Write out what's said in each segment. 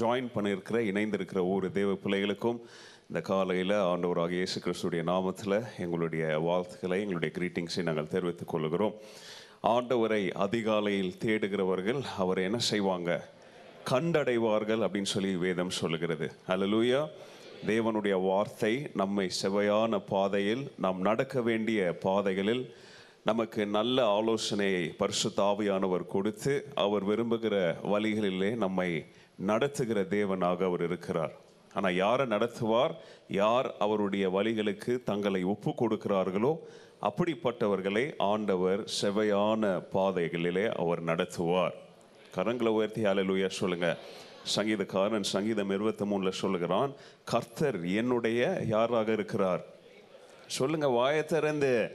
Join பண்ணியிருக்கிற இணைந்திருக்கிற ஒவ்வொரு தேவ பிள்ளைகளுக்கும் இந்த காலையில் ஆண்டவராக இயேசு கிறிஸ்துடைய நாமத்தில் எங்களுடைய வாழ்த்துக்களை எங்களுடைய கிரீட்டிங்ஸை நாங்கள் தெரிவித்துக் கொள்கிறோம். ஆண்டவரை அதிகாலையில் தேடுகிறவர்கள் அவரை என்ன செய்வாங்க? கண்டடைவார்கள் அப்படின்னு சொல்லி வேதம் சொல்லுகிறது. அலலூயா தேவனுடைய வார்த்தை நம்மை செவையான பாதையில் நாம் நடக்க வேண்டிய பாதைகளில் நமக்கு நல்ல ஆலோசனையை பரிசு தாவியானவர் கொடுத்து அவர் விரும்புகிற வழிகளிலே நம்மை நடத்துகிற தேவனாக அவர் இருக்கிறார். ஆனால் யாரை நடத்துவார்? யார் அவருடைய வழிகளுக்கு தங்களை ஒப்பு கொடுக்கிறார்களோ அப்படிப்பட்டவர்களை ஆண்டவர் செவையான பாதைகளிலே அவர் நடத்துவார். கரங்களை உயர்த்தி அலையிலுயா சொல்லுங்க. சங்கீதக்காரன் சங்கீதம் இருபத்தி மூணில் சொல்லுகிறான் கர்த்தர் என்னுடைய யாராக இருக்கிறார்? சொல்லுங்க வாயை திறந்து.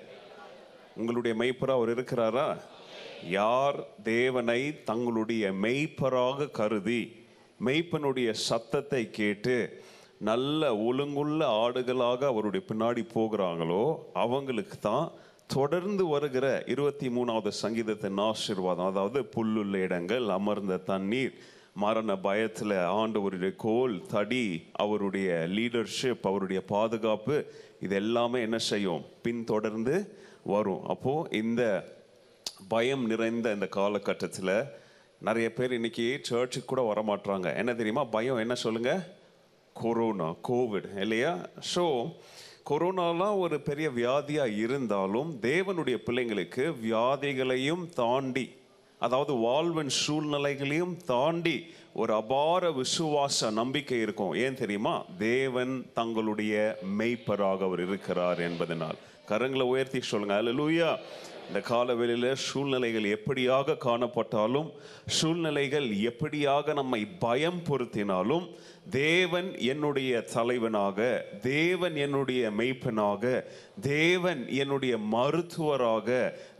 உங்களுடைய மெய்ப்பராக அவர் இருக்கிறாரா? யார் தேவனை தங்களுடைய மெய்ப்பராக கருதி மெய்ப்பனுடைய சத்தத்தை கேட்டு நல்ல ஒழுங்குள்ள ஆடுகளாக அவருடைய பின்னாடி போகிறாங்களோ அவங்களுக்கு தான் தொடர்ந்து வருகிற இருபத்தி மூணாவது சங்கீதத்தின் ஆசீர்வாதம். அதாவது புல்லுள்ள இடங்கள் அமர்ந்த தண்ணீர் மரண பயத்தில் ஆண்டவருடைய கோல் தடி அவருடைய லீடர்ஷிப் அவருடைய பாதுகாப்பு இது எல்லாமே என்ன செய்யும்? பின்தொடர்ந்து வரும். அப்போது இந்த பயம் நிறைந்த இந்த காலகட்டத்தில் நிறைய பேர் இன்னைக்கு சர்ச்சுக்கு கூட வரமாட்டுறாங்க என்ன தெரியுமா? பயம். என்ன சொல்லுங்க? கொரோனா கோவிட் இல்லையா? ஸோ கொரோனாலாம் ஒரு பெரிய வியாதியாக இருந்தாலும் தேவனுடைய பிள்ளைங்களுக்கு வியாதிகளையும் தாண்டி அதாவது வாழ்வின் சூழ்நிலைகளையும் தாண்டி ஒரு அபார விசுவாச நம்பிக்கை இருக்கும். ஏன் தெரியுமா? தேவன் தங்களுடைய மெய்ப்பராக அவர் இருக்கிறார் என்பதனால். கரங்களை உயர்த்தி சொல்லுங்கள் அல்ல லூயா இந்த காலவெளியில் சூழ்நிலைகள் எப்படியாக காணப்பட்டாலும் சூழ்நிலைகள் எப்படியாக நம்மை பயம் பொருத்தினாலும் தேவன் என்னுடைய தலைவனாக தேவன் என்னுடைய மெய்ப்பனாக தேவன் என்னுடைய மருத்துவராக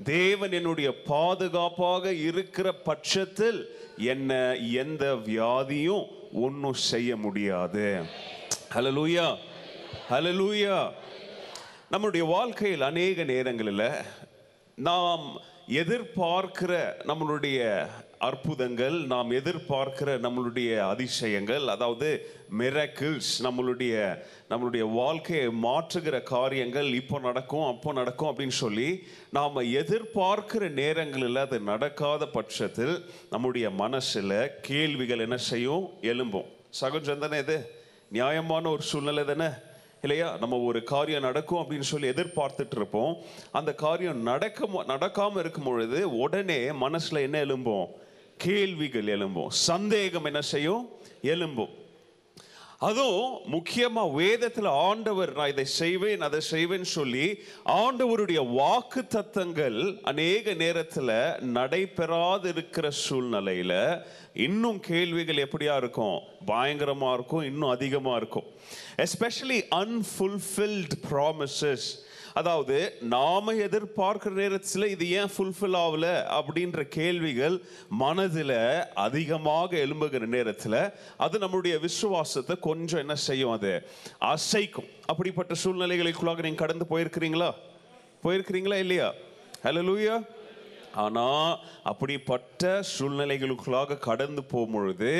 தேவன் என்னுடைய பாதுகாப்பாக இருக்கிற பட்சத்தில் என்ன எந்த வியாதியும் ஒன்றும் செய்ய முடியாது. ஹலலூயா ஹலலூயா நம்மளுடைய வாழ்க்கையில் அநேக நேரங்களில் நாம் எதிர்பார்க்கிற நம்மளுடைய அற்புதங்கள் நாம் எதிர்பார்க்கிற நம்மளுடைய அதிசயங்கள் அதாவது மிரக்கிள்ஸ் நம்மளுடைய நம்மளுடைய வாழ்க்கையை மாற்றுகிற காரியங்கள் இப்போ நடக்கும் அப்போ நடக்கும் அப்படின்னு சொல்லி நாம் எதிர்பார்க்கிற நேரங்களில் அது நடக்காத பட்சத்தில் நம்முடைய மனசில் கேள்விகள் என்ன செய்யும்? எழும்பும். சகஜம் தானே இது நியாயமான ஒரு சூழ்நிலை தானே? இல்லையா? நம்ம ஒரு காரியம் நடக்கும் அப்படின்னு சொல்லி எதிர்பார்த்துட்டு இருப்போம் அந்த காரியம் நடக்க நடக்காமல் இருக்கும் பொழுது உடனே மனசில் என்ன எழும்பும்? கேள்விகள் எழும்பும். சந்தேகம் என்ன செய்யும்? எழும்பும். அதுவும் முக்கியமாக வேதத்தில் ஆண்டவர் நான் இதை செய்வேன் அதை செய்வேன் சொல்லி ஆண்டவருடைய வாக்கு தத்தங்கள் அநேக நேரத்தில் நடைபெறாது இருக்கிற சூழ்நிலையில் இன்னும் கேள்விகள் எப்படியா இருக்கும்? பயங்கரமாக இருக்கும் இன்னும் அதிகமாக இருக்கும். எஸ்பெஷலி அன்ஃபுல்ஃபில்ட் ப்ராமிசஸ் அதாவது நாம எதிர்பார்க்கிற நேரத்தில் இது ஏன் ஃபுல்ஃபில் ஆகல அப்படின்ற கேள்விகள் மனதில் அதிகமாக எழும்புகிற நேரத்தில் அது நம்மளுடைய விசுவாசத்தை கொஞ்சம் என்ன செய்யும் அது? அசைக்கும். அப்படிப்பட்ட சூழ்நிலைகளுக்குள்ளாக நீங்கள் கடந்து போயிருக்கிறீங்களா? போயிருக்கிறீங்களா இல்லையா? ஹலோ லூயா ஆனால் அப்படிப்பட்ட சூழ்நிலைகளுக்குள்ளாக கடந்து போகும்பொழுது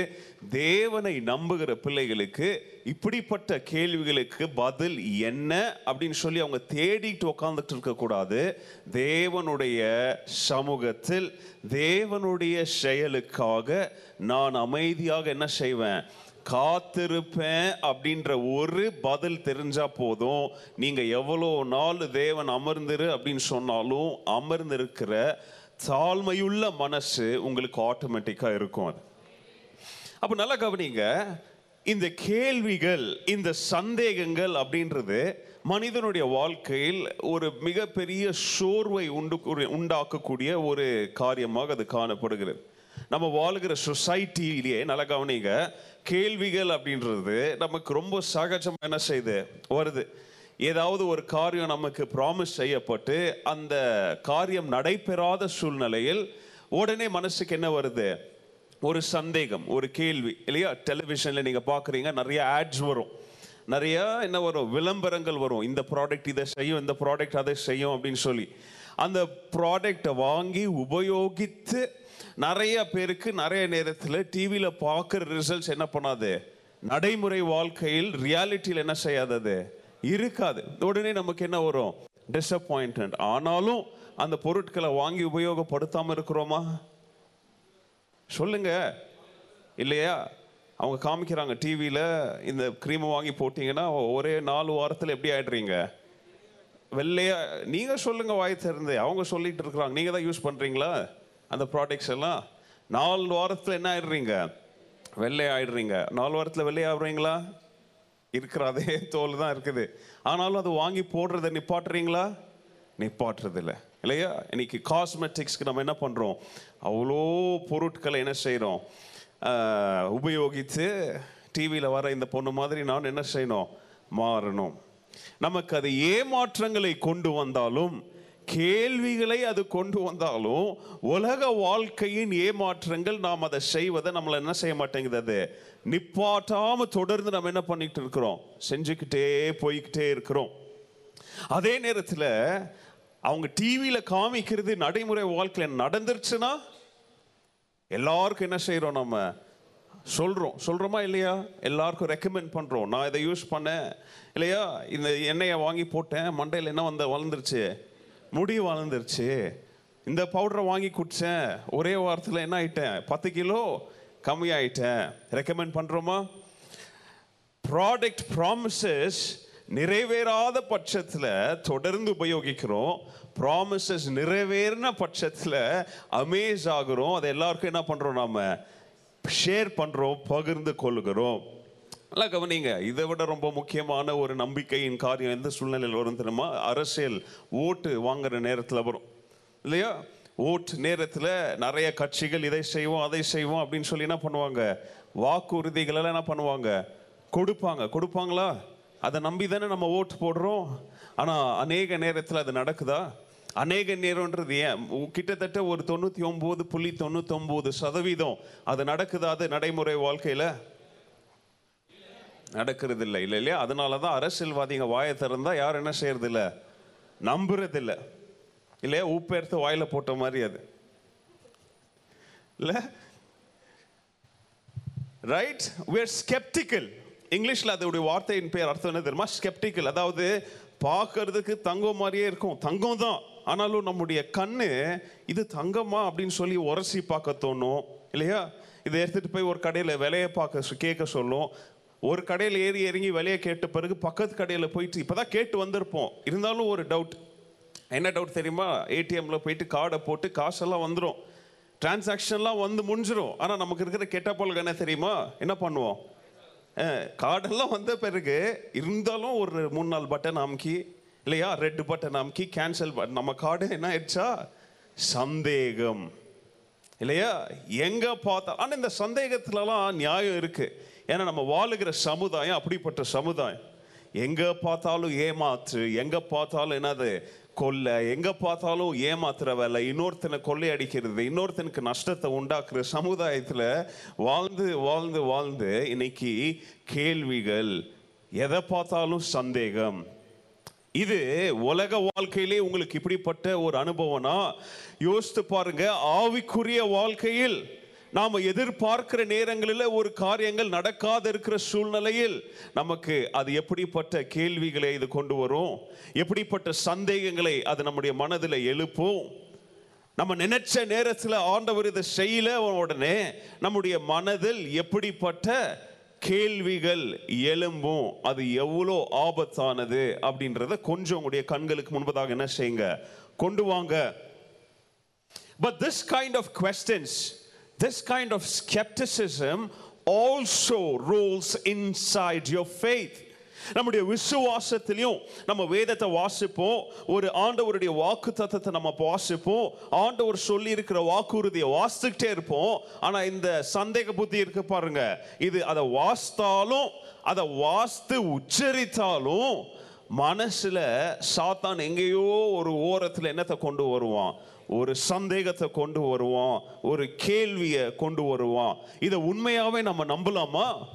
தேவனை நம்புகிற பிள்ளைகளுக்கு இப்படிப்பட்ட கேள்விகளுக்கு பதில் என்ன அப்படின்னு சொல்லி அவங்க தேடிட்டு உக்காந்துட்டு இருக்கக்கூடாது தேவனுடைய சமூகத்தில் தேவனுடைய செயலுக்காக நான் அமைதியாக என்ன செய்வேன்? காத்திருப்பேன் அப்படின்ற ஒரு பதில் தெரிஞ்சா போதும். நீங்கள் எவ்வளோ நாள் தேவன் அமர்ந்திரு அப்படின்னு சொன்னாலும் அமர்ந்திருக்கிற தாழ்மையுள்ள மனசு உங்களுக்கு ஆட்டோமேட்டிக்காக இருக்கும் அது. அப்போ நல்லா கவனிங்க இந்த கேள்விகள் இந்த சந்தேகங்கள் அப்படின்றது மனிதனுடைய வாழ்க்கையில் ஒரு மிகப்பெரிய சோர்வை உண்டு உண்டாக்கக்கூடிய ஒரு காரியமாக அது காணப்படுகிறது. நம்ம வாழ்கிற சொசைட்டிலேயே நல்லா கவனிங்க கேள்விகள் அப்படின்றது நமக்கு ரொம்ப சகஜம் என்ன செய்யுது வருது. ஏதாவது ஒரு காரியம் நமக்கு ப்ராமிஸ் செய்யப்பட்டு அந்த காரியம் நடைபெறாத சூழ்நிலையில் உடனே மனசுக்கு என்ன வருது? ஒரு சந்தேகம் ஒரு கேள்வி இல்லையா? டெலிவிஷனில் நீங்கள் பார்க்குறீங்க நிறைய ஆட்ஸ் வரும். நிறைய என்ன வரும்? விளம்பரங்கள் வரும். இந்த ப்ராடக்ட் இதை செய்யும் இந்த ப்ராடக்ட் அதை செய்யும் அப்படின்னு சொல்லி. அந்த ப்ராடக்டை வாங்கி உபயோகித்து நிறைய பேருக்கு நிறைய நேரத்தில் டிவியில் பார்க்குற ரிசல்ட்ஸ் என்ன பண்ணாது? நடைமுறை வாழ்க்கையில் ரியாலிட்டியில் என்ன செய்யாதது? இருக்காது. உடனே நமக்கு என்ன வரும்? டிசப்பாயின்மெண்ட் ஆனாலும் அந்த பொருட்களை வாங்கி உபயோகப்படுத்தாமல் இருக்கிறோமா? சொல்லுங்க. இல்லையா? அவங்க காமிக்கிறாங்க டிவியில் இந்த க்ரீமை வாங்கி போட்டிங்கன்னா ஒரே நாலு வாரத்தில் எப்படி ஆயிடுறீங்க? வெள்ளையா நீங்கள் சொல்லுங்கள் வாய் திறந்து. அவங்க சொல்லிட்டு இருக்கிறாங்க. நீங்கள் தான் யூஸ் பண்ணுறீங்களா அந்த ப்ராடக்ட்ஸ் எல்லாம்? நாலு வாரத்தில் என்ன ஆயிடுறீங்க? வெள்ளை ஆயிடுறீங்க. நாலு வாரத்தில் வெள்ளை ஆகுறீங்களா? இருக்கிற அதே தோல் தான் இருக்குது. ஆனாலும் அது வாங்கி போடுறதை நிப்பாட்டுறீங்களா? நிப்பாட்டுறது இல்லை இல்லையா? இன்னைக்கு காஸ்மெட்டிக்ஸ்க்கு நம்ம என்ன பண்ணுறோம் அவ்வளோ பொருட்களை என்ன செய்கிறோம் உபயோகித்து டிவியில் வர இந்த பொண்ணு மாதிரி நான் என்ன செய்யணும்? மாறணும். நமக்கு அது ஏமாற்றங்களை கொண்டு வந்தாலும் கேள்விகளை அது கொண்டு வந்தாலும் உலக வாழ்க்கையின் ஏமாற்றங்கள் நாம் அதை செய்வதை நம்மளை என்ன செய்ய மாட்டேங்குது அது? நிப்பாட்டாம தொடர்ந்து நம்ம என்ன பண்ணிட்டு இருக்கிறோம்? செஞ்சுக்கிட்டே போய்கிட்டே இருக்கிறோம். அதே நேரத்தில் அவங்க டிவியில் காமிக்கிறது நடைமுறை வாழ்க்கையில் நடந்துருச்சுன்னா எல்லாருக்கும் என்ன செய்கிறோம் நம்ம? சொல்கிறோம் சொல்கிறோமா இல்லையா? எல்லாருக்கும் ரெக்கமெண்ட் பண்ணுறோம் நான் இதை யூஸ் பண்ணேன். இல்லையா? இந்த எண்ணெயை வாங்கி போட்டேன். மண்டையில் என்ன வந்த வளர்ந்துருச்சு? முடி வளர்ந்துருச்சு. இந்த பவுடரை வாங்கி குடித்தேன் ஒரே வாரத்தில் என்ன ஆயிட்டேன்? பத்து கிலோ கம்மியாயிட்டேன். ரெக்கமெண்ட் பண்ணுறோமா ப்ராடக்ட் ப்ராமிசஸ் நிறைவேறாத பட்சத்தில் தொடர்ந்து உபயோகிக்கிறோம். ப்ராமிசஸ் நிறைவேறின பட்சத்தில் அமேஸ் ஆகுறோம். அதை எல்லாருக்கும் என்ன பண்ணுறோம் நாம்? ஷேர் பண்ணுறோம் பகிர்ந்து கொள்கிறோம். நல்லா கவனிங்க. இதை விட ரொம்ப முக்கியமான ஒரு நம்பிக்கையின் காரியம் எந்த சூழ்நிலையில் வரும் தெரியுமா? அரசியல் ஓட்டு வாங்குற நேரத்தில் வரும். இல்லையா? ஓட்டு நேரத்தில் நிறைய கட்சிகள் இதை செய்வோம் அதை செய்வோம் அப்படின்னு சொல்லி என்ன பண்ணுவாங்க? வாக்குறுதிகளெல்லாம் என்ன பண்ணுவாங்க? கொடுப்பாங்க. கொடுப்பாங்களா? அதை நம்பி தானே நம்ம ஓட்டு போடுறோம். ஆனால் அநேக நேரத்தில் அது நடக்குதா? அநேக நேரம்ன்றது ஏன்? உ- கிட்டத்தட்ட ஒரு தொண்ணூற்றி ஒம்பது புள்ளி தொண்ணூத்தொம்பது சதவீதம் அது நடக்குதா? அது நடைமுறை வாழ்க்கையில் நடக்கிறது இல்லை இல்லை இல்லையா? அதனால தான் அரசியல்வாதிங்க வாயை திறந்தால் யாரும் என்ன செய்யறது இல்லை இல்லையா உப்பு எடுத்து வாயில போட்ட மாதிரி அது. இல்லை? ரைட் வேர் ஸ்கெப்டிக்கல் இங்கிலீஷில் அதோடைய வார்த்தையின் பேர் அர்த்தம் என்ன தெரியுமா? ஸ்கெப்டிக்கல் அதாவது பார்க்கறதுக்கு தங்கம் மாதிரியே இருக்கும். தங்கம் தான். ஆனாலும் நம்முடைய கண்ணு இது தங்கமா அப்படின்னு சொல்லி உரசி பார்க்க தோணும். இல்லையா? இதை எடுத்துகிட்டு போய் ஒரு கடையில் விலையை பார்க்க கேட்க சொல்லும். ஒரு கடையில் ஏறி இறங்கி விலையை கேட்ட பிறகு பக்கத்து கடையில் போயிட்டு இப்போ தான் கேட்டு வந்திருப்போம். இருந்தாலும் ஒரு டவுட் என்ன டவுட் தெரியுமா? ஏடிஎம்ல போயிட்டு கார்டை போட்டு காசெல்லாம் வந்துடும் டிரான்சாக்ஷன்லாம் வந்து முடிஞ்சிடும் ஆனால் நமக்கு இருக்கிற கெட்ட பொருள் என்ன தெரியுமா? என்ன பண்ணுவோம்? கார்டெல்லாம் வந்த பிறகு இருந்தாலும் ஒரு மூணு நாலு பட்டன் அமுக்கி இல்லையா? ரெட் பட்டன் அமுக்கி கேன்சல் நம்ம கார்டு என்ன ஆயிடுச்சா? சந்தேகம். இல்லையா? எங்கே பார்த்தா ஆனால் இந்த சந்தேகத்துலலாம் நியாயம் இருக்குது ஏன்னா நம்ம வாழுகிற சமுதாயம் அப்படிப்பட்ட சமுதாயம். எங்கே பார்த்தாலும் ஏமாற்று எங்கே பார்த்தாலும் என்னது? கொள்ளை எங்க பார்த்தாலும் ஏமாத்துற வேலை இன்னொருத்தனை கொள்ளையடிக்கிறது இன்னொருத்தனுக்கு நஷ்டத்தை உண்டாக்குற சமுதாயத்தில் வாழ்ந்து வாழ்ந்து வாழ்ந்து இன்னைக்கு கேள்விகள் எதை பார்த்தாலும் சந்தேகம். இது உலக வாழ்க்கையிலே உங்களுக்கு இப்படிப்பட்ட ஒரு அனுபவம்னா யோசித்து பாருங்க ஆவிக்குரிய வாழ்க்கையில் நாம் எதிர்பார்க்கிற நேரங்களில் ஒரு காரியங்கள் நடக்காத இருக்கிற சூழ்நிலையில் நமக்கு அது எப்படிப்பட்ட கேள்விகளை இது கொண்டு வரும்? எப்படிப்பட்ட சந்தேகங்களை அது நம்முடைய மனதில் எழுப்பும்? நம்ம நினைச்ச நேரத்தில் ஆண்டவர் இதை செய்யல உடனே நம்முடைய மனதில் எப்படிப்பட்ட கேள்விகள் எழும்பும்? அது எவ்வளோ ஆபத்தானது அப்படின்றத கொஞ்சம் உங்களுடைய கண்களுக்கு முன்பதாக என்ன செய்யுங்க? கொண்டு வாங்க. But this kind of questions this kind of skepticism also rules inside your faith. நம்முடைய விசுவாசத்திலையும் நம்ம வேதத்தை வாசிப்போம். ஒரு ஆண்டவருடைய வாக்கு தத்துவத்தை நம்ம வாசிப்போம். ஆண்டவர் சொல்லி இருக்கிற வாக்குறுதியை வாசித்துக்கிட்டே இருப்போம். ஆனால் இந்த சந்தேக புத்தி இருக்கு பாருங்க. இது அதை வாசித்தாலும் அதை வாஸ்து உச்சரித்தாலும் மனசுல சாத்தான் எங்கேயோ ஒரு ஓரத்தில் என்னத்தை கொண்டு வருவான்? ஒரு சந்தேகத்தை கொண்டு வருவோம் ஒரு கேள்வியை கொண்டு வருவோம் இதை உண்மையாவே நம்ம நம்பலாமா?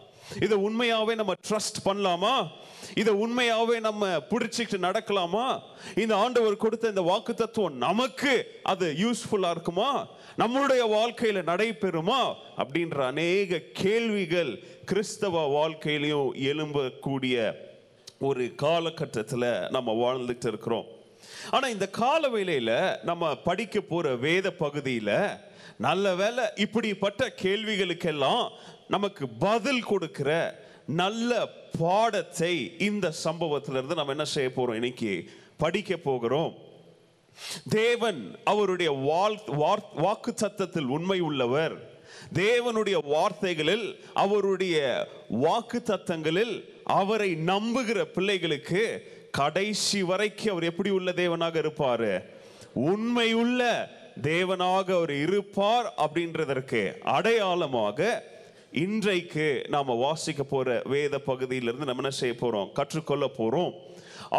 இதை உண்மையாவே நம்ம ட்ரஸ்ட் பண்ணலாமா? இதை உண்மையாவே நம்ம பிடிச்சிக்கிட்டு நடக்கலாமா? இந்த ஆண்டவர் கொடுத்த இந்த வாக்கு தத்துவம் நமக்கு அது யூஸ்ஃபுல்லா இருக்குமா? நம்மளுடைய வாழ்க்கையில நடைபெறுமா? அப்படின்ற அநேக கேள்விகள் கிறிஸ்தவ வாழ்க்கையிலையும் எழும்பக்கூடிய ஒரு காலகட்டத்தில் நம்ம வாழ்ந்துட்டு இருக்கிறோம். ஆனால் இந்த கால வேலையில் நம்ம படிக்க போகிற வேத பகுதியில் நல்ல வேலை இப்படிப்பட்ட கேள்விகளுக்கெல்லாம் நமக்கு பதில் கொடுக்கிற நல்ல பாடத்தை இந்த சம்பவத்திலிருந்து நம்ம என்ன செய்ய போகிறோம் இன்னைக்கு படிக்க போகிறோம். தேவன் அவருடைய வாக்கு சத்தத்தில் உண்மை உள்ளவர். தேவனுடைய வார்த்தைகளில் அவருடைய வாக்கு தத்தங்களில் அவரை நம்புகிற பிள்ளைகளுக்கு கடைசி வரைக்கும் அவர் எப்படி உள்ள தேவனாக இருப்பார்? உண்மையுள்ள தேவனாக அவர் இருப்பார் அப்படின்றதற்கு அடையாளமாக இன்றைக்கு நாம் வாசிக்க போகிற வேத பகுதியிலிருந்து நம்ம என்ன செய்ய போகிறோம் கற்றுக்கொள்ள போகிறோம்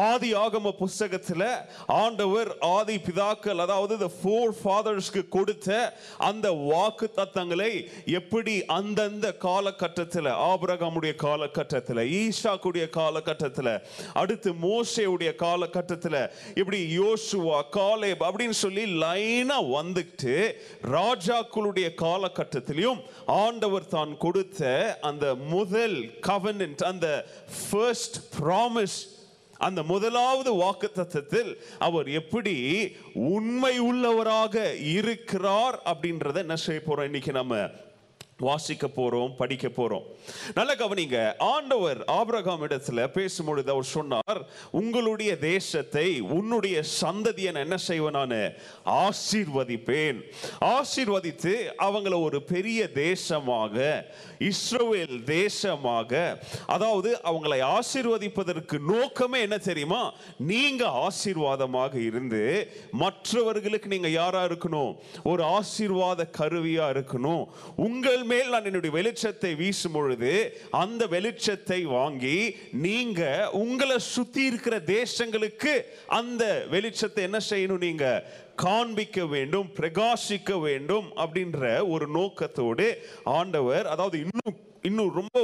ஆதி ஆகம புஸ்தகத்தில் ஆண்டவர் ஆதி பிதாக்கள் அதாவது த ஃபோர் ஃபாதர்ஸ்க்கு கொடுத்த அந்த வாக்கு தத்தங்களை எப்படி அந்தந்த காலகட்டத்தில் ஆபிரகாமுடைய காலகட்டத்தில் ஈஷாக்குடைய காலகட்டத்தில் அடுத்து மோசையுடைய காலகட்டத்தில் இப்படி யோசுவா காலேப் அப்படின்னு சொல்லி லைனாக வந்துட்டு ராஜாக்களுடைய காலகட்டத்திலையும் ஆண்டவர் தான் கொடுத்த அந்த முதல் கவனன்ட் அந்த ஃபர்ஸ்ட் ப்ராமிஸ் அந்த முதலாவது வாக்குத்தத்தத்தில் அவர் எப்படி உண்மை உள்ளவராக இருக்கிறார் அப்படின்றத என்ன செய்ய போறோம். இன்னைக்கு நம்ம வாசிக்க போகிறோம் படிக்க போகிறோம் நல்ல கவனிங்க ஆண்டவர் ஆபிரகாம் இடத்துல பேசும்பொழுது அவர் சொன்னார் உங்களுடைய தேசத்தை உன்னுடைய சந்ததியை நான் என்ன செய்வேன் நான்? ஆசீர்வதிப்பேன். ஆசீர்வதித்து அவங்கள ஒரு பெரிய தேசமாக இஸ்ரோவேல் தேசமாக அதாவது அவங்களை ஆசீர்வதிப்பதற்கு நோக்கமே என்ன தெரியுமா? நீங்க ஆசீர்வாதமாக இருந்து மற்றவர்களுக்கு நீங்க யாரா இருக்கணும்? ஒரு ஆசீர்வாத கருவியா இருக்கணும். உங்கள் மேல் நான் என்னுடைய வெளிச்சத்தை வீசும் பொழுது அந்த வெளிச்சத்தை வாங்கி நீங்க உங்களை சுத்தி இருக்கிற தேசங்களுக்கு அந்த வெளிச்சத்தை என்ன செய்யணும் நீங்க காண்பிக்க வேண்டும் பிரகாசிக்க வேண்டும் அப்படின்ற ஒரு நோக்கத்தோடு ஆண்டவர் அதாவது இன்னும் இன்னும் ரொம்ப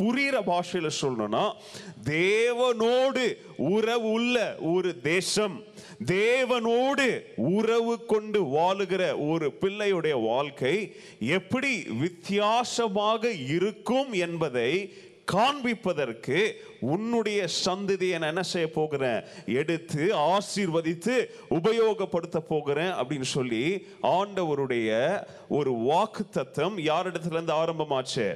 புரிகிற பாஷையில் சொல்லணும்னா தேவனோடு உறவு உள்ள ஒரு தேசம். தேவனோடு உறவு கொண்டு வாழுகிற ஒரு பிள்ளையுடைய வாழ்க்கை எப்படி வித்தியாசமாக இருக்கும் என்பதை காண்பிப்பதற்கு உன்னுடைய சந்ததியை நான் என்ன செய்ய போகிறேன்? எடுத்து ஆசீர்வதித்து உபயோகப்படுத்த போகிறேன் அப்படின்னு சொல்லி ஆண்டவருடைய ஒரு வாக்கு தத்துவம் யாரிடத்துல இருந்து ஆரம்பமாச்சு?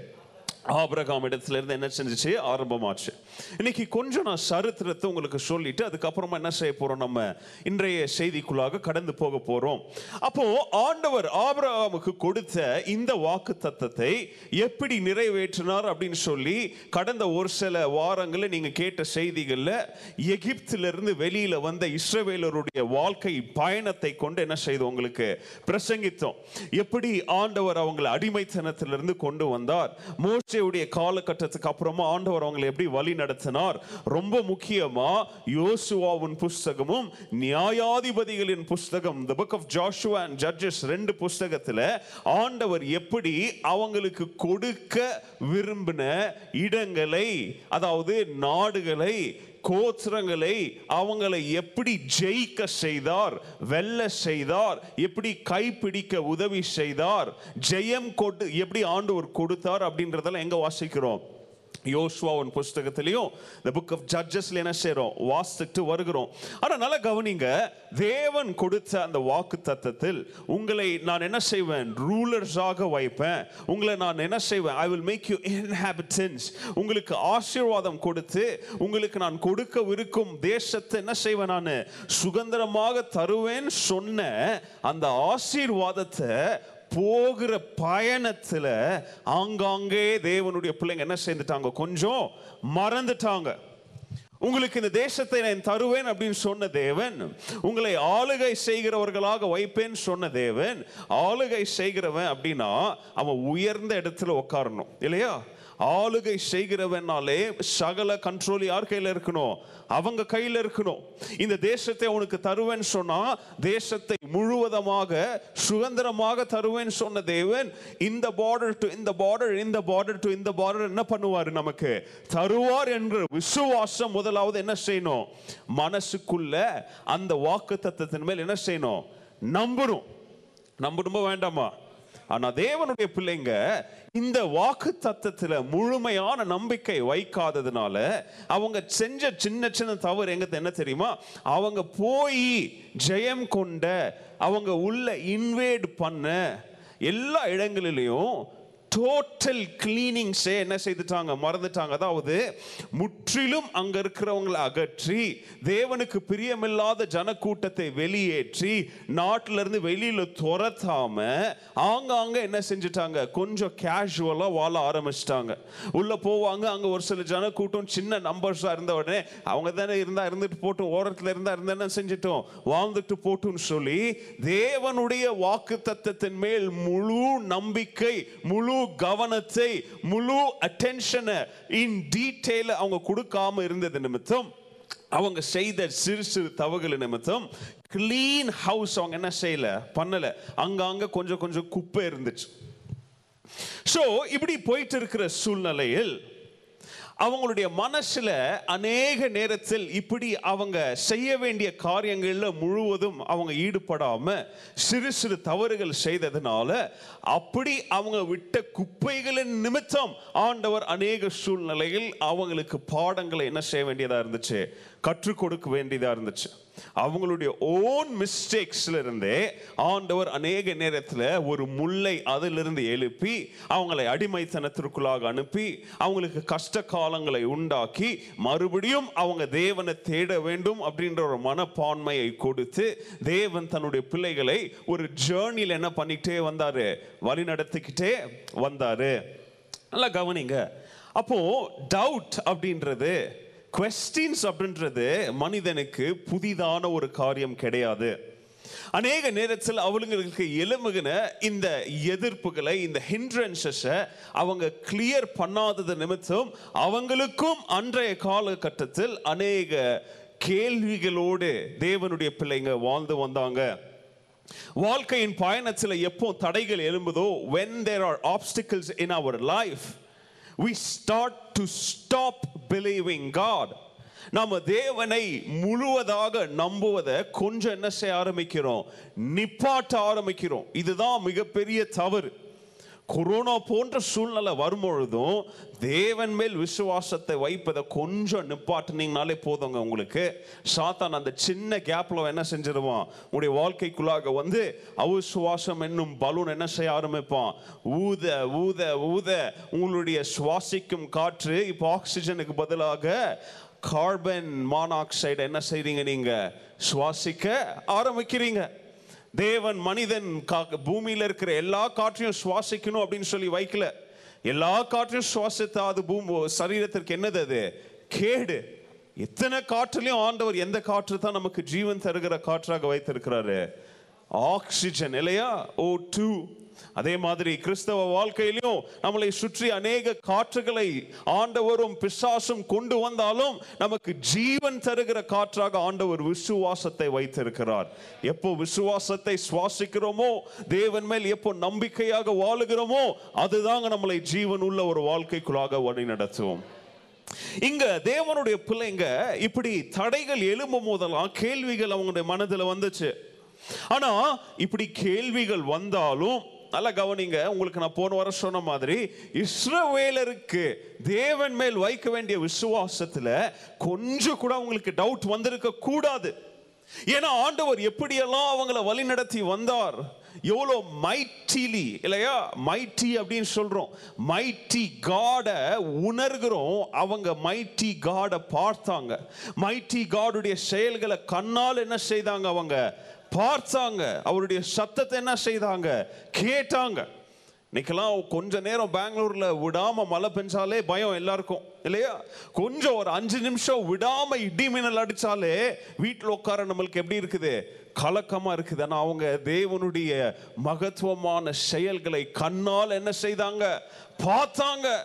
ஆபிரகாம் இடத்துலேருந்து என்ன செஞ்சுச்சு? ஆரம்பமாச்சு. இன்னைக்கு கொஞ்சம் நான் சரித்திரத்தை உங்களுக்கு சொல்லிட்டு அதுக்கப்புறமா என்ன செய்ய போகிறோம் நம்ம? இன்றைய செய்திக்குள்ளாக கடந்து போக போகிறோம் அப்போ ஆண்டவர் ஆபிரகாமுக்கு கொடுத்த இந்த வாக்கு தத்தத்தை எப்படி நிறைவேற்றினார் அப்படின்னு சொல்லி கடந்த ஒரு சில வாரங்களில் நீங்கள் கேட்ட செய்திகளில் எகிப்திலிருந்து வெளியில் வந்த இஸ்ரவேலருடைய வாழ்க்கை பயணத்தை கொண்டு என்ன செய்தோம் உங்களுக்கு? பிரசங்கித்தோம். எப்படி ஆண்டவர் அவங்களை அடிமைத்தனத்திலிருந்து கொண்டு வந்தார்? உடைய காலகட்டத்துக்கு அப்புறமா ஆண்டவர் அவங்களை எப்படி வழி நடத்தினார்? ரொம்ப முக்கியமா யோசுவாவின் புஸ்தகமும் நியாயாதிபதிகளின் புஸ்தகம் the book of Joshua and Judges ரெண்டு புஸ்தகத்தில் ஆண்டவர் எப்படி அவங்களுக்கு கொடுக்க விரும்பின இடங்களை அதாவது நாடுகளை கோத்திரங்களை அவங்களை எப்படி ஜெயிக்க செய்தார் வெல்ல செய்தார் எப்படி கைப்பிடிக்க உதவி செய்தார் ஜெயம் கொடு எப்படி ஆண்டவர் கொடுத்தார் அப்படின்றதெல்லாம் எங்க வாசிக்கிறோம்? யோசுவாவின் புஸ்தகத்திலையும் இந்த புக் ஆஃப் ஜட்ஜஸ்ல என்ன செய்கிறோம் வாசித்துட்டு வருகிறோம். ஆனால் நல்லா கவனிங்க தேவன் கொடுத்த அந்த வாக்கு தத்தத்தில் உங்களை நான் என்ன செய்வேன்? ரூலர்ஸாக வைப்பேன். உங்களை நான் என்ன செய்வேன்? I will make you inhabitants உங்களுக்கு ஆசீர்வாதம் கொடுத்து உங்களுக்கு நான் கொடுக்கவிருக்கும் தேசத்தை என்ன செய்வேன் நான்? சுதந்திரமாக தருவேன் சொன்ன அந்த ஆசீர்வாதத்தை போகிற பயணத்தில் ஆங்காங்கே தேவனுடைய பிள்ளைங்க என்ன சேர்ந்துட்டாங்க? கொஞ்சம் மறந்துட்டாங்க. உங்களுக்கு இந்த தேசத்தை நான் தருவேன் அப்படின்னு சொன்ன தேவன் உங்களை ஆளுகை செய்கிறவர்களாக வைப்பேன் சொன்ன தேவன் ஆளுகை செய்கிறவன் அப்படின்னா அவன் உயர்ந்த இடத்துல உட்காரணும். இல்லையா? ஆளுகை செய்கிறவனாலே சகல கண்ட்ரோல் யார் கையில் இருக்கணும்? அவங்க கையில் இருக்கணும். இந்த தேசத்தை உனக்கு தருவேன்னு சொன்னா தேசத்தை முழுவதமாக சுதந்திரமாக தருவேன்னு சொன்ன தேவன் இந்த பார்டர் டு இந்த பார்டர் இந்த பார்டர் டு இந்த பார்டர் என்ன பண்ணுவார் நமக்கு? தருவார் என்று விசுவாசம் முதலாவது என்ன செய்யணும்? மனசுக்குள்ள அந்த வாக்கு தத்துவத்தின் மேல் என்ன செய்யணும்? நம்பணும். நம்பணுமா வேண்டாமா? ஆனா தேவனுடைய பிள்ளைங்க இந்த வாக்கு தத்தத்துல முழுமையான நம்பிக்கை வைக்காததுனால அவங்க செஞ்ச சின்ன சின்ன தவறு எங்க என்ன தெரியுமா? அவங்க போய் ஜெயம் கொண்ட அவங்க உள்ள இன்வேட் பண்ண எல்லா இடங்களிலையும் டோட்டல் கிளீனிங்ஸே என்ன செய்துட்டாங்க? மறந்துட்டாங்க. அதாவது முற்றிலும் அங்க இருக்கிறவங்களை அகற்றி தேவனுக்கு பிரியமில்லாத ஜனக்கூட்டத்தை வெளியேற்றி நாட்டில இருந்து வெளியில துரத்தாம ஆங்காங்க என்ன செஞ்சுட்டாங்க? கொஞ்சம் கேஷுவலா வாழ ஆரம்பிச்சிட்டாங்க. உள்ள போவாங்க. அங்க ஒரு சில ஜனக்கூட்டம் சின்ன நம்பர்ஸா இருந்த உடனே அவங்க தானே இருந்தா இருந்துட்டு போட்டும் ஓரத்துல இருந்தா இருந்தா என்ன செஞ்சிட்டோம்? வாழ்ந்துட்டு போட்டும்னு சொல்லி தேவனுடைய வாக்கு தத்தத்தின் மேல் முழு நம்பிக்கை முழு கவனத்தை முழு அட்டென்ஷனை இன் டீட்டெயில் அவங்க கொடுக்காம இருந்தது நிமித்தம் அவங்க செய்த சிறு சிறு தவறுகள் நிமித்தம் கிளீன் ஹவுஸ் அவங்க என்ன செய்யல பண்ணல. அங்கங்க கொஞ்சம் கொஞ்சம் குப்பை இருந்துச்சு. ஸோ இப்படி போயிட்டு இருக்கிற சூழ்நிலையில் அவங்களுடைய மனசில் அநேக நேரத்தில் இப்படி அவங்க செய்ய வேண்டிய காரியங்களில் முழுவதும் அவங்க ஈடுபடாமல் சிறு சிறு தவறுகள் செய்ததுனால அப்படி அவங்க விட்ட குப்பைகளின் நிமித்தம் ஆண்டவர் அநேக சூழ்நிலையில் அவங்களுக்கு பாடங்களை என்ன செய்ய வேண்டியதாக இருந்துச்சு? கற்றுக் கொடுக்க வேண்டியதாக இருந்துச்சு. அவங்களுடைய ஓன் மிஸ்டேக்ஸ்ல இருந்தே ஆண்டவர் அநேக நேரத்தில் ஒரு முல்லை அதிலிருந்து எழுப்பி அவங்களை அடிமைத்தனத்திற்குள்ளாக அனுப்பி அவங்களுக்கு கஷ்ட காலங்களை உண்டாக்கி மறுபடியும் அவங்க தேவனை தேட வேண்டும் அப்படின்ற ஒரு மனப்பான்மையை கொடுத்து தேவன் தன்னுடைய பிள்ளைகளை ஒரு ஜேர்னியில் என்ன பண்ணிக்கிட்டே வந்தாரு? வழி நடத்திக்கிட்டே வந்தாரு. நல்லா கவனிங்க. அப்போ டவுட் அப்படின்றது கொஸ்டின்ஸ் அப்படின்றது மனிதனுக்கு புதிதான ஒரு காரியம் கிடையாது. அநேக நேரத்தில் அவளுங்களுக்கு எலும்புகின இந்த எதிர்ப்புகளை இந்த ஹிண்ட்ரன்சஸை அவங்க கிளியர் பண்ணாதது நிமித்தம் அவங்களுக்கும் அன்றைய காலகட்டத்தில் அநேக கேள்விகளோடு தேவனுடைய பிள்ளைங்க வாழ்ந்து வந்தாங்க. வாழ்க்கையின் பயணத்தில் எப்போ தடைகள் எழும்புதோ when there are obstacles in our life we start to stop believing God நாம தேவனை முழுவதாக நம்புவதை கொஞ்சம் என்ன செய்ய ஆரம்பிக்கிறோம்? நிப்பாட்ட ஆரம்பிக்கிறோம். இதுதான் மிகப்பெரிய தவறு. கொரோனா போன்ற சூழ்நிலை வரும்பொழுதும் தேவன் மேல் விசுவாசத்தை வைப்பதை கொஞ்சம் நிப்பாட்டினீங்கனாலே போதுங்க உங்களுக்கு. சாத்தான் அந்த சின்ன கேப்பில் என்ன செஞ்சிருவான்? உங்களுடைய வாழ்க்கைக்குள்ளாக வந்து அவிசுவாசம் என்னும் பலூன் என்ன செய்ய ஆரம்பிப்பான்? ஊத ஊத ஊத. உங்களுடைய சுவாசிக்கும் காற்று இப்போ ஆக்சிஜனுக்கு பதிலாக கார்பன் மானாக்சைடு என்ன செய்றீங்க நீங்க? சுவாசிக்க ஆரம்பிக்கிறீங்க. தேவன் மனிதன் கா- பூமியில் இருக்கிற எல்லா காற்றையும் சுவாசிக்கணும் அப்படின்னு சொல்லி வைக்கல. எல்லா காற்றையும் சுவாசித்தா அது பூமி சரீரத்திற்கு என்னது அது? கேடு. எத்தனை காற்றுலையும் ஆண்டவர் எந்த காற்று தான் நமக்கு ஜீவன் தருகிற காற்றாக வைத்திருக்கிறாரு? ஆக்சிஜன் இல்லையா? O two. அதே மாதிரி கிறிஸ்தவ வாழ்க்கையிலும் நம்மளை சுற்றி அநேக காற்றுகளை ஆண்டவரும் பிசாசும் கொண்டு வந்தாலும் நமக்கு ஜீவன் தருகிற காற்றாக ஆண்டவர் விசுவாசத்தை வைத்திருக்கிறார். எப்போ விசுவாசத்தை சுவாசிக்கிறோமோ தேவன் மேல் எப்போ நம்பிக்கையாக வாழுகிறோமோ அதுதாங்க நம்மளை ஜீவன் உள்ள ஒரு வாழ்க்கைக்குள்ளாக வழி நடத்துவோம் இங்க தேவனுடைய பிள்ளைங்க இப்படி தடைகள் எழும்பும் போதெல்லாம் கேள்விகள் அவங்களுடைய மனதில் வந்துச்சு. ஆனா இப்படி கேள்விகள் வந்தாலும் நல்லா கவனிங்க உங்களுக்கு நான் போன வாரம் சொன்ன மாதிரி இஸ்ரவேலருக்கு தேவன் மேல் வைக்க வேண்டிய விசுவாசத்தில் கொஞ்சம் கூட அவங்களுக்கு டவுட் வந்திருக்க கூடாது. ஏன்னா ஆண்டவர் எப்படியெல்லாம் அவங்கள வழி நடத்தி வந்தார் எவ்வளோ மைட்டிலி இல்லையா? மைட்டி அப்படின்னு சொல்கிறோம் மைட்டி காடை உணர்கிறோம் அவங்க மைட்டி காடை பார்த்தாங்க. மைட்டி காடுடைய செயல்களை கண்ணால் என்ன செய்தாங்க அவங்க? பார்த்தாங்க. அவருடைய சத்தத்தை என்ன செய்தாங்க? கேட்டாங்க. இன்னைக்கெல்லாம் கொஞ்ச நேரம் பெங்களூர்ல விடாம மழை பெஞ்சாலே பயம் எல்லாருக்கும். இல்லையா? கொஞ்சம் ஒரு அஞ்சு நிமிஷம் விடாம இடி மின்னல் அடிச்சாலே வீட்டில் உட்கார நம்மளுக்கு எப்படி இருக்குது? கலக்கமா இருக்குது. ஆனால் அவங்க தேவனுடைய மகத்துவமான செயல்களை கண்ணால் என்ன செய்தாங்க? பார்த்தாங்க.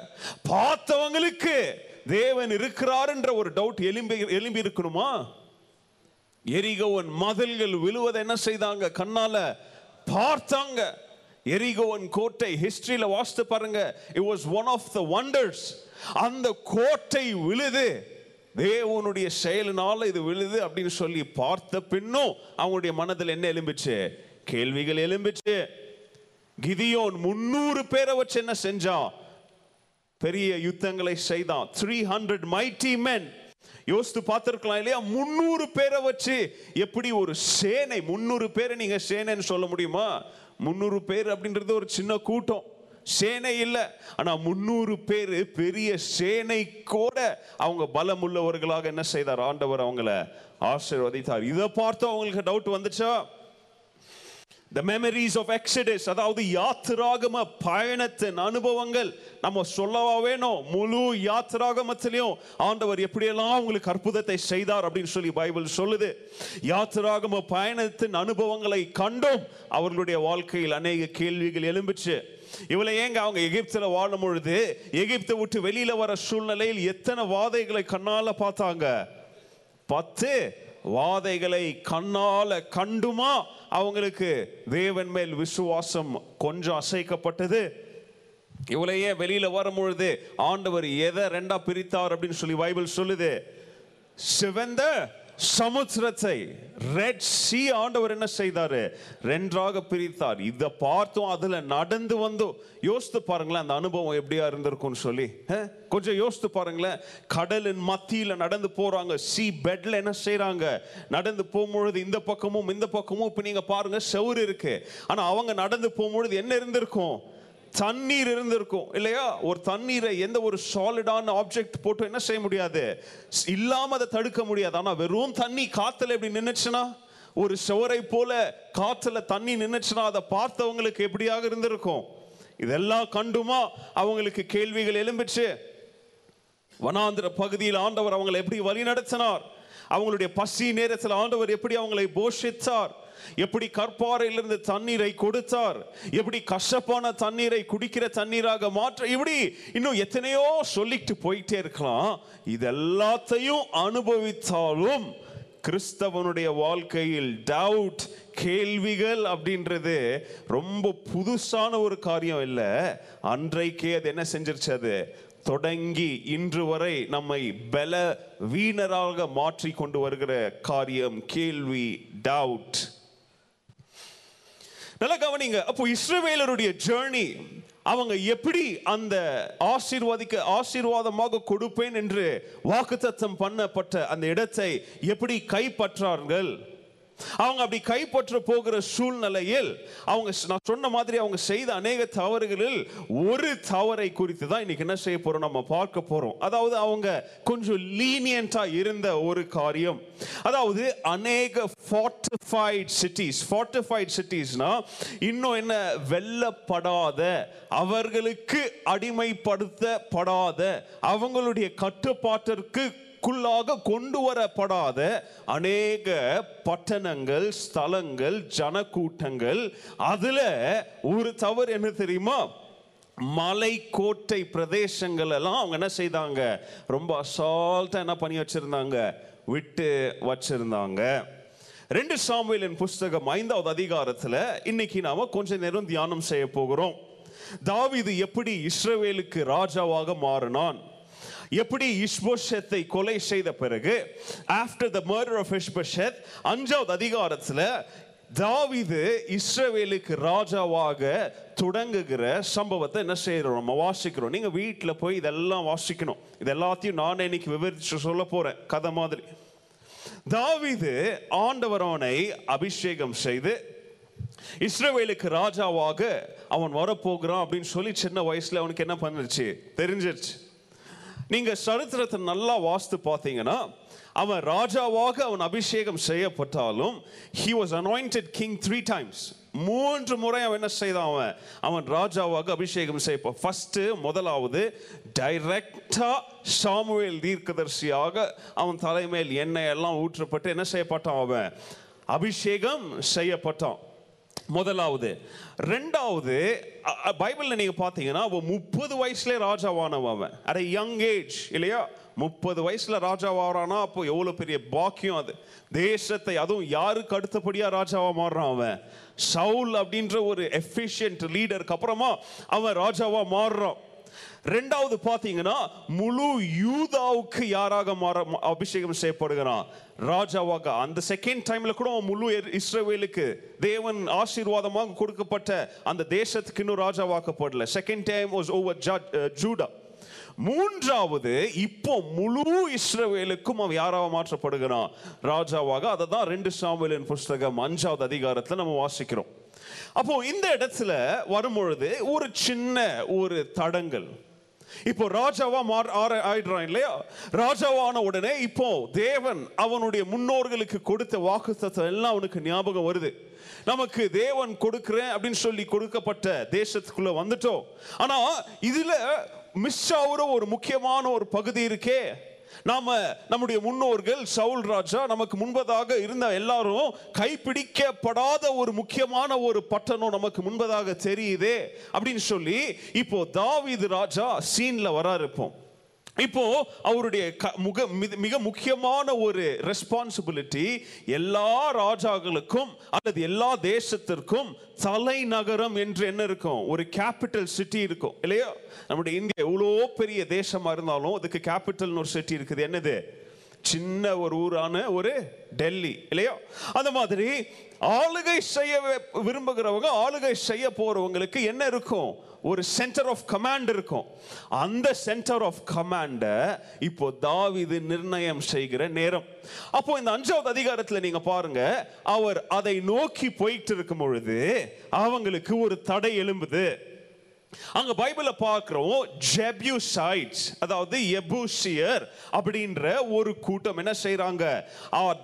பார்த்தவங்களுக்கு தேவன் இருக்கிறாருன்ற ஒரு டவுட் எலும்பி எலும்பி இருக்கணுமா எரிகோவன் மதில்கள் விழுவதை என்ன செய்தாங்க? கண்ணால பார்த்தாங்க. எரிகோவன் கோட்டை ஹிஸ்டரியில வாசித்து பாருங்க. It was one of the wonders அந்த கோட்டை விழுது. தேவனுடைய செயலினால இது விழுது அப்படின்னு சொல்லி பார்த்த பின்னும் அவங்களுடைய மனதில் என்ன எலும்பிச்சு கேள்விகள் எலும்பிச்சு கிதியோன் முன்னூறு பேரை வச்சு என்ன செஞ்சான்? பெரிய யுத்தங்களை செய்தான். த்ரீ ஹண்ட்ரட் மைட்டி மென் யோசித்து பார்த்துருக்கலாம் இல்லையா? முன்னூறு பேரை வச்சு எப்படி ஒரு சேனை முன்னூறு பேரை நீங்கள் சேனைன்னு சொல்ல முடியுமா? முந்நூறு பேர் அப்படின்றது ஒரு சின்ன கூட்டம். சேனை இல்லை. ஆனால் முன்னூறு பேர் பெரிய சேனை கூட அவங்க பலம் உள்ளவர்களாக என்ன செய்தார்? ஆண்டவர் அவங்கள ஆசீர்வதித்தார். இதை பார்த்து அவங்களுக்கு டவுட் வந்துச்சா? த மெமரிஸ் ஆஃப் எக்ஸடஸ் அதாவது யாத்திராகம பயணத்தின் அனுபவங்கள். நம்ம சொல்லவா வேணும்? முழு யாத்திராகமத்திலையும் ஆண்டவர் எப்படியெல்லாம் உங்களுக்கு அற்புதத்தை செய்தார் அப்படின்னு சொல்லி பைபிள் சொல்லுது. யாத்திராகம பயணத்தின் அனுபவங்களை கண்டும் அவர்களுடைய வாழ்க்கையில் அநேக கேள்விகள் எழும்பிச்சு. இவளை ஏங்க அவங்க எகிப்தில் வாழும் பொழுது எகிப்தை விட்டு வெளியில வர சூழ்நிலையில் எத்தனை வாதைகளை கண்ணால பார்த்தாங்க? பத்து வாதைகளை கண்ணால கண்டுமா? அவங்களுக்கு தேவன் மேல் விசுவாசம் கொஞ்சம் அசைக்கப்பட்டது. இவளையே வெளியில வரும்பொழுது ஆண்டவர் எதை ரெண்டா பிரித்தார்? அப்படின்னு சொல்லி பைபிள் சொல்லுது. சிவந்த சமுத்திரத்தை ரெட் சி ஆண்டவர் என்ன செய்தாரு? ரெண்டாக பிரித்தார். இதை பார்த்தும் அதுல நடந்து வந்தோம் யோசித்து பாருங்களேன் அந்த அனுபவம் எப்படியா இருந்திருக்கும்னு சொல்லி. கொஞ்சம் யோசித்து பாருங்களேன். கடலின் மத்தியில நடந்து போறாங்க. சி பெட்ல என்ன செய்கிறாங்க நடந்து போகும்பொழுது இந்த பக்கமும் இந்த பக்கமும். இப்ப நீங்க பாருங்க செவுரு இருக்கு. ஆனா அவங்க நடந்து போகும்பொழுது என்ன இருந்திருக்கும்? தண்ணீர் இருந்திருக்கும் இல்லையா? ஒரு தண்ணீரை எந்த ஒரு சாலிடான ஆப்ஜெக்ட் போட்டு என்ன செய்ய முடியாது? ஸ்- இல்லாம அதை தடுக்க முடியாது. ஆனா வெறும் தண்ணி காத்துல எப்படி நின்னுச்சுன்னா ஒரு சுவரை போல காத்துல தண்ணி நின்றுச்சுன்னா அதை பார்த்தவங்களுக்கு எப்படியாக இருந்திருக்கும்? இதெல்லாம் கண்டுமா? அவங்களுக்கு கேள்விகள் எழும்பிச்சு. வனாந்திர பகுதியில் ஆண்டவர் அவங்களை எப்படி வழி நடத்தினார் அவங்களுடைய பசி நேரத்தில் ஆண்டவர் எப்படி அவங்களை போஷித்தார்? எப்படி கற்பாறையிலிருந்து தண்ணீரை கொடுத்தார்? எப்படி கஷ்டப்பான தண்ணீரை குடிக்கிற தண்ணீராக மாற்ற இப்படி இன்னும் எத்தனையோ சொல்லிட்டு போயிட்டே இருக்கலாம். இதெல்லாத்தையும் அனுபவித்தாலும் கிறிஸ்தவனுடைய வாழ்க்கையில் டவுட் கேள்விகள் அப்படின்றது ரொம்ப புதுசான ஒரு காரியம் இல்லை. அன்றைக்கே அது என்ன செஞ்சிருச்சு அது? தொடங்கி இன்று வரை நம்மை பல வீணராக மாற்றி கொண்டு வருகிற காரியம் கேள்வி டவுட் நல்லா கவனிங்க. அப்போ இஸ்ரவேலருடைய ஜேர்னி அவங்க எப்படி அந்த ஆசீர்வாதிக்க ஆசீர்வாதமாக கொடுப்பேன் என்று வாக்குத்தத்தம் பண்ணப்பட்ட அந்த இடத்தை எப்படி கைப்பற்றார்கள்? அவங்க அப்படி கைப்பற்ற போகிற சூழ்நிலையில் அவங்க நான் சொன்ன மாதிரி அவங்க செய்த அநேக தவறுகளில் ஒரு தவறை குறித்து தான் இன்னைக்கு என்ன செய்ய போறோம்? நம்ம பார்க்க போறோம். அதாவது அவங்க கொஞ்சம் லீனியண்டா இருந்த ஒரு காரியம். அதாவது அநேக ஃபார்ட்டிஃபைட் சிட்டிஸ் ஃபார்ட்டிஃபைட் சிட்டிஸ்னா இன்னும் என்ன? வெல்லப்படாத அவர்களுக்கு அடிமைப்படுத்தப்படாத அவங்களுடைய கட்டுப்பாட்டிற்கு க்குள்ளாக கொண்டு வரப்படாத அநேக பட்டணங்கள் ஸ்தலங்கள் ஜனக்கூட்டங்கள். அதுல ஒரு தவறு என்ன தெரியுமா? மலை கோட்டை பிரதேசங்கள் எல்லாம் அவங்க என்ன செய்தாங்க? ரொம்ப அசால்ட்டாக என்ன பண்ணி வச்சிருந்தாங்க? விட்டு வச்சிருந்தாங்க. ரெண்டு சாமுவேலின் புஸ்தகம் ஐந்தாவது அதிகாரத்தில் இன்னைக்கு நாம கொஞ்ச நேரம் தியானம் செய்ய போகிறோம். தாவிது எப்படி இஸ்ரவேலுக்கு ராஜாவாக மாறினான்? எப்படி இஷ்போஷத்தை கொலை செய்த பிறகு after the murder of Ishbosheth அஞ்சாவது அதிகாரத்தில் தாவிது இஸ்ரவேலுக்கு ராஜாவாக தொடங்குகிற சம்பவத்தை என்ன செய்கிறோம் நம்ம வாசிக்கிறோம். நீங்கள் வீட்டில் போய் இதெல்லாம் வாசிக்கணும். இது எல்லாத்தையும் நான் இன்னைக்கு விவரித்து சொல்ல போகிறேன் கதை மாதிரி. தாவிது ஆண்டவரவனை அபிஷேகம் செய்து இஸ்ரவேலுக்கு ராஜாவாக அவன் வரப்போகிறான் அப்படின்னு சொல்லி சின்ன வயசில் அவனுக்கு என்ன பண்ணுச்சு தெரிஞ்சிருச்சு. நீங்க சரித்திரத்தை நல்லா வாஸ்து பார்த்தீங்கன்னா அவன் ராஜாவாக அவன் அபிஷேகம் செய்யப்பட்டாலும் he was anointed king three times மூன்று முறை அவன் என்ன செய்தான் அவன்? அவன் ராஜாவாக அபிஷேகம் செய்யப்போ ஃபஸ்ட்டு முதலாவது டைரக்டாக சாமுவேல் தீர்க்கதர்சியாக அவன் தலைமையில் எண்ணெய் எல்லாம் ஊற்றப்பட்டு என்ன செய்யப்பட்டான் அவன்? அபிஷேகம் செய்யப்பட்டான். முதலாவது. ரெண்டாவது பைபிளில் நீங்கள் பார்த்தீங்கன்னா அவன் முப்பது வயசுலேயே ராஜாவானவன் அவன். அட் யங் ஏஜ் இல்லையா? முப்பது வயசில் ராஜாவானா அப்போ எவ்வளோ பெரிய பாக்கியம் அது. தேசத்தை அதுவும் யாருக்கு அடுத்தபடியாக ராஜாவாக மாறுறான் அவன்? சவுல் அப்படின்ற ஒரு எஃபிஷியன்ட் லீடருக்கு அப்புறமா அவன் ராஜாவாக மாறுறான். ரெண்டாவது பார்த்தீங்கன்னா முழு யூதாவுக்கு யாராக மாற அபிஷேகம் செய்யப்படுகிறான் ராஜாவாக. அந்த செகண்ட் டைம்ல கூட அவன் முழு இஸ்ரேவேலுக்கு தேவன் ஆசீர்வாதமாக கொடுக்கப்பட்ட அந்த தேசத்துக்கு இன்னும் ராஜாவாக்கப்படல. Second time was over Judah மூன்றாவது இப்போ முழு இஸ்ரவேலுக்கும் அவன் யாராக மாற்றப்படுகிறான் ராஜாவாக. அதை தான் ரெண்டு சாமியலின் புஸ்தகம் அஞ்சாவது அதிகாரத்தில் நம்ம வாசிக்கிறோம். அப்போ இந்த இடத்துல வரும்பொழுது ஒரு சின்ன ஒரு தடங்கள். இப்போ ராஜாவா மாற ஆற- ஆயிடுறான் இல்லையா? ராஜாவான உடனே இப்போ தேவன் அவனுடைய முன்னோர்களுக்கு கொடுத்த வாக்குத்தத்தம் எல்லாம் அவனுக்கு ஞாபகம் வருது. நமக்கு தேவன் கொடுக்கிறேன் அப்படின்னு சொல்லி கொடுக்கப்பட்ட தேசத்துக்குள்ள வந்துட்டோம். ஆனா இதுல மிஸ் ஆகுற ஒரு முக்கியமான ஒரு பகுதி இருக்கே. நாம நம்முடைய முன்னோர்கள் சவுல் ராஜா நமக்கு முன்பதாக இருந்த எல்லாரும் கைப்பிடிக்கப்படாத ஒரு முக்கியமான ஒரு பட்டணம் நமக்கு முன்பதாக தெரியுதே அப்படின்னு சொல்லி இப்போ தாவீது ராஜா சீன்ல வரா இருப்போம் இப்போ அவருடைய க- முக மிக- மிக முக்கியமான ஒரு ரெஸ்பான்சிபிலிட்டி எல்லா ராஜாக்களுக்கும் அல்லது எல்லா தேசத்திற்கும் தலைநகரம் என்று என்ன இருக்கும்? ஒரு கேபிட்டல் சிட்டி இருக்கும். இல்லையா? நம்முடைய இந்தியா எவ்வளோ பெரிய தேசமாக இருந்தாலும் அதுக்கு கேபிட்டல்னு ஒரு சிட்டி இருக்குது. என்னது? சின்ன ஒரு ஊரான ஒரு டெல்லி இல்லையா? அந்த மாதிரி ஆளுகை செய்ய விரும்புகிறவங்க ஆளுகை செய்ய போறவங்களுக்கு என்ன இருக்கும்? ஒரு சென்டர் ஆஃப் கமாண்ட் இருக்கும். அந்த சென்டர் ஆஃப் கமாண்டை இப்போ தாவீது நிர்ணயம் செய்கிற நேரம். அப்போ இந்த அஞ்சாவது அதிகாரத்தில் நீங்க பாருங்க அவர் அதை நோக்கி போயிட்டு இருக்கும் பொழுது அவங்களுக்கு ஒரு தடை எழும்புது. அங்க பைபிள பார்க்கிறோம் ஜெபியூசைட்ஸ் அதாவது எபூசியர் அப்படின்ற ஒரு கூட்டம் என்ன செய்யறாங்க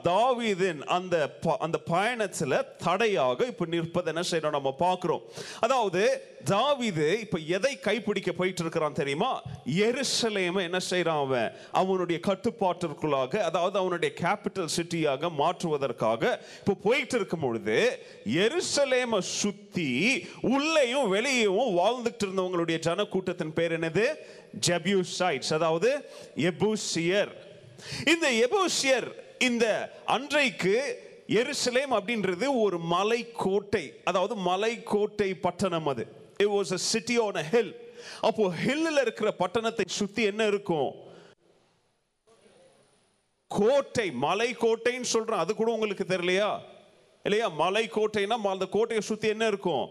தாவீதின் அந்த அந்த பயணத்துல தடையாக இப்ப நிற்பதை என்ன செய்யறோம் நம்ம பார்க்கிறோம். அதாவது தாவிது இப்ப எதை கைப்பிடிக்க போயிட்டு இருக்கிறான் தெரியுமா? எருசலேம என்ன செய்யறான் அவன்? அவனுடைய கட்டுப்பாட்டிற்குள்ளாக அதாவது அவனுடைய கேபிட்டல் சிட்டியாக மாற்றுவதற்காக இப்போ போயிட்டு இருக்கும் பொழுது எருசலேம சுத்தி உள்ளேயும் வெளியேயும் வாழ்ந்துட்டு இருந்தவங்களுடைய ஜனக்கூட்டத்தின் பேர் என்னது? ஜபியூசைட்ஸ் அதாவது எபூசியர். இந்த எபூசியர் இந்த அன்றைக்கு எருசலேம் அப்படின்றது ஒரு மலை கோட்டை அதாவது மலை கோட்டை பட்டணம் அது. It was a city on a hill அப்போ ஹில்லில் இருக்கிற பட்டணத்தை சுத்தி என்ன இருக்கும்? கோட்டை மலை கோட்டைன்னு சொல்றேன் அது கூட உங்களுக்கு தெரியலையா? இல்லையா? மலை கோட்டைன்னா அந்த கோட்டையை சுத்தி என்ன இருக்கும்?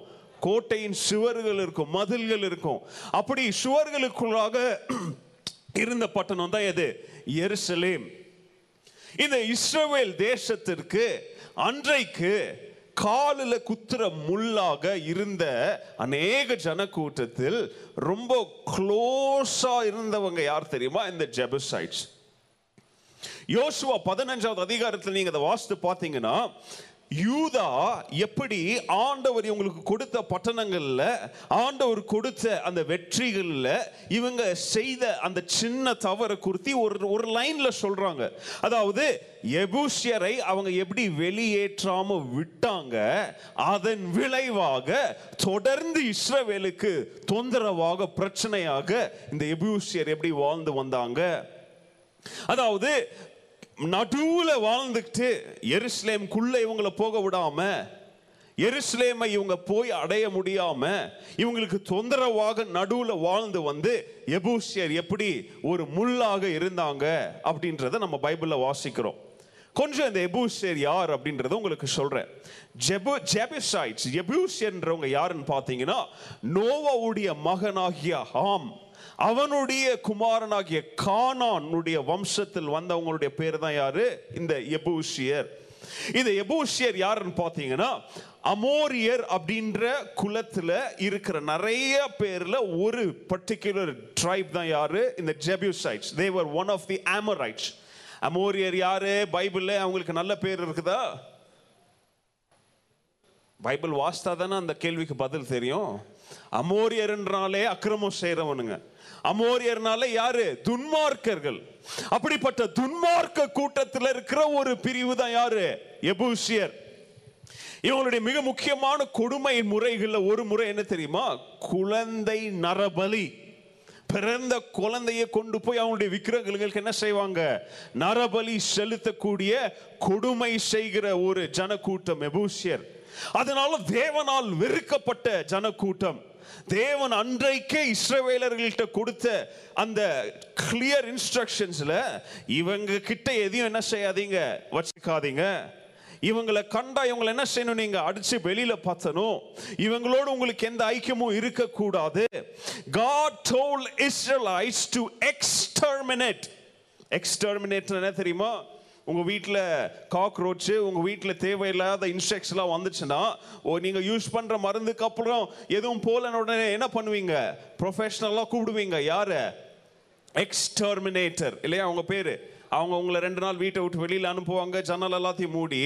கோட்டையின் சுவர்கள் இருக்கும் மதில்கள் இருக்கும். அப்படி சுவர்களுக்குள்ளாக இருந்த பட்டணம் தான் எது? எருசலேம். இந்த இஸ்ரவேல் தேசத்திற்கு அன்றைக்கு காலில் குத்துற முள்ளாக இருந்த அநேக ஜனக்கூட்டத்தில் ரொம்ப க்ளோஸா இருந்தவங்க யார் தெரியுமா? இந்த ஜெபசைட்ஸ் யோசுவா பதினஞ்சாவது அதிகாரத்தில் நீங்க அதை வாசித்து பார்த்தீங்கன்னா யூதா எப்படி ஆண்டவர் இவங்களுக்கு கொடுத்த பட்டணங்களில் ஆண்டவர் கொடுத்த அந்த வெற்றிகளில் இவங்க செய்த அந்த சின்ன தவறை குறித்து ஒரு ஒரு லைனில் சொல்கிறாங்க அதாவது எபூஷியரை அவங்க எப்படி வெளியேற்றாம விட்டாங்க அதன் விளைவாக தொடர்ந்து இஸ்ரவேலுக்கு தொந்தரவாக பிரச்சனையாக இந்த எபூஷியர் எப்படி வாழ்ந்து வந்தாங்க. அதாவது நடுவில் வாழ்ந்துக்கிட்டு எருஸ்லேம்குள்ளே இவங்களை போக விடாம எருஸ்லேமை இவங்க போய் அடைய முடியாம இவங்களுக்கு தொந்தரவாக நடுவில் வாழ்ந்து வந்து எபூசியர் எப்படி ஒரு முள்ளாக இருந்தாங்க அப்படின்றத நம்ம பைபிளில் வாசிக்கிறோம். கொஞ்சம் இந்த எபூசியர் யார் அப்படின்றத உங்களுக்கு சொல்கிறேன் ஜெபு ஜெபிசைட்ஸ் எபூசியர்ன்றவங்க யாருன்னு பார்த்தீங்கன்னா நோவாவுடைய மகனாகிய ஆம் அவனுடைய குமாரனாகிய கானானுடைய வம்சத்தில் வந்தவங்களுடைய பேர் தான் யாரு? இந்த எபூசியர். இந்த எபூசியர் யாருன்னு பார்த்தீங்கன்னா அமோரியர் அப்படின்ற குலத்தில் இருக்கிற நிறைய பேரில் ஒரு பர்டிகுலர் ட்ரைப் தான் யாரு? இந்த ஜெபியூசைட்ஸ் தேவர் ஒன் ஆஃப் தி ஆமரைட்ஸ் அமோரியர் யாரு? பைபிளில் அவங்களுக்கு நல்ல பேர் இருக்குதா? பைபிள் வாஸ்தா தானே அந்த கேள்விக்கு பதில் தெரியும். அமோரியர்ன்றாலே அக்கிரமம் செய்கிறவனுங்க அமோரியர்னால யாரு? துன்மார்க்கர்கள். அப்படிப்பட்ட துன்மார்க்க கூட்டத்தில் இருக்கிற ஒரு பிரிவு தான் யாரு? எபூசியர். இவங்களுடைய மிக முக்கியமான கொடுமை முறைகள்ல ஒரு முறை என்ன தெரியுமா? குழந்தை நரபலி. பிறந்த குழந்தையை கொண்டு போய் அவங்களுடைய விக்கிரகங்களுக்கு என்ன செய்வாங்க? நரபலி செலுத்தக்கூடிய கொடுமை செய்கிற ஒரு ஜனக்கூட்டம் எபூசியர். அதனால தேவனால் வெறுக்கப்பட்ட ஜனக்கூட்டம். தேவன் அன்றைக்கே இஸ்ரவேலர்கள்ட்ட கொடுத்த அந்த கிளியர் இன்ஸ்ட்ரக்ஷன்ஸ்ல இவங்க கிட்ட எதையும் என்ன செய்யாதீங்க வச்சுக்காதீங்க. இவங்களை கண்டா இவங்களை என்ன செய்யணும்? நீங்க அடிச்சு வெளியில பார்த்தனும் இவங்களோட உங்களுக்கு எந்த ஐக்கியமும் இருக்கக்கூடாது. God told Israelites to exterminate exterminate என்ன தெரியுமா? உங்கள் வீட்டில் காக்ரோச்சு உங்கள் வீட்டில் தேவையில்லாத இன்ஸ்ட்ரக்ஷன்லாம் வந்துச்சுன்னா ஓ யூஸ் பண்ணுற மருந்துக்கு அப்புறம் எதுவும் போலன உடனே என்ன பண்ணுவீங்க? ப்ரொஃபஷனலாக கூப்பிடுவீங்க. யாரை? எக்ஸ்டர்மினேட்டர் இல்லையா? அவங்க பேர்? அவங்க உங்களை ரெண்டு நாள் வீட்டை விட்டு வெளியில் அனுப்புவாங்க ஜன்னல் எல்லாத்தையும் மூடி.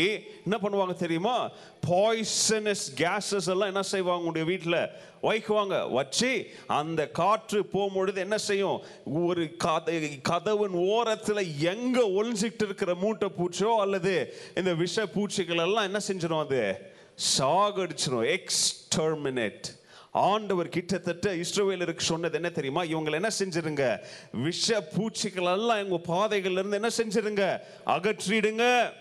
என்ன பண்ணுவாங்க தெரியுமா? பாய்சனஸ் கேஸஸ் எல்லாம் என்ன செய்வாங்க உங்களுடைய வீட்டில்? வைக்குவாங்க. வச்சு அந்த காற்று போகும்பொழுது என்ன செய்யும்? ஒரு கத கதவின் ஓரத்தில் எங்கே ஒழிஞ்சிக்கிட்டு இருக்கிற மூட்டை பூச்சோ அல்லது இந்த விஷ பூச்சிகள் எல்லாம் என்ன செஞ்சிடும் அது? சாகடிச்சிடும் எக்ஸ்டர்மினேட் ஆண்டவர் கிட்டத்தட்ட இஸ்ரோவேலருக்கு சொன்னது என்ன தெரியுமா? இவங்களை என்ன செஞ்சிருங்க? விஷ பூச்சிகள் எல்லாம் இவங்க பாதைகள்ல இருந்து என்ன செஞ்சிருங்க? அகற்றிடுங்க.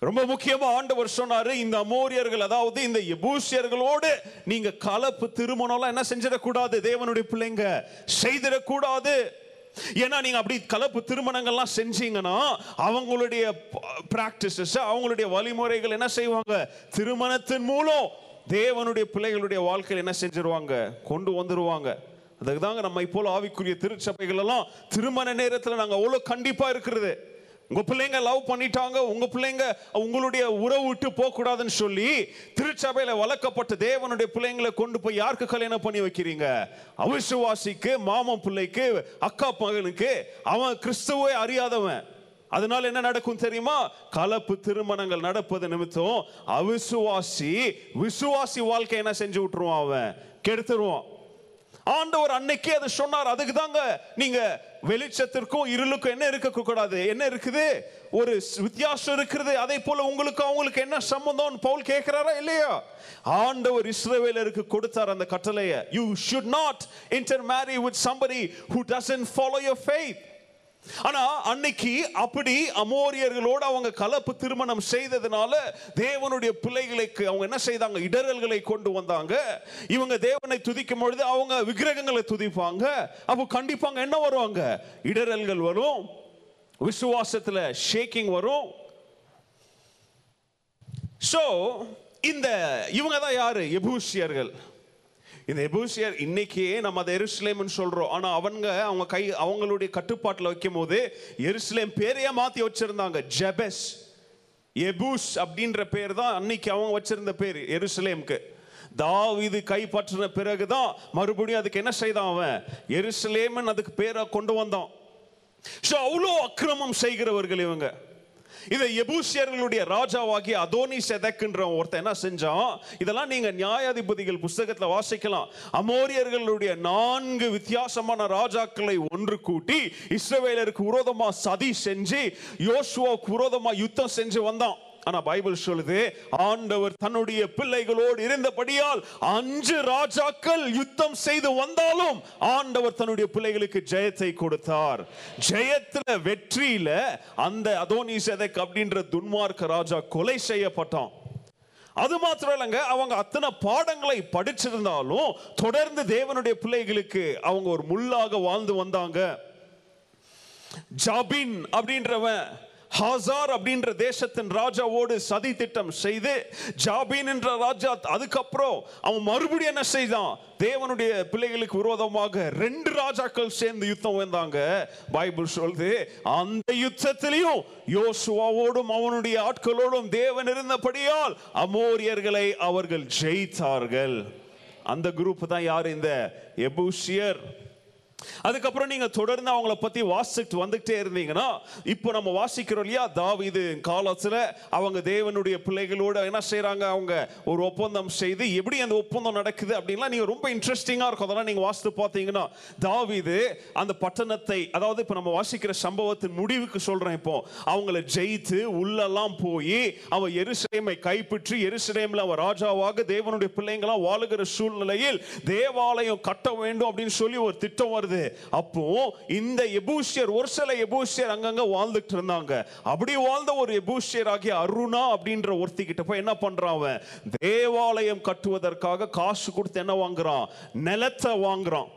ரொம்ப முக்கியமா ஆண்டவர் சொன்னாரு இந்த அமோரியர்கள் அதாவது இந்த எபூசியர்களோடு நீங்க கலப்பு திருமணம்லாம் என்ன செஞ்சிடக்கூடாது? தேவனுடைய பிள்ளைங்க செய்திடக்கூடாது. ஏன்னா நீங்க அப்படி கலப்பு திருமணங்கள்லாம் செஞ்சீங்கன்னா அவங்களுடைய பிராக்டிசஸ் அவங்களுடைய வழிமுறைகள் என்ன செய்வாங்க? திருமணத்தின் மூலம். தேவனுடைய பிள்ளைகளுடைய வாழ்க்கையில் என்ன செஞ்சிருவாங்க? கொண்டு வந்துருவாங்க. அதுக்கு தாங்க நம்ம இப்போ ஆவிக்குரிய திருச்சபைகள் எல்லாம் திருமண நேரத்தில் நாங்கள் அவ்வளோ கண்டிப்பாக இருக்கிறது. உங்க பிள்ளைங்க லவ் பண்ணிட்டாங்க. உங்க பிள்ளைங்க உங்களுடைய உறவு விட்டு போகக்கூடாதுன்னு சொல்லி திருச்சபையில வளர்க்கப்பட்ட தேவனுடைய பிள்ளைங்களை கொண்டு போய் யாருக்கு கல்யாணம் பண்ணி வைக்கிறீங்க? அவிசுவாசிக்கு மாமன் பிள்ளைக்கு அக்கா மகனுக்கு. அவன் கிறிஸ்துவே அறியாதவன். அதனால என்ன நடக்கும் தெரியுமா? கலப்பு திருமணங்கள் நடப்பது நிமித்தம் அவிசுவாசி விசுவாசி வாழ்க்கை என்ன செஞ்சு விட்டுருவான் அவன்? கெடுத்துருவான். ஆண்டவர் அன்னைக்கே அதை சொன்னார். அதுக்கு தாங்க நீங்க வெளிச்சத்திற்கும் இருளுக்கும் என்ன இருக்க கூடாது? என்ன இருக்குது? ஒரு வித்தியாசம் இருக்கிறது அதே போல உங்களுக்கு அவங்களுக்கு என்ன சம்பந்தம் பவுல் கேட்கிறாரா இல்லையா? ஆண்டவர் இஸ்ரேவேலருக்கு கொடுத்தார் அந்த கட்டளையை. You should not intermarry with somebody who doesn't follow your faith ஆனா அன்னைக்கு அப்படி அமோரியர்களோடு அவங்க கலப்பு திருமணம் செய்ததுனால தேவனுடைய பிள்ளைகளுக்கு அவங்க என்ன செய்தாங்க? இடரல்களை கொண்டு வந்தாங்க. இவங்க தேவனை துதிக்கும் பொழுது அவங்க விக்கிரகங்களை துதிப்பாங்க. அப்போ கண்டிப்பாங்க என்ன வருவாங்க இடரல்கள் வரும். விசுவாசத்துல ஷேக்கிங் வரும். சோ இந்த இவங்க தான் யாரு? எபூசியர்கள். இந்த எபூசியர் இன்னைக்கு நம்ம அதை எருசலேம்னு சொல்றோம். ஆனா அவங்க அவங்க கை அவங்களுடைய கட்டுப்பாட்டில் வைக்கும் போது எருசலேம் பேரையே மாத்தி வச்சிருந்தாங்க. ஜெபஸ். எபூஸ் அப்படின்ற பேர் தான் அன்னைக்கு அவங்க வச்சிருந்த பேர் எருசலேம்க்கு. தாவிது கைப்பற்றின பிறகுதான் மறுபடியும் அதுக்கு என்ன செய்தான் அவன்? எருசலேம்னு அதுக்கு பேரை கொண்டு வந்தான். ஸோ அவ்வளோ அக்கிரமம் செய்கிறவர்கள் இவங்க. இதை எபூசியர்களுடைய ராஜாவாகிய அதோனி செதக்குன்ற ஒருத்தன் என்ன செஞ்சான்? இதெல்லாம் நீங்க நியாயாதிபதிகள் புஸ்தகத்துல வாசிக்கலாம். அமோரியர்களுடைய நான்கு வித்தியாசமான ராஜாக்களை ஒன்று கூட்டி இஸ்ரவேலருக்கு விரோதமா சதி செஞ்சு யோசுவாவுக்கு விரோதமா யுத்தம் செஞ்சு வந்தான். ஆனா பைபிள் சொல்லுது ஆண்டவர் தன்னுடைய பிள்ளைகளோடு இருந்தபடியால் அஞ்சு ராஜாக்கள் யுத்தம் செய்து வந்தாலும் ஆண்டவர் தன்னுடைய பிள்ளைகளுக்கு ஜெயத்தை கொடுத்தார். ஜெயத்துல வெற்றியில அந்த அதோனி செதக் அப்படின்ற துன்மார்க்க ராஜா கொலை செய்யப்பட்டான். அது மாத்திரம் இல்லைங்க அவங்க அத்தனை பாடங்களை படிச்சிருந்தாலும் தொடர்ந்து தேவனுடைய பிள்ளைகளுக்கு அவங்க ஒரு முள்ளாக வாழ்ந்து வந்தாங்க. ஜாபின் அப்படின்றவன் ஹாசார் அப்படின்ற தேசத்தின் ராஜாவோடு சதி திட்டம் செய்து ஜாபீன் என்ற ராஜா அதுக்கப்புறம் அவன் மறுபடியும் என்ன செய்தான்? தேவனுடைய பிள்ளைகளுக்கு விரோதமாக ரெண்டு ராஜாக்கள் சேர்ந்து யுத்தம் வந்தாங்க பைபிள் சொல்லுது அந்த யுத்தத்திலையும் யோசுவாவோடும் அவனுடைய ஆட்களோடும் தேவன் இருந்தபடியால் அமோரியர்களை அவர்கள் ஜெயித்தார்கள். அந்த குரூப் தான் யார்? இந்த எபூசியர். அதுக்கப்புறம் நீங்க தொடர்ந்து அவங்கள பத்தி வாசிச்சுட்டு வந்துகிட்டே இருந்தீங்கன்னா இப்போ நம்ம வாசிக்கிறோம் இல்லையா? தாவிது காலத்துல அவங்க தேவனுடைய பிள்ளைகளோட என்ன செய்யறாங்க அவங்க ஒரு ஒப்பந்தம் செய்து எப்படி அந்த ஒப்பந்தம் நடக்குது அப்படின்லாம் நீங்க ரொம்ப இன்ட்ரெஸ்டிங்கா இருக்கும். அதெல்லாம் நீங்க வாசித்து பார்த்தீங்கன்னா தாவிது அந்த பட்டணத்தை அதாவது இப்போ நம்ம வாசிக்கிற சம்பவத்தின் முடிவுக்கு சொல்றேன் இப்போ. அவங்கள ஜெயித்து உள்ளெல்லாம் போய் அவன் எருசலேமை கைப்பற்றி எருசலேம்ல அவன் ராஜாவாக தேவனுடைய பிள்ளைங்களாம் வாழுகிற சூழ்நிலையில் தேவாலயம் கட்ட வேண்டும் அப்படின்னு சொல்லி ஒரு திட்டம் வருது. அப்போ இந்த எபூஷியர் ஒரு சில எபூஷியர் அங்கங்க வாழ்ந்துட்டு இருந்தாங்க அப்படி வாழ்ந்த ஒரு எபூஷியர் ஆகிய அருணா அப்படின்ற ஒருத்தி கிட்ட போய் என்ன பண்றான் அவன்? தேவாலயம் கட்டுவதற்காக காசு கொடுத்து என்ன வாங்குறான்? நிலத்தை வாங்குறான்.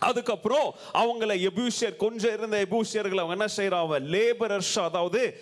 அதுக்கப்புறம் அவங்கள எபூசியர் கொஞ்சம் இருந்த எபூஷியர்களை அவங்க என்ன செய்யறாங்க? லேபரர்ஸ் அதாவது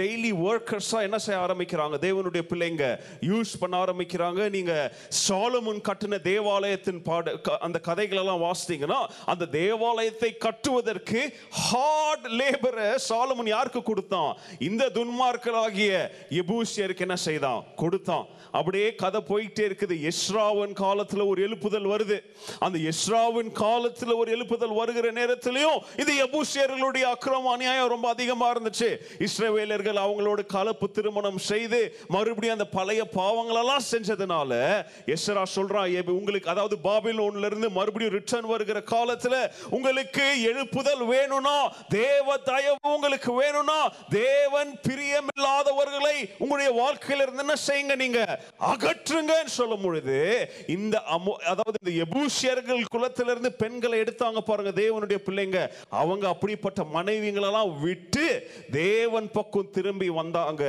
டெய்லி ஒர்க்கர்ஸாக என்ன செய்ய ஆரம்பிக்கிறாங்க? தேவனுடைய பிள்ளைங்க யூஸ் பண்ண ஆரம்பிக்கிறாங்க. நீங்கள் சாலமுன் கட்டின தேவாலயத்தின் பாட க- அந்த கதைகளெல்லாம் வாசித்தீங்கன்னா அந்த தேவாலயத்தை கட்டுவதற்கு ஹார்ட் லேபரை சாலமன் யாருக்கு கொடுத்தான்? இந்த துன்மார்களாகிய எபூசியருக்கு என்ன செய்தான்? கொடுத்தான். அப்படியே கதை போயிட்டே இருக்குது. எஸ்ராவின் காலத்துல ஒரு எழுப்புதல் வருது. அந்த எஸ்ராவின் காலத்துல ஒரு எழுப்புதல் வருகிற நேரத்திலையும் இது எபூசியர்களுடைய அக்கிரம அநியாயம் ரொம்ப அதிகமா இருந்துச்சு. இஸ்ரவேலர்கள் அவங்களோட கலப்பு திருமணம் செய்து மறுபடியும் அந்த பழைய பாவங்களெல்லாம் செஞ்சதுனால எஸ்ரா சொல்றான் உங்களுக்கு அதாவது பாபிலோன்ல இருந்து மறுபடியும் ரிட்டர்ன் வருகிற காலத்துல உங்களுக்கு எழுப்புதல் வேணும்னா தேவ தயவு உங்களுக்கு வேணும்னா தேவன் பிரியமில்லாதவர்களை உங்களுடைய வாழ்க்கையில இருந்து என்ன செய்யுங்க நீங்க? அகற்றுங்கன்னு சொல்லும் பொழுது இந்த அதாவது இந்த எபூசியர்கள் குலத்திலிருந்து பெண்களை எடுத்தாங்க பாருங்க தேவனுடைய பிள்ளைங்க. அவங்க அப்படிப்பட்ட மனைவிங்களெல்லாம் விட்டு தேவன் பக்கம் திரும்பி வந்தாங்க.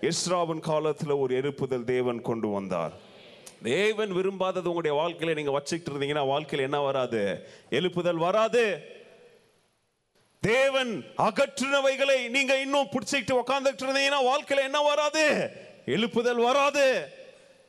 இஸ்ராவின் காலத்துல ஒரு எழுப்புதல் தேவன் கொண்டு வந்தார். தேவன் விரும்பாதது உங்களுடைய வாழ்க்கையில நீங்க வச்சுக்கிட்டு இருந்தீங்கன்னா வாழ்க்கையில் என்ன வராது? எழுப்புதல் வராது. தேவன் அகற்றினவைகளை நீங்க இன்னும் பிடிச்சிக்கிட்டு உட்கார்ந்துட்டு இருந்தீங்கன்னா வாழ்க்கையில என்ன வராது? எழுப்புதல் வராது.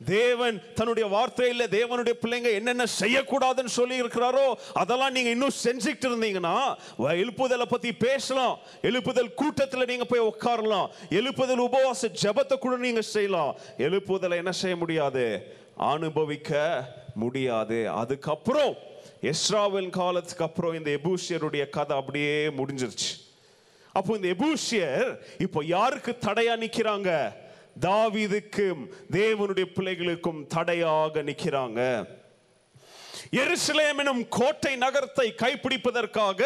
தேவன் தன்னுடைய வார்த்தையில் தேவனுடைய பிள்ளைங்க என்னென்ன செய்யக்கூடாதுன்னு சொல்லி இருக்கிறாரோ அதெல்லாம் நீங்க இன்னும் செஞ்சுக்கிட்டு இருந்தீங்கன்னா வ- எழுப்புதலை பத்தி பேசலாம். எழுப்புதல் கூட்டத்தில் நீங்க போய் உட்காரலாம். எழுப்புதல் உபவாச ஜெபத்தை கூட நீங்க செய்யலாம். எழுப்புதலை என்ன செய்ய முடியாது? அனுபவிக்க முடியாது. அதுக்கப்புறம் எஸ்ராவின் காலத்துக்கு அப்புறம் இந்த எபூசியருடைய கதை அப்படியே முடிஞ்சிருச்சு. அப்போ இந்த எபூசியர் இப்போ யாருக்கு தடையா நிற்கிறாங்க தாவீதுக்கும் தேவனுடைய பிள்ளைகளுக்கும் தடையாக நிற்கிறாங்க. எருசலேம் எனும் கோட்டை நகரத்தை கைப்பிடிப்பதற்காக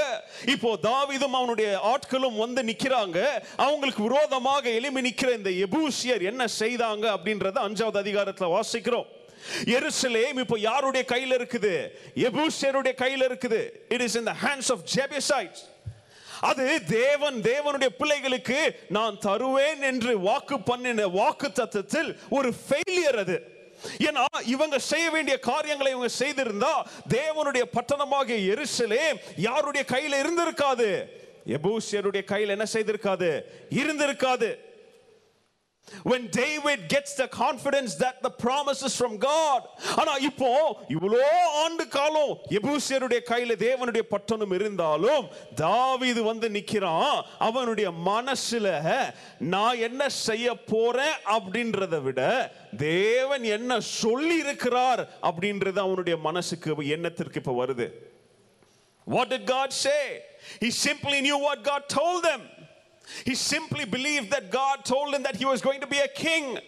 இப்போ தாவிதும் அவனுடைய ஆட்களும் வந்து நிற்கிறாங்க. அவங்களுக்கு விரோதமாக எளிமை நிற்கிற இந்த எபூசியர் என்ன செய்தாங்க அப்படின்றத அஞ்சாவது அதிகாரத்தில் வாசிக்கிறோம். எருசலேம் இப்போ யாருடைய கையில் இருக்குது? எபூசியருடைய கையில் இருக்குது. It is in the hands of Jebusites அது தேவன் தேவனுடைய பிள்ளைகளுக்கு நான் தருவேன் என்று வாக்கு பண்ணின வாக்கு தத்துவத்தில் ஒரு ஃபெயிலியர் அது. ஏன்னா இவங்க செய்ய வேண்டிய காரியங்களை இவங்க செய்திருந்தா தேவனுடைய பட்டணமாகிய எரிசலே யாருடைய கையில இருந்திருக்காது? எபூசியருடைய கையில் என்ன செய்திருக்காது? இருந்திருக்காது. When David gets the confidence that the promises from God ஆனா இப்போ இவ்வளோ ஆண்டு காலம் எபூசியருடைய கையில தேவனுடைய பட்டணம் இருந்தாலும் தாவீது வந்து நிக்கிறான் அவனுடைய மனசுல நான் என்ன செய்ய போறேன் அப்படின்றத விட தேவன் என்ன சொல்லி இருக்கிறார் அப்படின்றது அவனுடைய மனசுக்கு எண்ணத்திற்கு இப்ப வருது What did God say? He simply knew what God told them. He simply believed that God told him that he was going to be a king.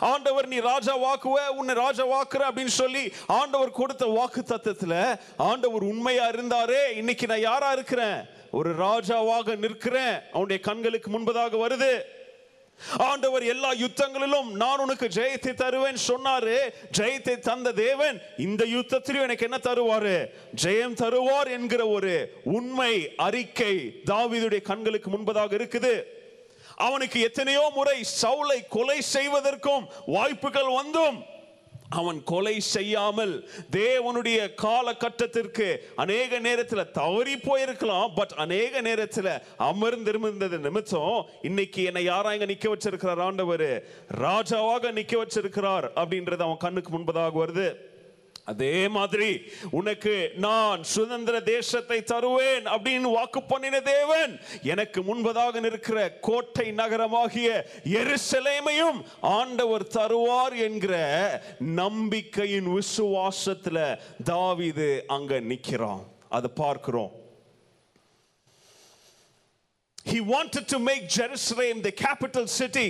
ஆண்டவர் நீ ராஜா வாக்குவ உன்னை ராஜா வாக்குற அப்படின்னு சொல்லி ஆண்டவர் கொடுத்த வாக்கு தத்துவத்துல ஆண்டவர் உண்மையா இருந்தாரே. இன்னைக்கு நான் யாரா இருக்கிறேன்? ஒரு ராஜாவாக நிற்கிறேன். அவனுடைய கண்களுக்கு முன்பதாக வருது. ஆண்டவர் எல்லா யுத்தங்களிலும் நான் உனக்கு ஜெயத்தை தருவேன் சொன்னாரு ஜெயத்தை தந்த தேவன் இந்த யுத்தத்திலும் எனக்கு என்ன தருவாரு? ஜெயம் தருவார் என்கிற ஒரு உண்மை அறிக்கை தாவிதுடைய கண்களுக்கு முன்பதாக இருக்குது. அவனுக்கு எத்தனையோ முறை சவுளை கொலை செய்வதற்கும் வாய்ப்புகள் வந்தும். அவன் கொலை செய்யாமல் தேவனுடைய காலகட்டத்திற்கு அநேக நேரத்தில் தவறி போயிருக்கலாம் பட் அநேக நேரத்தில் அமர்ந்திருந்தது நிமித்தம் இன்னைக்கு என்னை யாரா இங்க நிக்க வச்சிருக்கிறார் ஆண்டவர்? ராஜாவாக நிக்க வச்சிருக்கிறார் அப்படின்றது அவன் கண்ணுக்கு முன்பதாக வருது. அதே மாதிரி உனக்கு நான் சுதந்திர தேசத்தை தருவேன் அப்படின்னு வாக்கு பண்ணின தேவன் எனக்கு முன்பதாக நிற்கிற கோட்டை நகரமாகிய எருசலேமையும் ஆண்டவர் தருவார் என்கிற நம்பிக்கையின் விசுவாசத்துல தாவிது அங்க நிக்கிறான். அதை பார்க்கிறோம். He wanted to make Jerusalem the capital city.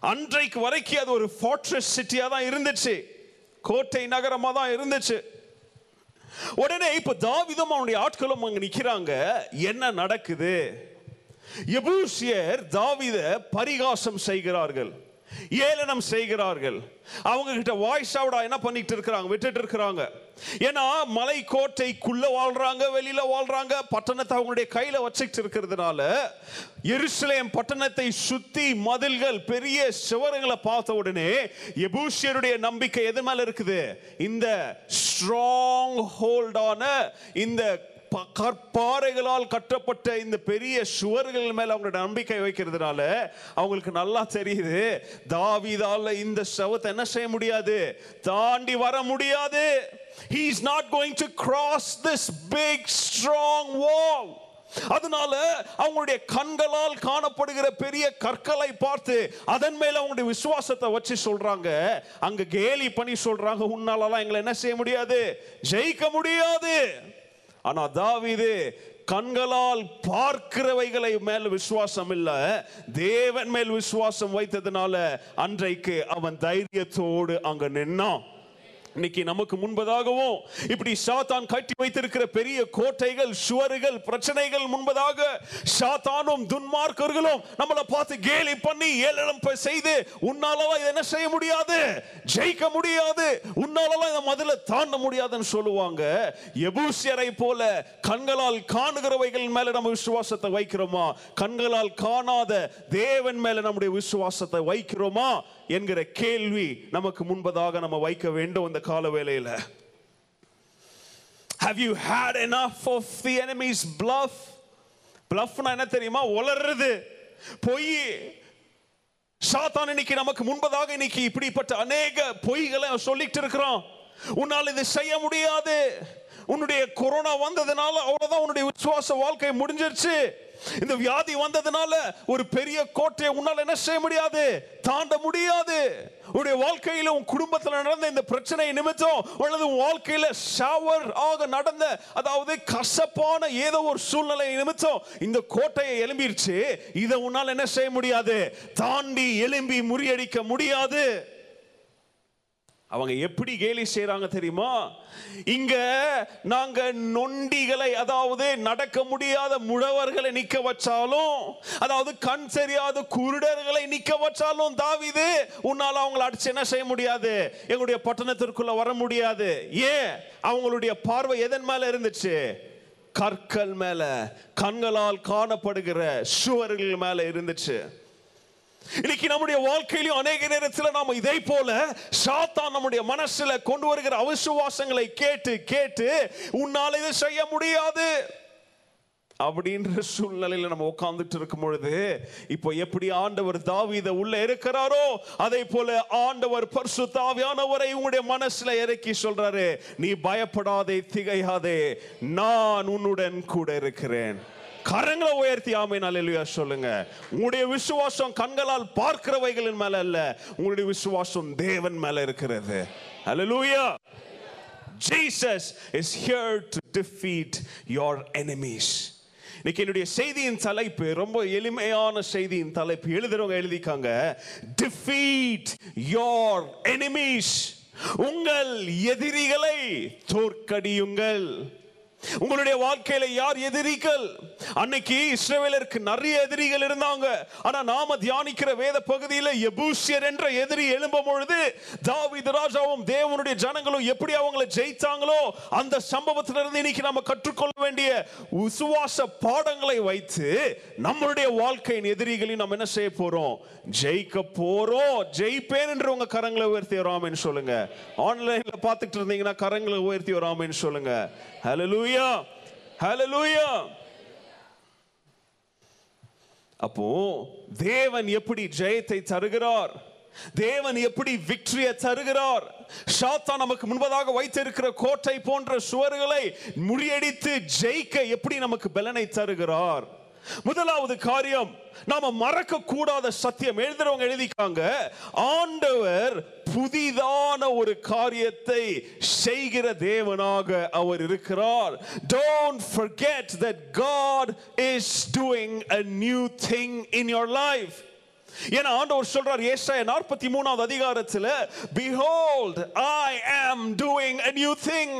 அன்றைக்கு வரைக்கும் அது ஒரு fortress சிட்டியா தான் இருந்துச்சு. கோட்டை நகரமாக தான் இருந்துச்சு. உடனே இப்போ தாவிதம் அவனுடைய ஆட்களும் அங்கே நிற்கிறாங்க என்ன நடக்குது? எபூசியர் தாவித பரிகாசம் செய்கிறார்கள். ஏளனம் செய்கிறார்கள். அவங்க கிட்ட வாய்ஸ் அவுடா என்ன பண்ணிட்டு இருக்கிறாங்க? விட்டுட்டு இருக்கிறாங்க. ஏன்னா மலை கோட்டைக்குள்ள வாழ்றாங்க வெளியில வாழ்றாங்க பட்டணத்தை அவங்களுடைய கையில வச்சுட்டு இருக்கிறதுனால எருசலேம் பட்டணத்தை சுத்தி மதில்கள் பெரிய சுவரங்களை பார்த்த உடனே எபூசியருடைய நம்பிக்கை எது மேல இருக்குது? இந்த ஸ்ட்ராங் ஹோல்டான இந்த கற்பாறைகளால் கட்டப்பட்ட இந்த பெரிய சுவர்கள் மேல அவங்களோட நம்பிக்கை வைக்கிறதுனால அவங்களுக்கு நல்லா தெரியுது. தாவிதால இந்த சவத்தை என்ன செய்ய முடியாது? தாண்டி வர முடியாது. He is not going to cross this big strong wall. அதனால அவங்களுடைய கண்களால் காணப்படுகிற பெரிய கற்களை பார்த்து அதன் மேல அவங்களுடைய விசுவாசத்தை வச்சு சொல்றாங்க. அங்க கேலி பண்ணி சொல்றாங்க. உன்னாலலாம் எங்களை என்ன செய்ய முடியாது? ஜெயிக்க முடியாது. ஆனா தாவிது கண்களால் பார்க்கிறவைகளை மேல் விசுவாசம் இல்ல தேவன் மேல் விசுவாசம் வைத்ததுனால அன்றைக்கு அவன் தைரியத்தோடு அங்க நின்னான். இன்னைக்கு நமக்கு முன்பதாகவும் இப்படி சாத்தான் கட்டி வைத்திருக்கிற பெரிய கோட்டைகள் சுவர்கள் பிரச்சனைகள் முன்பதாக சாத்தானும் துன்மார்க்கர்களும் நம்மளை பார்த்து கேலி பண்ணி ஏளனம் செய்து உன்னாலவா இதை என்ன செய்ய முடியாது? ஜெயிக்க முடியாது. உன்னாலவா இதை மதுல தாண்ட முடியாதுன்னு சொல்லுவாங்க. எபூசியரை போல கண்களால் காணுகிறவைகள் மேல நம்ம விசுவாசத்தை வைக்கிறோமா? கண்களால் காணாத தேவன் மேல நம்முடைய விசுவாசத்தை வைக்கிறோமா? என்கிற கேள்வி நமக்கு முன்பதாக நம்ம வைக்க வேண்டும் இந்த கால வேளையில. How you hate enough of the enemy's bluff பிளஃப்னா என்ன தெரியுமா? ஒளர்றது. பொய். சாத்தான் இன்னைக்கு நமக்கு முன்பதாக இன்னைக்கு இப்படிப்பட்ட அநேக பொய்களை சொல்லிட்டு இருக்கிறான். உன்னால் இது செய்ய முடியாது. உன்னுடைய கொரோனா வந்ததுனால அவ்வளவுதான் உன்னுடைய விசுவாச வாழ்க்கை முடிஞ்சிருச்சு. இந்த வியாதி வந்ததுனால ஒரு பெரிய கோட்டையை உன்னால் என்ன செய்ய முடியாது? தாண்ட முடியாது. உன்னுடைய வாழ்க்கையில உன் குடும்பத்தில் நடந்த இந்த பிரச்சனை நிமித்தம் அல்லது உன் வாழ்க்கையில ஷவர் ஆக நடந்த அதாவது கசப்பான ஏதோ ஒரு சூழ்நிலை நிமித்தம் இந்த கோட்டையை எழும்பிருச்சு. இதை உன்னால் என்ன செய்ய முடியாது? தாண்டி எழும்பி முறியடிக்க முடியாது. அவங்க எப்படி கேலி செய்கிறாங்க தெரியுமா? இங்க நாங்க நொண்டிகளை அதாவது நடக்க முடியாத முழவர்களை நிக்க வச்சாலும் அதாவது கண் சரியாத குருடர்களை நிக்க வச்சாலும் தாவிது உன்னால அவங்களை அடிச்சு என்ன செய்ய முடியாது? எங்களுடைய பட்டணத்திற்குள்ள வர முடியாது. ஏன்? அவங்களுடைய பார்வை எதன் மேல இருந்துச்சு? கற்கள் மேல. கண்களால் காணப்படுகிற சுவர்கள் மேல இருந்துச்சு. இன்னைக்கு நம்முடைய வாழ்க்கையிலும் அநேக நேரத்தில் நாம இதே போல சாத்தான் நம்முடைய மனசுல கொண்டு வருகிற அவிசுவாசங்களை கேட்டு கேட்டு உன்னால இதை செய்ய முடியாது. அப்படின்ற சூழ்நிலையில நம்ம உட்கார்ந்துட்டு இருக்கும் பொழுது இப்போ எப்படி ஆண்டவர் தாவீத உள்ள இருக்கிறாரோ அதே போல ஆண்டவர் பரிசு தாவியானவரை உங்களுடைய மனசுல இறக்கி சொல்றாரு நீ பயப்படாதே திகையாதே நான் உன்னுடன் கூட இருக்கிறேன். கரங்களை உயர்த்தி ஆமென் அல்லேலூயா சொல்லுங்க. உங்களுடைய விசுவாசம் கண்களால் பார்க்கிறவைகளின் மேல அல்ல உங்களுடைய விசுவாசம் தேவன் மேல இருக்கிறது. Hallelujah. Jesus is here to defeat your enemies இன்னைக்கு என்னுடைய செய்தியின் தலைப்பு ரொம்ப எளிமையான செய்தியின் தலைப்பு. எழுதுறவங்க எழுதிக்காங்க டிஃபீட் யோர் எனிமீஸ் உங்கள் எதிரிகளை தோற்கடியுங்கள். உங்களுடைய வாழ்க்கையில யார் எதிரிகள்? அன்னைக்கு இஸ்ரேவேலருக்கு நிறைய எதிரிகள் இருந்தாங்க. ஆனா நாம தியானிக்கிற வேத பகுதியில எபூசியர் என்ற எதிரி எழும்பும் பொழுது தாவீது ராஜாவும் தேவனுடைய ஜனங்களும் எப்படி அவங்களை ஜெயித்தாங்களோ அந்த சம்பவத்திலிருந்து இன்னைக்கு நாம கற்றுக்கொள்ள வேண்டிய விசுவாச பாடங்களை வைத்து நம்மளுடைய வாழ்க்கையின் எதிரிகளையும் நம்ம என்ன செய்ய போறோம்? ஜெயிக்க போறோம். ஜெயிப்பேன் என்று உங்க கரங்களை உயர்த்தி வராமன்னு சொல்லுங்க. ஆன்லைன்ல பார்த்துட்டு இருந்தீங்கன்னா கரங்களை உயர்த்தி வராமன்னு சொல்லுங்க. ஹலலூயா ஹலலூயா அப்போ தேவன் எப்படி ஜெயத்தை தருகிறார்? தேவன் எப்படி விக்டரியை தருகிறார்? சாத்தா நமக்கு முன்பதாக வைத்திருக்கிற கோட்டை போன்ற சுவர்களை முறியடித்து ஜெயிக்க எப்படி நமக்கு பலனை தருகிறார்? முதலாவது காரியம் நாம மறக்க கூடாத சத்தியம். எழுதுறவங்க எழுதிக்காங்க ஆண்டவர் புதிதான ஒரு காரியத்தை செய்கிற தேவனாக அவர் இருக்கிறார். Don't forget that god is doing a new thing in your life. ஏன்னா ஆண்டவர் சொல்றார் ஏசாய நாற்பத்தி மூணாவது அதிகாரத்தில் behold i am doing a new thing.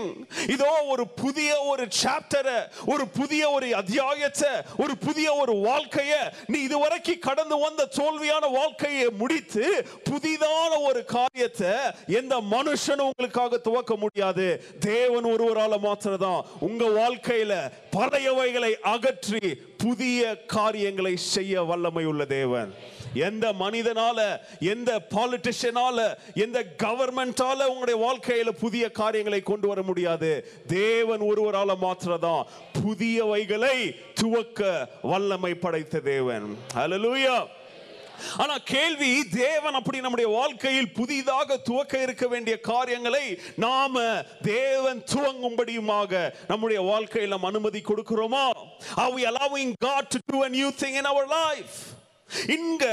இதோ ஒரு புதிய ஒரு சாப்டரை ஒரு புதிய ஒரு அத்தியாயத்தை ஒரு புதிய ஒரு வாழ்க்கையை நீ இதுவரைக்கும் கடந்து வந்த தோல்வியான வாழ்க்கையை முடித்து புதிதான ஒரு காரியத்தை எந்த மனுஷனும் உங்களுக்காக துவக்க முடியாது. தேவன் ஒருவரால மாத்திரதான் உங்க வாழ்க்கையில பழையவைகளை அகற்றி புதிய காரியங்களை செய்ய வல்லமை உள்ள தேவன். எந்த மனிதனால எந்த பாலிட்டிஷியனால எந்த கவர்மெண்டால உங்களுடைய வாழ்க்கையில புதிய காரியங்களை கொண்டு வர முடியாது. தேவன் ஒருவரால மாத்திரதான் புதியவைகளை துவக்க வல்லமை படைத்த தேவன். அலலூயா ஆனா கேள்வி தேவன் அப்படி நம்முடைய வாழ்க்கையில் புதிதாக துவக்க இருக்க வேண்டிய காரியங்களை நாம தேவன் துவங்கும்படியுமாக நம்முடைய வாழ்க்கையில் நாம் அனுமதி கொடுக்கிறோமா? Are we allowing god to do a new thing in our life? இங்க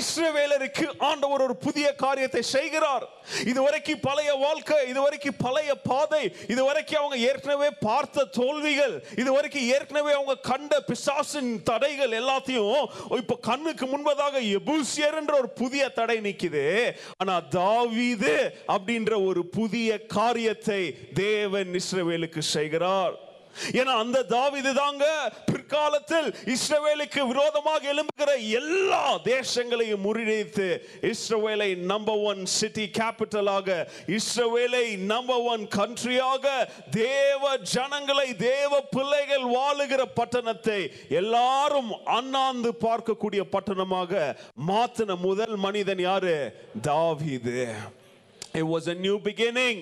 இஸ்ரவேலருக்கு ஆண்டவர் ஒரு புதிய காரியத்தை செய்கிறார். இதுவரைக்கும் பழைய வாழ்க்கை இதுவரைக்கும் பழைய பாதை இதுவரைக்கும் அவங்க ஏற்கனவே பார்த்த தோல்விகள் இதுவரைக்கும் ஏற்கனவே அவங்க கண்ட பிசாசின் தடைகள் எல்லாத்தையும் இப்ப கண்ணுக்கு முன்பதாக எபூசியர் என்ற ஒரு புதிய தடை நிற்குது ஆனா தாவீது அப்படின்ற ஒரு புதிய காரியத்தை தேவன் இஸ்ரவேலுக்கு செய்கிறார். ஏன்னா அந்த தாவிது தாங்க பிற்காலத்தில் இஸ்ரவேலுக்கு விரோதமாக எழும்புகிற எல்லா தேசங்களையும் முறியடித்து இஸ்ரவேலை நம்பர் ஒன் சிட்டி கேபிட்டலாக இஸ்ரவேலை நம்பர் ஒன் கண்ட்ரியாக தேவ ஜனங்களை தேவ பிள்ளைகள் வாழுகிற பட்டணத்தை எல்லாரும் அண்ணாந்து பார்க்கக்கூடிய பட்டணமாக மாத்தின முதல் மனிதன் யாரு தாவிது It was a new beginning.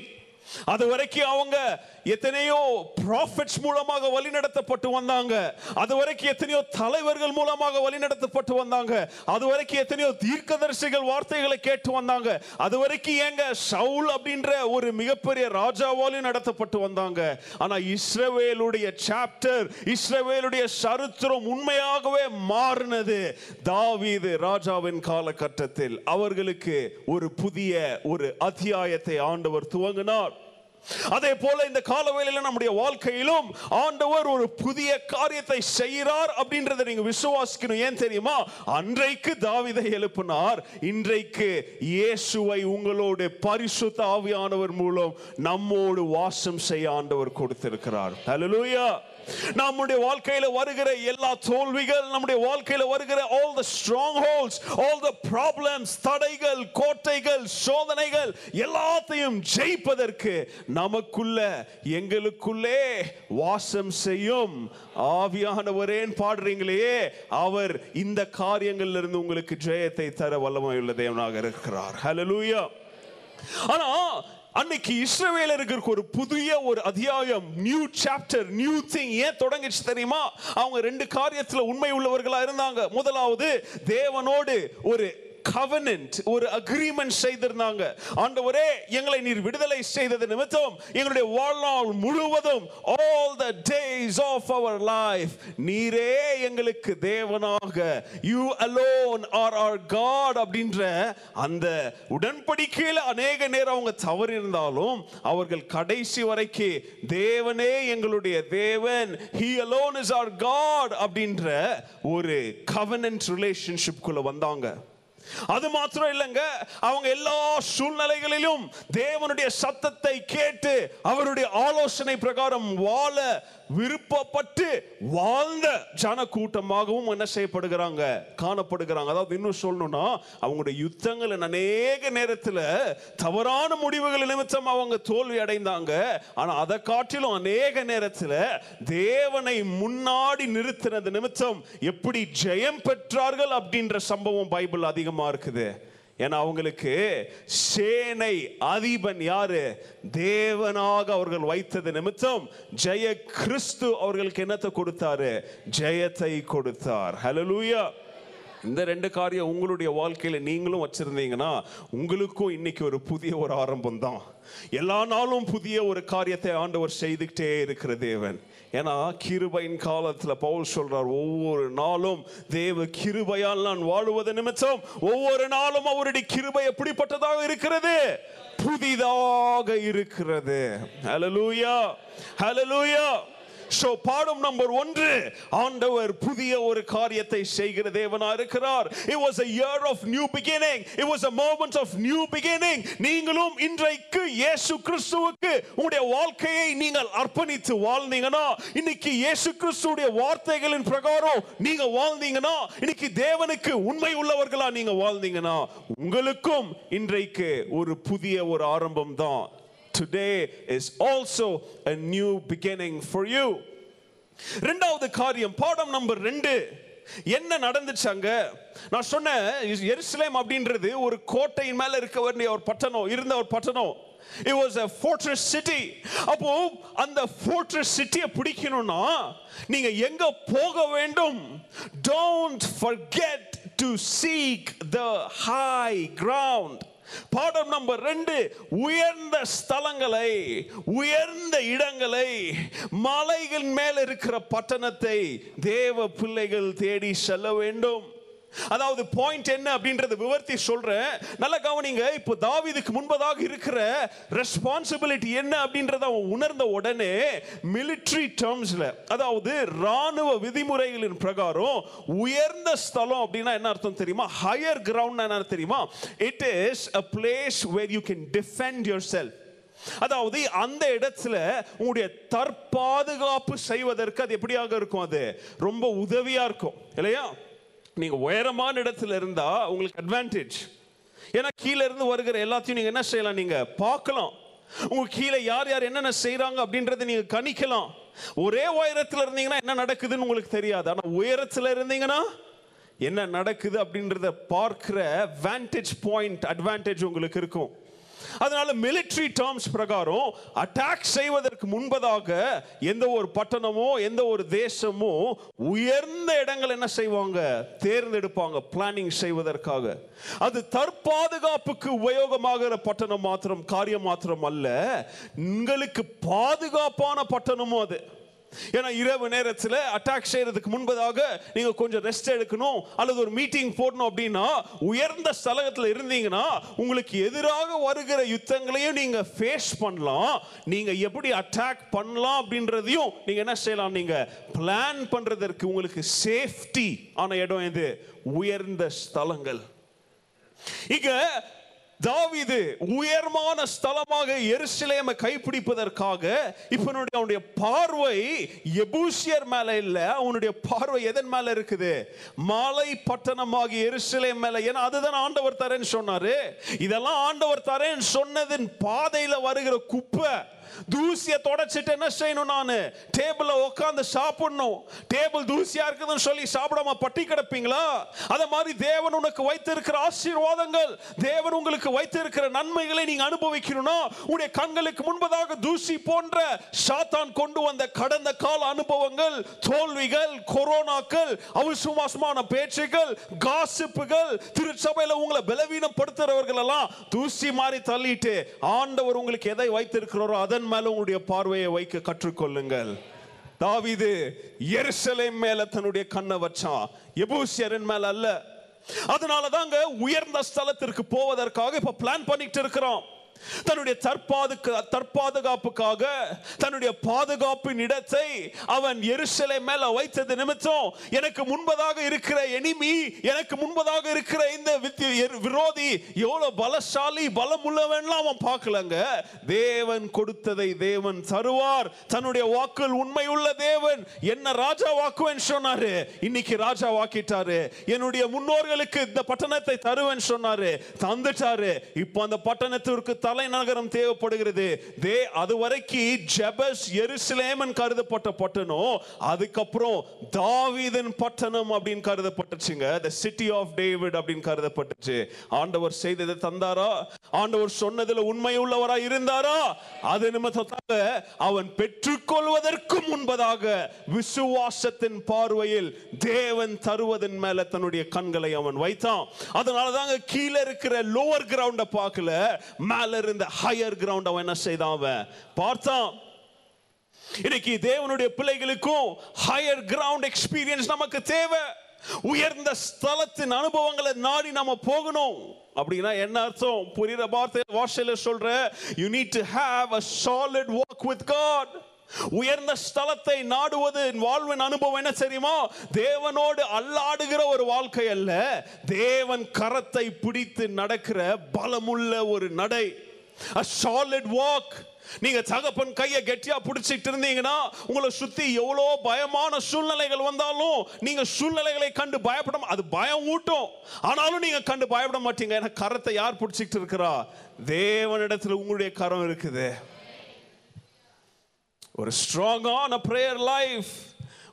அது வரைக்கும் அவங்க எத்தனையோ ப்ராஃபிட்ஸ் மூலமாக வழிநடத்தப்பட்டு வந்தாங்க. அது வரைக்கும் எத்தனையோ தலைவர்கள் மூலமாக வழிநடத்தப்பட்டு வந்தாங்க. அது வரைக்கும் எத்தனையோ தீர்க்கதரிசிகள் வார்த்தைகளை கேட்டு வந்தாங்க. அது வரைக்கும் ஏங்க சவுல் அப்படின்ற ஒரு மிகப்பெரிய ராஜாவாலையும் நடத்தப்பட்டு வந்தாங்க. ஆனா இஸ்ரவேலுடைய சாப்டர் இஸ்ரவேலுடைய சரித்திரம் உண்மையாகவே மாறினது. தாவீது ராஜாவின் காலகட்டத்தில் அவர்களுக்கு ஒரு புதிய ஒரு அத்தியாயத்தை ஆண்டவர் துவங்கினார். அதே போல இந்த காலவேளையில நம்முடைய வாழ்க்கையிலும் ஆண்டவர் ஒரு புதிய காரியத்தை செய்கிறார் அப்படின்றத நீங்க விசுவாசிக்கணும். ஏன் தெரியுமா? அன்றைக்கு தாவிதை எழுப்பினார். இன்றைக்கு இயேசுவை உங்களோட பரிசுத்த ஆவியானவர் மூலம் நம்மோடு வாசம் செய்ய ஆண்டவர் கொடுத்திருக்கிறார். ஹalleluya நம்முடைய வாழ்க்கையில வருகிற எல்லா தோல்விகள் நம்முடைய வாழ்க்கையில வருகிற all the strongholds all the problems தடைகள் கோட்டைகள் சோதனைகள் எல்லாத்தையும் ஜெயிப்பதற்கு நமக்குள்ள எங்களுக்குள்ளே வாசம் செய்யும். ஆவியானவரேன் பாடுறீங்களே அவர் இந்த காரியங்கள்ல இருந்து உங்களுக்கு ஜெயத்தை தர வல்லமை உள்ள தேவனாக இருக்கிறார். ஹலலூயா ஆனா அன்னைக்கு இஸ்ரவேலருக்கு ஒரு புதிய ஒரு அத்தியாயம் நியூ சாப்டர் நியூ திங் ஏன் தொடங்கிச்சு தெரியுமா? அவங்க ரெண்டு காரியத்துல உண்மை உள்ளவர்களா இருந்தாங்க. முதலாவது தேவனோடு ஒரு கவனன்ட் ஒரு அக்ரிமெண்ட் செய்திருந்தாங்க. ஆண்டவரே எங்களை நீர் விடுதலை செய்தது நிமித்தம் எங்களுடைய வாழ்நாள் முழுவதும் all the days of our life நீரே எங்களுக்கு தேவனாக. You alone are are God அப்படின்ற அந்த உடன்படிக்கையில் அநேக நேரம் அவங்க தவறு இருந்தாலும் அவர்கள் கடைசி வரைக்கும் தேவனே எங்களுடைய தேவன் he alone is our God அப்படின்ற ஒரு கவனன்ட் relationship குள்ள வந்தாங்க. அது மாத்திரம் இல்லைங்க. அவங்க எல்லா சூழ்நிலைகளிலும் தேவனுடைய சத்தத்தை கேட்டு அவருடைய ஆலோசனை பிரகாரம் வாழ விருப்பப்பட்டு வாழ்ந்த ஜன கூட்டமாகவும் என்ன செய்யப்படுகிறாங்க? காணப்படுகிறாங்க. அதாவது இன்னும் சொல்லணும்னா அவங்களுடைய யுத்தங்கள் அநேக நேரத்தில் தவறான முடிவுகள் நிமித்தம் அவங்க தோல்வி அடைந்தாங்க. ஆனால் அதை காட்டிலும் அநேக நேரத்தில் தேவனை முன்னாடி நிறுத்தினது நிமித்தம் எப்படி ஜெயம் பெற்றார்கள் அப்படின்ற சம்பவம் பைபிள் அதிகமாக இருக்குது. ஏன்னா அவங்களுக்கு சேனை அதிபன் யாரு? தேவனாக அவர்கள் வைத்தது நிமித்தம் ஜெய கிறிஸ்து அவர்களுக்கு என்னத்தை கொடுத்தாரு? ஜெயத்தை கொடுத்தார். ஹலலூயா இந்த ரெண்டு காரியம் உங்களுடைய வாழ்க்கையில நீங்களும் வச்சிருந்தீங்கன்னா உங்களுக்கும் இன்னைக்கு ஒரு புதிய ஒரு ஆரம்பம் தான் எல்லா நாளும் புதிய ஒரு காரியத்தை ஆண்டவர் செய்துக்கிட்டே இருக்கிற தேவன். ஏன்னா கிருபையின் காலத்தில் பவுல் சொல்றார் ஒவ்வொரு நாளும் தேவ கிருபையால் நான் வாழுவது நிமித்தம் ஒவ்வொரு நாளும் அவருடைய கிருபை எப்படிப்பட்டதாக இருக்கிறது? புதிதாக இருக்கிறது. ஹலலூயா ஹலலூயா சோ பாடம் நம்பர் ஒன்று ஆண்டவர் புதிய ஒரு காரியத்தை செய்கிற தேவனா இருக்கிறார். It was a year of new beginning it was a moment of new beginning நீங்களும் இன்றைக்கு இயேசு கிறிஸ்துவுக்கு உங்களுடைய வாழ்க்கையை நீங்கள் அர்ப்பணித்து வாழ்ந்தீங்கன்னா இன்னைக்கு இயேசு கிறிஸ்துடைய வார்த்தைகளின் பிரகாரம் நீங்க வாழ்ந்தீங்கன்னா இன்னைக்கு தேவனுக்கு உண்மை உள்ளவர்களா நீங்க வாழ்ந்தீங்கன்னா உங்களுக்கும் இன்றைக்கு ஒரு புதிய ஒரு ஆரம்பம் தான் today is also a new beginning for you. ரெண்டாவது காரியம் பாடம் நம்பர் ரெண்டு. என்ன நடந்துச்சு அங்க? நான் சொன்னேன் எருசலேம் அப்படின்றது ஒரு கோட்டையின் மேல இருக்க வேண்டிய ஒரு பட்டணம் இருந்த ஒரு பட்டணம். It was a fortress city. அப்போ அந்த fortress சிட்டியை பிடிக்கணும்னா நீங்க எங்க போக வேண்டும்? Don't forget to seek the high ground. பாடம் நம்பர் ரெண்டு உயர்ந்த ஸ்தலங்களை உயர்ந்த இடங்களை மலைகள் மேல் இருக்கிற பட்டணத்தை தேவ பிள்ளைகள் தேடி செல்ல வேண்டும். அதாவது பாயிண்ட் என்ன அப்படின்றத விவர்த்தி சொல்றேன். நல்ல கவனிங்க இப்போ தாவிதுக்கு முன்பதாக இருக்கிற ரெஸ்பான்சிபிலிட்டி என்ன அப்படின்றத அவன் உணர்ந்த உடனே மிலிட்ரி டேர்ம்ஸ்ல அதாவது ராணுவ விதிமுறைகளின் பிரகாரம் உயர்ந்த ஸ்தலம் அப்படின்னா என்ன அர்த்தம் தெரியுமா? ஹையர் கிரவுண்ட் என்ன தெரியுமா? It is a place where you can defend yourself அதாவது அந்த இடத்துல உங்களுடைய தற்பாதுகாப்பு செய்வதற்கு அது எப்படியாக இருக்கும் அது? ரொம்ப உதவியா இருக்கும் இல்லையா? நீங்க உயரமான இடத்துல இருந்தா உங்களுக்கு அட்வான்டேஜ் ஏன்னா கீழே இருந்து வருகிற எல்லாத்தையும் நீங்க என்ன செய்யலாம்? நீங்க பார்க்கலாம். உங்க கீழே யார் யார் என்னென்ன செய்கிறாங்க அப்படின்றத நீங்க கணிக்கலாம். ஒரே உயரத்துல இருந்தீங்கன்னா என்ன நடக்குதுன்னு உங்களுக்கு தெரியாது. ஆனா உயரத்துல இருந்தீங்கன்னா என்ன நடக்குது அப்படின்றத பார்க்கிற வேண்டேஜ் பாயிண்ட் அட்வான்டேஜ் உங்களுக்கு இருக்கும். அதனால மிலிட்ரி டேர்ம்ஸ் பிரகாரம் அட்டாக் செய்வதற்கு முன்பதாக எந்த ஒரு பட்டணமோ எந்த ஒரு தேசமோ உயர்ந்த இடங்கள் என்ன செய்வாங்க? தேர்ந்தெடுப்பாங்க பிளானிங் செய்வதற்காக. அது தற்பாதுகாப்புக்கு உபயோகமாகிற பட்டணம் மாத்திரம் காரியம் மாத்திரம் அல்ல. உங்களுக்கு பாதுகாப்பான பட்டணமும் அது. ஏன்னா இரவு நேரத்தில் அட்டாக் செய்யறதுக்கு முன்பதாக நீங்க கொஞ்சம் ரெஸ்ட் எடுக்கணும் அல்லது ஒரு மீட்டிங் போடணும் அப்படின்னா உயர்ந்த ஸ்தலத்தில் இருந்தீங்கன்னா உங்களுக்கு எதிராக வருகிற யுத்தங்களையும் நீங்க ஃபேஸ் பண்ணலாம். நீங்க எப்படி அட்டாக் பண்ணலாம் அப்படின்றதையும் நீங்க என்ன செய்யலாம்? நீங்க பிளான் பண்றதற்கு உங்களுக்கு சேஃப்டி ஆன இடம் எது? உயர்ந்த ஸ்தலங்கள். இங்க தாவிது உயர்மான ஸ்தலமாக எருசலேமை கைப்பிடிப்பதற்காக இப்போ அவனுடைய அவனுடைய பார்வை எபூசியர் மேல இல்ல அவனுடைய பார்வை எதன் மேல இருக்குது? மாலை பட்டணமாக எருசலேம் மேல. ஏன்னா அதுதான் ஆண்டவர் தரேன்னு சொன்னாரு. இதெல்லாம் ஆண்டவர் தரேன்னு சொன்னதின் பாதையில வருகிற குப்பை. தூசியை தொடச்சிட்டு என்ன செய்யணும் நான்? டேபிள்ல உட்காந்து சாப்பிடணும். டேபிள் தூசியா இருக்குதுன்னு சொல்லி சாப்பிடாம பட்டி கிடப்பீங்களா? அத மாதிரி தேவன் உனக்கு வைத்திருக்கிற ஆசீர்வாதங்கள் தேவன் உங்களுக்கு வைத்திருக்கிற நன்மைகளை நீங்க அனுபவிக்கணும்னா உடைய கண்களுக்கு முன்பதாக தூசி போன்ற சாத்தான் கொண்டு வந்த கடந்த கால அனுபவங்கள் தோல்விகள் கொரோனாக்கள் அவசுமாசமான பேச்சுகள் காசிப்புகள் திருச்சபையில உங்களை பலவீனப்படுத்துறவர்கள் எல்லாம் தூசி மாதிரி தள்ளிட்டு ஆண்டவர் உங்களுக்கு எதை வைத்திருக்கிறாரோ அதை அதன் மேல உங்களுடைய பார்வையை வைக்க கற்றுக்கொள்ளுங்கள். தாவிது எருசலை மேல தன்னுடைய கண்ணை வச்சான். எபூசியரின் மேல அல்ல. அதனாலதாங்க உயர்ந்த ஸ்தலத்திற்கு போவதற்காக இப்ப பிளான் பண்ணிட்டு இருக்கிறோம். தன்னுடைய தற்பாதுக்கு தற்பாதுகாப்புக்காக தன்னுடைய பாதுகாப்பின் இடத்தை அவன் எருசலை மேல வைத்தது நிமித்தம் எனக்கு முன்பதாக இருக்கிற எனிமி எனக்கு முன்பதாக இருக்கிற இந்த விரோதி எவ்வளவு பலசாலி பலம் உள்ளவன்லாம் அவன் பார்க்கலங்க. தேவன் கொடுத்ததை தேவன் தருவார். தன்னுடைய வாக்குகள் உண்மை உள்ள தேவன். என்ன ராஜா வாக்குவேன் சொன்னாரு? இன்னைக்கு ராஜா வாக்கிட்டாரு. என்னுடைய முன்னோர்களுக்கு இந்த பட்டணத்தை தருவேன் சொன்னாரு. தந்துட்டாரு. இப்போ அந்த பட்டணத்திற்கு தலைநகரம் தேவைப்படுகிறது. தே அது வரைக்கும் ஜெபஸ் எருசலேமன் கருதப்பட்ட பட்டணம். அதுக்கப்புறம் தாவீதின் பட்டணம் அப்படின்னு கருதப்பட்டுச்சுங்க. த சிட்டி ஆஃப் டேவிட் அப்படின்னு கருதப்பட்டுச்சு. ஆண்டவர் செய்ததை தந்தாரா? ஆண்டவர் சொன்னதுல உண்மை உள்ளவரா இருந்தாரா? அது நிமித்தத்தாக அவன் பெற்றுக்கொள்வதற்கு முன்பதாக விசுவாசத்தின் பார்வையில் தேவன் தருவதன் மேல தன்னுடைய கண்களை அவன் வைத்தான். அதனால தாங்க கீழே இருக்கிற லோவர் கிரவுண்ட பார்க்கல மேல இருந்த ஹையர் கிரவுண்ட் அவன் என்ன செய்தான் அவன். பார்த்தான். இன்னைக்கு தேவனுடைய பிள்ளைகளுக்கும் ஹையர் கிரவுண்ட் எக்ஸ்பீரியன்ஸ் நமக்கு தேவை. உயர்ந்த ஸ்தலத்தின் அனுபவங்களை நாடி நம்ம போகணும். அப்படின்னா என்ன அர்த்தம்? புரியுற வார்த்தை வார்த்தையில சொல்ற you need to have a solid walk with God உயர்ந்த ஸ்தலத்தை நாடுவது வாழ்வின் அனுபவம் என்ன தெரியுமா? தேவனோடு அல்லாடுகிற ஒரு வாழ்க்கை அல்ல. தேவன் கரத்தை பிடித்து நடக்கிற பலமுள்ள ஒரு நடை. அ சாலிட் வாக் நீங்க தகப்பன் கையை கெட்டியா பிடிச்சிட்டு இருந்தீங்கன்னா உங்களை சுத்தி எவ்வளோ பயமான சூழ்நிலைகள் வந்தாலும் நீங்க சூழ்நிலைகளை கண்டு பயப்பட அது பயம் ஊட்டும். ஆனாலும் நீங்க கண்டு பயப்பட மாட்டீங்க. ஏன்னா கரத்தை யார் பிடிச்சிட்டு இருக்கிறா? தேவனிடத்துல உங்களுடைய கரம் இருக்குது. ஒரு ஸ்ட்ராங்கான பிரேயர் லைஃப்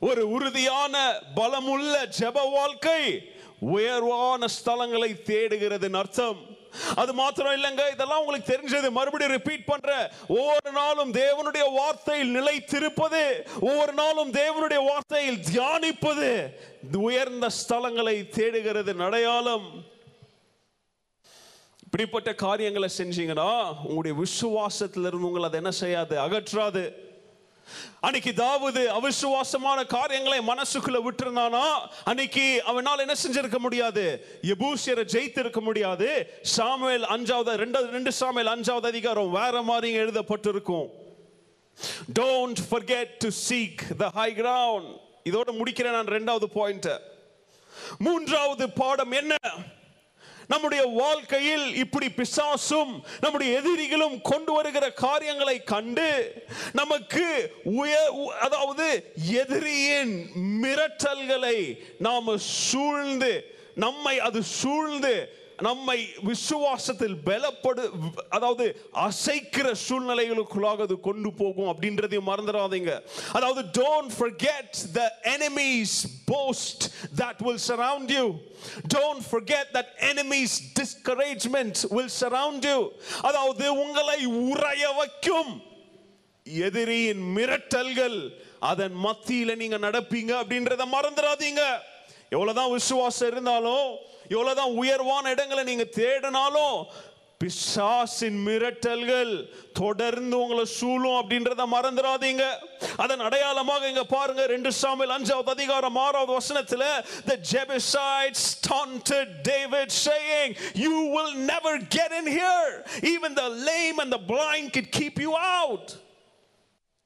ஒரு உறுதியான பலமுள்ள ஜெப வாழ்க்கை உயர்வான ஸ்தலங்களை தேடுகிறதுன்னு அர்த்தம். அது மாத்திரம் இல்லைங்க இதெல்லாம் உங்களுக்கு தெரிஞ்சது. மறுபடியும் ரிப்பீட் பண்ற ஒவ்வொரு நாளும் தேவனுடைய வார்த்தையில் நிலைத்திருப்பது ஒவ்வொரு நாளும் தேவனுடைய வார்த்தையில் தியானிப்பது உயர்ந்த ஸ்தலங்களை தேடுகிறது அடையாளம் இப்படிப்பட்ட காரியங்களை செஞ்சீங்கன்னா உங்களுடைய விசுவாசத்துல இருந்து உங்களை அதை என்ன செய்யாது? அகற்றாது. அன்னைக்கு தாவது அவிசுவாசமான காரியங்களை மனசுக்குள்ள விட்டுருந்தானா? அன்னைக்கு அவனால் என்ன செஞ்சிருக்க முடியாது? எபூசியரை ஜெயித்து இருக்க முடியாது. சாமுவேல் அஞ்சாவது ரெண்டாவது ரெண்டு சாமுவேல் அஞ்சாவது அதிகாரம் வேற மாதிரி எழுதப்பட்டிருக்கும். Don't forget to seek the high ground இதோட முடிக்கிறேன் நான் ரெண்டாவது பாயிண்ட் மூன்றாவது பாடம் என்ன? நம்முடைய வாழ்க்கையில் இப்படி பிசாசும் நம்முடைய எதிரிகளும் கொண்டு வருகிற காரியங்களை கண்டு நமக்கு உய அதாவது எதிரியின் மிரட்டல்களை நாம் சூழ்ந்து நம்மை அது சூழ்ந்து நம்மை விசுவாசத்தில் பலப்படு அதாவது அசைக்கிற சூழ்நிலைகளுக்குள்ளாக அது கொண்டு போகும் அப்படின்றதையும் மறந்துடாதீங்க. அதாவது don't forget the enemies boast that will surround you. Don't forget that enemies discouragement will surround you. அதாவது உங்களை உறைய வைக்கும். எதிரியின் மிரட்டல்கள் அதன் மத்தியில் நீங்க நடப்பீங்க அப்படின்றத மறந்துடாதீங்க. எவ்வளவுதான் விசுவாசம் இருந்தாலும் எவ்வளவுதான் உயர்வான இடங்களை நீங்க தேடினாலும் பிசாசின் மிரட்டல்கள் தொடர்ந்து உங்களை சூழும் அப்படின்றத மறந்துடாதீங்க அதன் அடையாளமாக இங்க பாருங்க ரெண்டு சாமியில் அஞ்சாவது அதிகாரம் ஆறாவது வசனத்துல the Jebusites taunted David saying you will never get in here even the lame and the blind could keep you out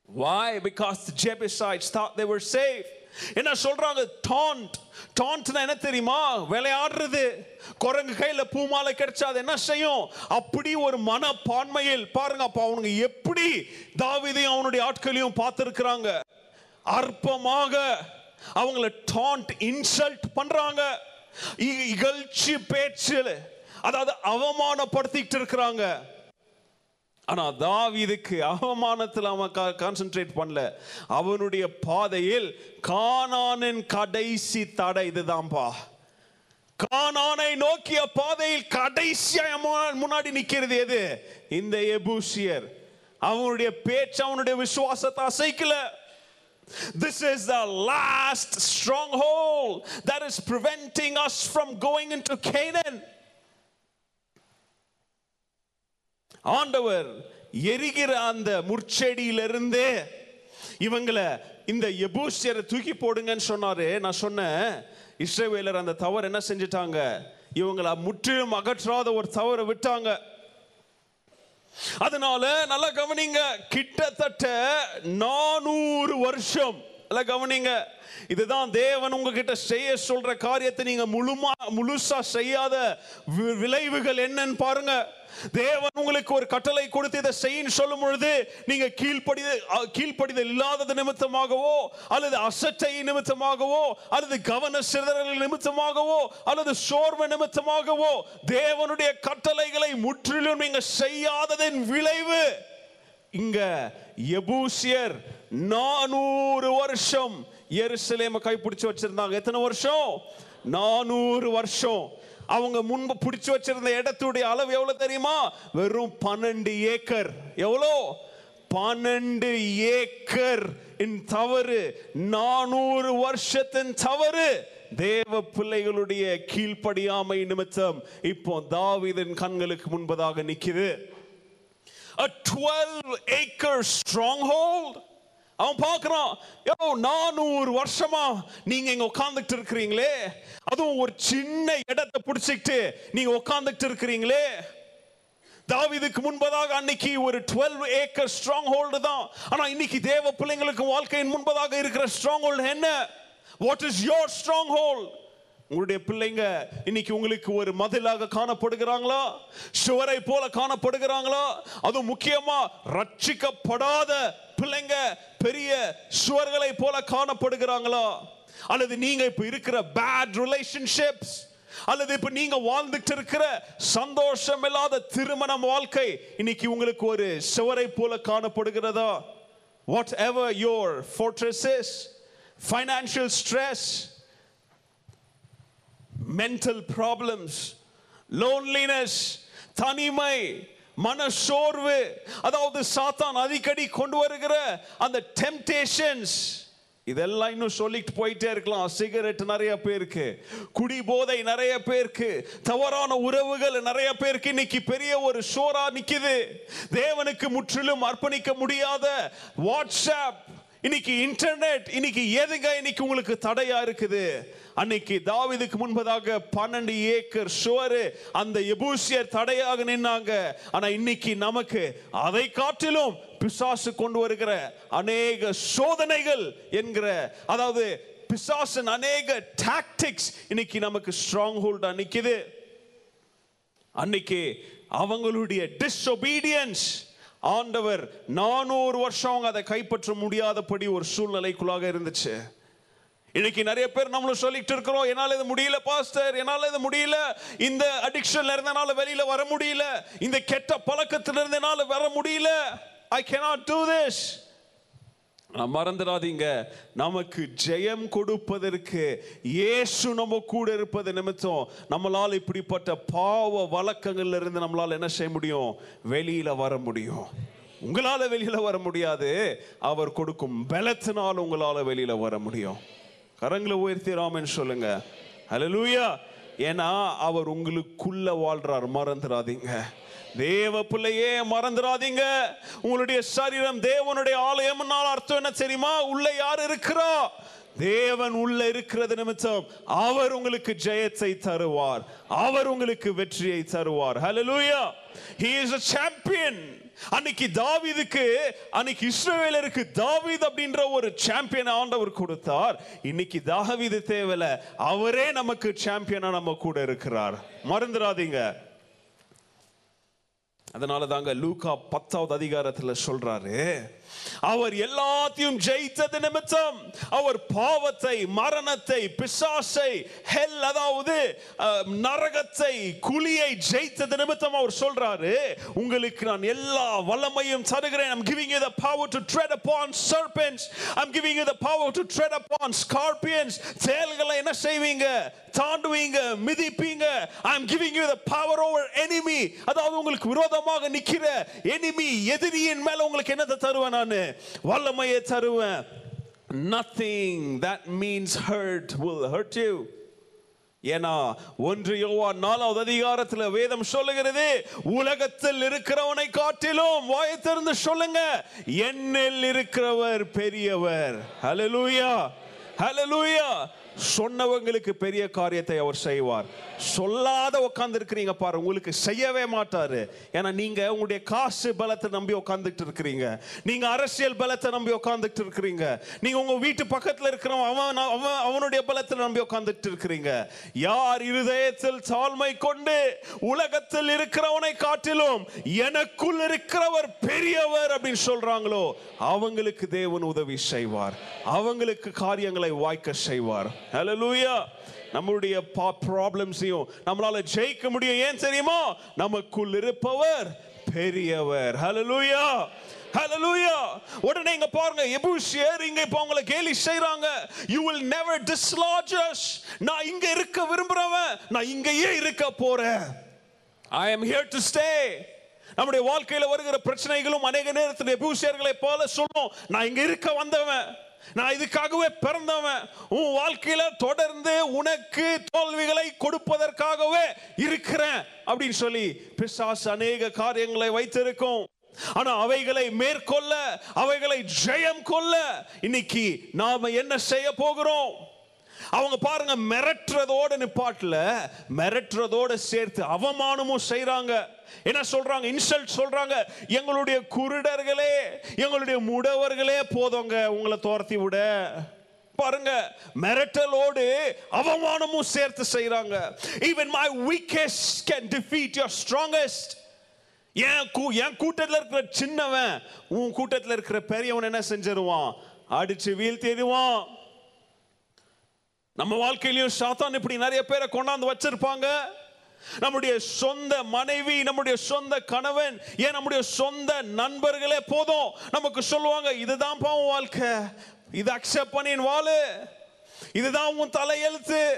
why because the Jebusites thought they were safe என்ன சொல்றாங்க டாண்ட் டான்ட்னா என்ன தெரியுமா? விளையாடுறது. குரங்கு கையில் பூமாலை கிடைச்சா அது என்ன செய்யும்? அப்படி ஒரு மனப்பான்மையில் பாருங்க அப்போ அவனுங்க எப்படி தாவிதையும் அவனுடைய ஆட்களையும் பார்த்துருக்குறாங்க. அற்பமாக அவங்கள டாண்ட் இன்சல்ட் பண்ணுறாங்க இ- இகழ்ச்சி பேச்சில் அதாவது அவமானப்படுத்திக்கிட்டு இருக்கிறாங்க. ஆனால் தாவீதுக்கு அவமானத்தில் அவன் கான்சென்ட்ரேட் பண்ணல. அவனுடைய பாதையில் கானானின் கடைசி தடை இதுதான்பா. கானானை நோக்கிய பாதையில் கடைசியாக முன்னாடி நிற்கிறது எது? இந்த எபூசியர். அவனுடைய பேச்சு அவனுடைய விசுவாசத்தை அசைக்கல. This is the last stronghold that is preventing us from going into Canaan. ஆண்டவர் எரிகிற அந்த முற்செடியிலிருந்து இவங்களை இந்த எபூசியரை தூக்கி போடுங்கன்னு சொன்னாரு. நான் சொன்னேன் இஸ்ரேவேலர் அந்த தவறு என்ன செஞ்சிட்டாங்க? இவங்களை முற்றிலும் அகற்றாத ஒரு தவறை விட்டாங்க. அதனால நல்லா கவனிங்க கிட்டத்தட்ட நானூறு வருஷம். நல்லா கவனிங்க இதுதான் தேவன் உங்ககிட்ட செய்ய சொல்ற காரியத்தை நீங்க முழுமா முழுசா செய்யாத வி- விளைவுகள் என்னன்னு பாருங்க. தேவன் உங்களுக்கு ஒரு கட்டளை கொடுத்து இதை செய்யின்னு சொல்லும் பொழுது நீங்க கீழ்ப்படித கீழ்ப்படிதல் இல்லாதது நிமித்தமாகவோ அல்லது அசட்டை நிமித்தமாகவோ அல்லது கவன சிதறல் நிமித்தமாகவோ அல்லது சோர்வு நிமித்தமாகவோ தேவனுடைய கட்டளைகளை முற்றிலும் நீங்க செய்யாததின் விளைவு. இங்க எபூசியர் நானூறு வருஷம் எருசலேம கைப்பிடிச்சு வச்சிருந்தாங்க. எத்தனை வருஷம்? நானூறு வருஷம். அவங்க முன்பு பிடிச்சு வச்சிருந்த இடத்துடைய அளவு எவ்வளவு தெரியுமா? வெறும் பன்னெண்டு ஏக்கர். எவ்வளோ? பன்னெண்டு ஏக்கர். இன் தவறு. நானூறு வருஷத்தின் தவறு. தேவ பிள்ளைகளுடைய கீழ்ப்படியாமை நிமித்தம் இப்போ தாவிதன் கண்களுக்கு முன்பதாக நிக்குது. A 12 acre stronghold அவன் பார்க்குறான் யோ நானூறு வருஷமா நீங்க இங்க உட்காந்துட்டு இருக்கிறீங்களே. அதுவும் ஒரு சின்ன இடத்தை பிடிச்சிக்கிட்டு நீங்க உட்காந்துட்டு இருக்கிறீங்களே. தாவிதுக்கு முன்பதாக அன்னைக்கு ஒரு 12 ஏக்கர் ஸ்ட்ராங் ஹோல்டு தான். ஆனா இன்னைக்கு தேவ பிள்ளைங்களுக்கு வாழ்க்கையின் முன்பதாக இருக்கிற ஸ்ட்ராங் ஹோல்டு என்ன? What is your stronghold உங்களுடைய பிள்ளைங்க இன்னைக்கு உங்களுக்கு ஒரு மதிலாக காணப்படுகிறாங்களா? சுவரை போல காணப்படுகிறாங்களா? அதுவும் முக்கியமா ரட்சிக்கப்படாத பிள்ளைங்க பெரிய சுவர்களை போல காணப்படுகிறாங்களோ? அல்லது நீங்க இப்ப இருக்கிற பேட் ரிலேஷன்ஷிப்ஸ் அல்லது இப்ப நீங்க வாழ்ந்துட்டு இருக்கிற சந்தோஷம் இல்லாத திருமணம் வாழ்க்கை இன்னைக்கு உங்களுக்கு ஒரு சுவரை போல காணப்படுகிறதா? Whatever your fortresses financial stress mental problems loneliness தனிமை மனசோர்வு அதாவது சாத்தான் அடிக்கடி கொண்டு வருகிற அந்த டெம்டேஷன்ஸ் இதெல்லாம் இன்னும் சொல்லிட்டு போயிட்டே இருக்கலாம். சிகரெட் நிறைய பேருக்கு குடி போதை நிறைய பேருக்கு தவறான உறவுகள் நிறைய பேருக்கு இன்னைக்கு பெரிய ஒரு ஷோரா நிக்குது. தேவனுக்கு முற்றிலும் அர்ப்பணிக்க முடியாத வாட்ஸ்அப் இன்னைக்கு இன்டர்நெட் இன்னைக்கு எதுங்க இன்னைக்கு உங்களுக்கு தடையா இருக்குது? அன்னைக்கு தாவிதுக்கு முன்பதாக பன்னெண்டு ஏக்கர் சுவரு அந்த எபூசியர் தடையாக நின்னாங்க. ஆனா இன்னைக்கு நமக்கு அதை காட்டிலும் பிசாசு கொண்டு வருகிற அநேக சோதனைகள் என்கிற அதாவது பிசாசின் அநேக டாக்டிக்ஸ் இன்னைக்கு நமக்கு ஸ்ட்ராங் ஹோல்டா நிக்குது. அன்னைக்கு அவங்களுடைய டிஸ்ஒபீடியன்ஸ் ஆண்டவர் நானூறு வருஷம் அவங்க அதை கைப்பற்ற முடியாதபடி ஒரு சூழ்நிலைக்குள்ளாக இருந்துச்சு. இன்னைக்கு நிறைய பேர் நம்மளும் சொல்லிட்டு இருக்கிறோம் என்னால் இது முடியல பாஸ்டர் என்னால் இது முடியல. இந்த அடிக்ஷன்ல இருந்தனால வெளியில வர முடியல. இந்த கெட்ட பழக்கத்திலிருந்து என்னால் வர முடியல. ஐ கேனாட் டூ திஸ் மறந்துடாதீங்க. நமக்கு ஜெயம் கொடுப்பதற்கு இயேசு நம்ம கூட இருப்பது நிமித்தம் நம்மளால் இப்படிப்பட்ட பாவ வழக்கங்கள்ல இருந்து நம்மளால் என்ன செய்ய முடியும்? வெளியில வர முடியும். உங்களால வெளியில வர முடியாது. அவர் கொடுக்கும் பலத்தினால் உங்களால வெளியில வர முடியும். கரங்களை உயர்த்தி ராமன் சொல்லுங்க. லூயா ஏன்னா அவர் உங்களுக்குள்ள வாழ்றார். மறந்துடாதீங்க. தேவ பிள்ளையே மறந்துடாதீங்க. உங்களுடைய சரீரம் தேவனுடைய ஆலயம் அர்த்தம் என்ன தெரியுமா? உள்ள யார் இருக்கிறா? தேவன் உள்ள இருக்கிறது நிமித்தம் அவர் உங்களுக்கு ஜெயத்தை தருவார். அவர் உங்களுக்கு வெற்றியை தருவார். ஹalleluya he இஸ் a சாம்பியன் அன்னைக்கு தாவீதுக்கு அன்னைக்கு இஸ்ரவேலருக்கு தாவீது அப்படின்ற ஒரு சாம்பியன் ஆண்டவர் கொடுத்தார். இன்னைக்கு தாவீது தேவையில்ல அவரே நமக்கு சாம்பியனா நம்ம கூட இருக்கிறார். மறந்துடாதீங்க. அதனால தாங்க லூகா பத்தாவது அதிகாரத்தில் சொல்கிறாரு அவர் எல்லாத்தையும் ஜெயித்தது நிமித்தம். அவர் பாவத்தை மரணத்தை பிசாசை ஹெல் அதாவது நரகத்தை குழியை ஜெயித்தது நிமித்தம் அவர் சொல்றாரு உங்களுக்கு நான் எல்லா வல்லமையும் தருகிறேன். I'm giving you the power to tread upon serpents. I'm giving you the power to tread upon scorpions. தேள்களை என்ன செய்வீங்க? தாண்டுவீங்க மிதிப்பீங்க. I'm giving you the power over enemy. அதாவது உங்களுக்கு விரோதமாக நிக்கிற எனிமி எதிரியின் மேல உங்களுக்கு என்னத்தை தருவேன் நான்? வல்லமையை தருவேன். Nothing that means hurt will hurt you ஏன்னா ஒன்று யோவா நாலாவது அதிகாரத்துல வேதம் சொல்லுகிறது உலகத்தில் இருக்கிறவனை காட்டிலும் வாயை திறந்து சொல்லுங்க. என்னில் இருக்கிறவர் பெரியவர். ஹலலூயா ஹலலூயா சொன்னவங்களுக்கு பெரிய காரியத்தை அவர் செய்வார். சொல்லாத உட்கார்ந்து இருக்கிறீங்க பாரு உங்களுக்கு செய்யவே மாட்டாரு. ஏன்னா நீங்க உங்களுடைய காசு பலத்தை நம்பி உட்கார்ந்துட்டு இருக்கிறீங்க. நீங்க அரசியல் பலத்தை நம்பி உட்கார்ந்துட்டு இருக்கிறீங்க. நீங்க உங்க வீட்டு பக்கத்துல இருக்கிறவன் அவன் அவன் அவனுடைய பலத்தை நம்பி உட்கார்ந்துட்டு இருக்கிறீங்க. யார் இருதயத்தில் தாழ்மை கொண்டு உலகத்தில் இருக்கிறவனை காட்டிலும் எனக்குள் இருக்கிறவர் பெரியவர் அப்படின்னு சொல்றாங்களோ அவங்களுக்கு தேவன் உதவி செய்வார். அவங்களுக்கு காரியங்களை வாய்க்க செய்வார். ஹலலூயா நம்மளுடைய ப்ராப்ளம்ஸையும் நம்மளால ஜெயிக்க முடியும். ஏன் தெரியுமா? நமக்குள் இருப்பவர் பெரியவர். ஹலலூயா ஹalleluya உடனே இங்க பாருங்க எபூசியர் இங்க இப்ப அவங்கள கேலி செய்றாங்க. You will never dislodge us. நான் இங்க இருக்க விரும்புறவன். நான் இங்கேயே இருக்க போறேன். I am here to stay. நம்முடைய வாழ்க்கையில வருகிற பிரச்சனைகளும் அநேக நேரத்தில் எபூசியர்களை போல சொல்லும். நான் இங்க இருக்க வந்தவன். நான் இதுக்காகவே பிறந்தவன். உன் வாழ்க்கையில தொடர்ந்து உனக்கு தோல்விகளை கொடுப்பதற்காகவே இருக்கிறேன் அப்படின்னு சொல்லி பிசாசு அநேக காரியங்களை வைத்திருக்கும். ஆனா அவைகளை மேற்கொள்ள அவைகளை ஜெயம் கொள்ள இன்னைக்கு நாம என்ன செய்ய போகிறோம்? அவங்க பாருங்க மிரட்டுறதோட நிப்பாட்டில் மிரட்டுறதோட சேர்த்து அவமானமும் செய்யறாங்க என்ன சொல்றாங்க? இன்சல்ட் சொல்றாங்க. எங்களுடைய குருடர்களே எங்களுடைய முடவர்களே போதுங்க உங்களை துரத்தி விட. பாருங்க மிரட்டலோடு அவமானமும் சேர்த்து செய்கிறாங்க even my weakest can defeat your strongest என் கூ என் கூட்டத்தில் இருக்கிற சின்னவன் உன் கூட்டத்தில் இருக்கிற பெரியவன் என்ன செஞ்சிருவான்? அடிச்சு வீழ்த்திடுவான் நம்ம வாழ்க்கையிலையும் சாத்தான் இப்படி நிறைய பேரை கொண்டாந்து வச்சிருப்பாங்க. நம்முடைய சொந்த மனைவி நம்முடைய சொந்த கணவன் ஏன் நம்முடைய சொந்த நண்பர்களே போதும்? நமக்கு சொல்லுவாங்க இதுதான் பாவம் வாழ்க்கை. இது அக்செப்ட் பண்ணின் வாழு இதுதான் உன் தலையெழுத்து.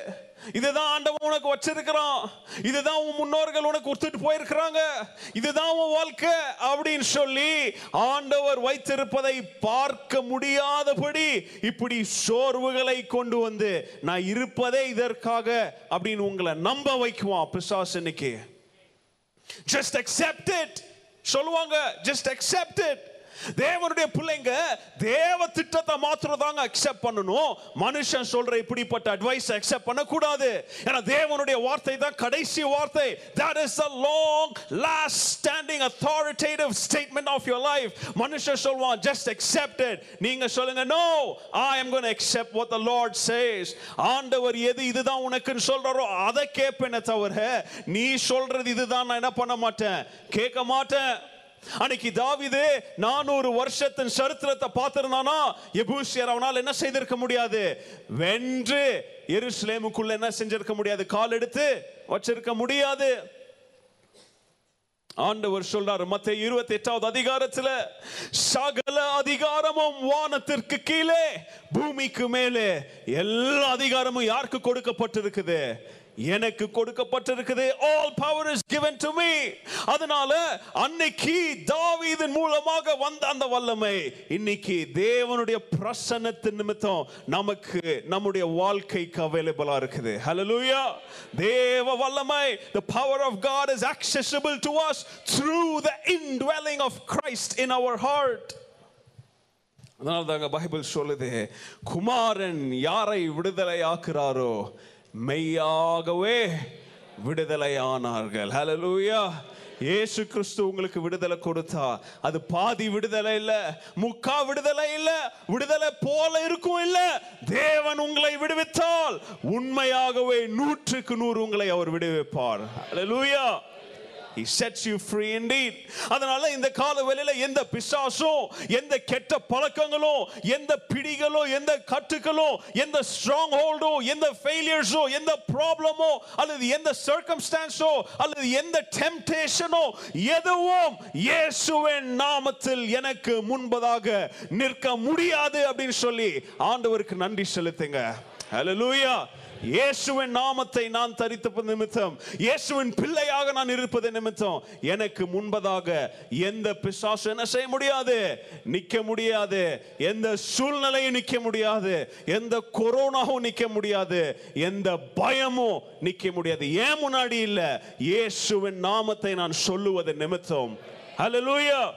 இதுதான் ஆண்டவன் உனக்கு வச்சிருக்கிறான். இதுதான் உன் முன்னோர்கள் உனக்கு கொடுத்துட்டு போயிருக்கிறாங்க. இதுதான் உன் வாழ்க்கை அப்படின்னு சொல்லி ஆண்டவர் வைத்திருப்பதை பார்க்க முடியாதபடி இப்படி சோர்வுகளை கொண்டு வந்து நான் இருப்பதே இதற்காக அப்படின்னு உங்களை நம்ப வைக்குவான் பிசாஸ் இன்னைக்கு. ஜஸ்ட் அக்செப்ட் இட் சொல்லுவாங்க ஜஸ்ட் அக்செப்ட் இட் தேவனுடைய பிள்ளைங்க தேவ திட்டத்தை மாத்திரம் தாங்க அக்செப்ட் பண்ணணும். மனுஷன் சொல்ற இப்படிப்பட்ட அட்வைஸ் அக்செப்ட் பண்ணக்கூடாது. ஏன்னா தேவனுடைய வார்த்தை தான் கடைசி வார்த்தை. That is a long last standing authoritative statement of your life மனுஷன் சொல்வான் ஜஸ்ட் அக்செப்டட் நீங்க சொல்லுங்க no I am gonna accept what the Lord says ஆண்டவர் எது இதுதான் உனக்குன்னு சொல்றாரோ அதை கேட்பேனே தவிர நீ சொல்றது இதுதான் நான் என்ன பண்ண மாட்டேன்? கேட்க மாட்டேன். அன்னைக்கு தாவிது நானூறு வருஷத்தின் சரித்திரத்தை பார்த்திருந்தானா? எபூசியர் அவனால் என்ன செய்திருக்க முடியாது? வென்று எருசலேமுக்குள்ள என்ன செஞ்சிருக்க முடியாது? கால் எடுத்து வச்சிருக்க முடியாது. ஆண்டவர் சொல்றாரு மத்த இருபத்தி எட்டாவது அதிகாரத்துல சகல அதிகாரமும் வானத்திற்கு கீழே பூமிக்கு மேலே எல்லா அதிகாரமும் யாருக்கு கொடுக்கப்பட்டிருக்குது? எனக்கு கொடுக்கப்பட்டிருக்குது. All power is given to me. அதனால அன்னைக்கு தாவீதின் மூலமாக வந்த அந்த வல்லமை இன்னைக்கு தேவனுடைய பிரசன்னத்தின் நிமித்தம் நமக்கு நம்முடைய வாழ்க்கைக்கு அவைலபிளா இருக்குது. ஹalleluya தேவ வல்லமை the power of God is accessible to us through the indwelling of Christ in our heart. அதனால தாங்க பைபிள் சொல்லுது குமாரன் யாரை விடுதலை ஆக்குறாரோ மெய்யாகவே விடுதலையானார்கள். ஹலலூயா இயேசு கிறிஸ்து உங்களுக்கு விடுதலை கொடுத்தா அது பாதி விடுதலை இல்ல முக்கா விடுதலை இல்ல விடுதலை போல இருக்கும் இல்ல. தேவன் உங்களை விடுவித்தால் உண்மையாகவே நூற்றுக்கு நூறு உங்களை அவர் விடுவிப்பார். லூயா He sets you free indeed. அதனால இந்த கால வேளையில எந்த பிசாசும் எந்த கெட்ட பழக்கங்களும் எந்த பிடிகளோ எந்த கட்டுகளோ எந்த ஸ்ட்ராங் ஹோல்டோ எந்த ஃபெயிலியர்ஸோ எந்த ப்ராப்ளமோ அல்லது எந்த சர்க்கம்ஸ்டான்ஸோ அல்லது எந்த டெம்டேஷனோ எதுவும் இயேசுவின் நாமத்தில் எனக்கு முன்பதாக நிற்க முடியாது அப்படின்னு சொல்லி ஆண்டவருக்கு நன்றி செலுத்துங்க ஹalleluya இயேசுவின் நாமத்தை நான் தரித்தது நிமித்தம். இயேசுவின் பிள்ளையாக நான் இருப்பது நிமித்தம். எனக்கு முன்பதாக எந்த பிசாசு என்ன செய்ய முடியாது? நிற்க முடியாது. எந்த சூழ்நிலையும் நிற்க முடியாது. எந்த கொரோனாவும் நிற்க முடியாது. எந்த பயமும் நிற்க முடியாது. ஏன் முன்னாடி இல்லை? இயேசுவின் நாமத்தை நான் சொல்லுவது நிமித்தம். ஹalleluya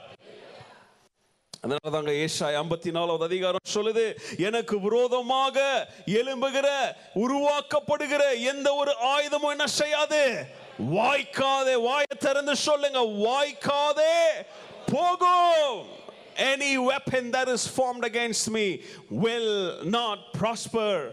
அதனால தாங்க ஏசாய் ஐம்பத்தி நாலாவது அதிகாரம் சொல்லுது எனக்கு விரோதமாக எலும்புகிற உருவாக்கப்படுகிற எந்த ஒரு ஆயுதமும் என்ன செய்யாது? வாய்க்காதே. வாய திறந்து சொல்லுங்க வாய்க்காதே போகும். Any weapon that is formed against me will not prosper.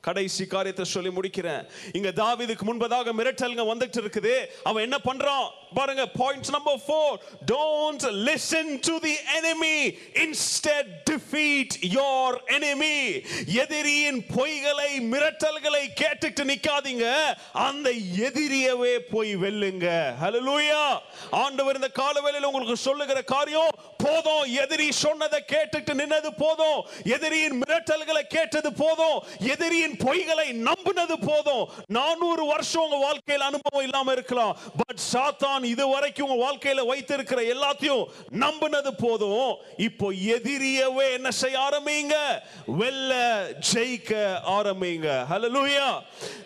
கடைசி காரியத்தை சொல்லி முடிக்கிறேன். இங்க தாவிதுக்கு முன்பதாக மிரட்டல்ங்க வந்துட்டு இருக்குது. அவன் என்ன பண்றான்? பாருங்க point number four don't listen to the enemy instead defeat your enemy எதிரியின் பொய்களை மிரட்டல்களை கேட்டுட்டு நிக்காதீங்க. அந்த எதிரியவே போய் வெல்லுங்க. ஹalleluya ஆண்டவர் இந்த காலவேளையில் உங்களுக்கு சொல்லுகிற காரியம் போதும். எதிரி சொன்னதை கேட்டுட்டு நின்னது போதும். எதிரியின் மிரட்டல்களை கேட்டது போதும். எதிரியின் எதிரியின் பொய்களை நம்பினது போதும். நானூறு வருஷம் உங்க வாழ்க்கையில அனுபவம் இல்லாம இருக்கலாம். பட் சாத்தான் இது வரைக்கும் உங்க வாழ்க்கையில வைத்திருக்கிற எல்லாத்தையும் நம்பினது போதும். இப்போ எதிரியவே என்ன செய்ய ஆரம்பிங்க? வெல்ல ஜெயிக்க ஆரம்பிங்க. ஹalleluya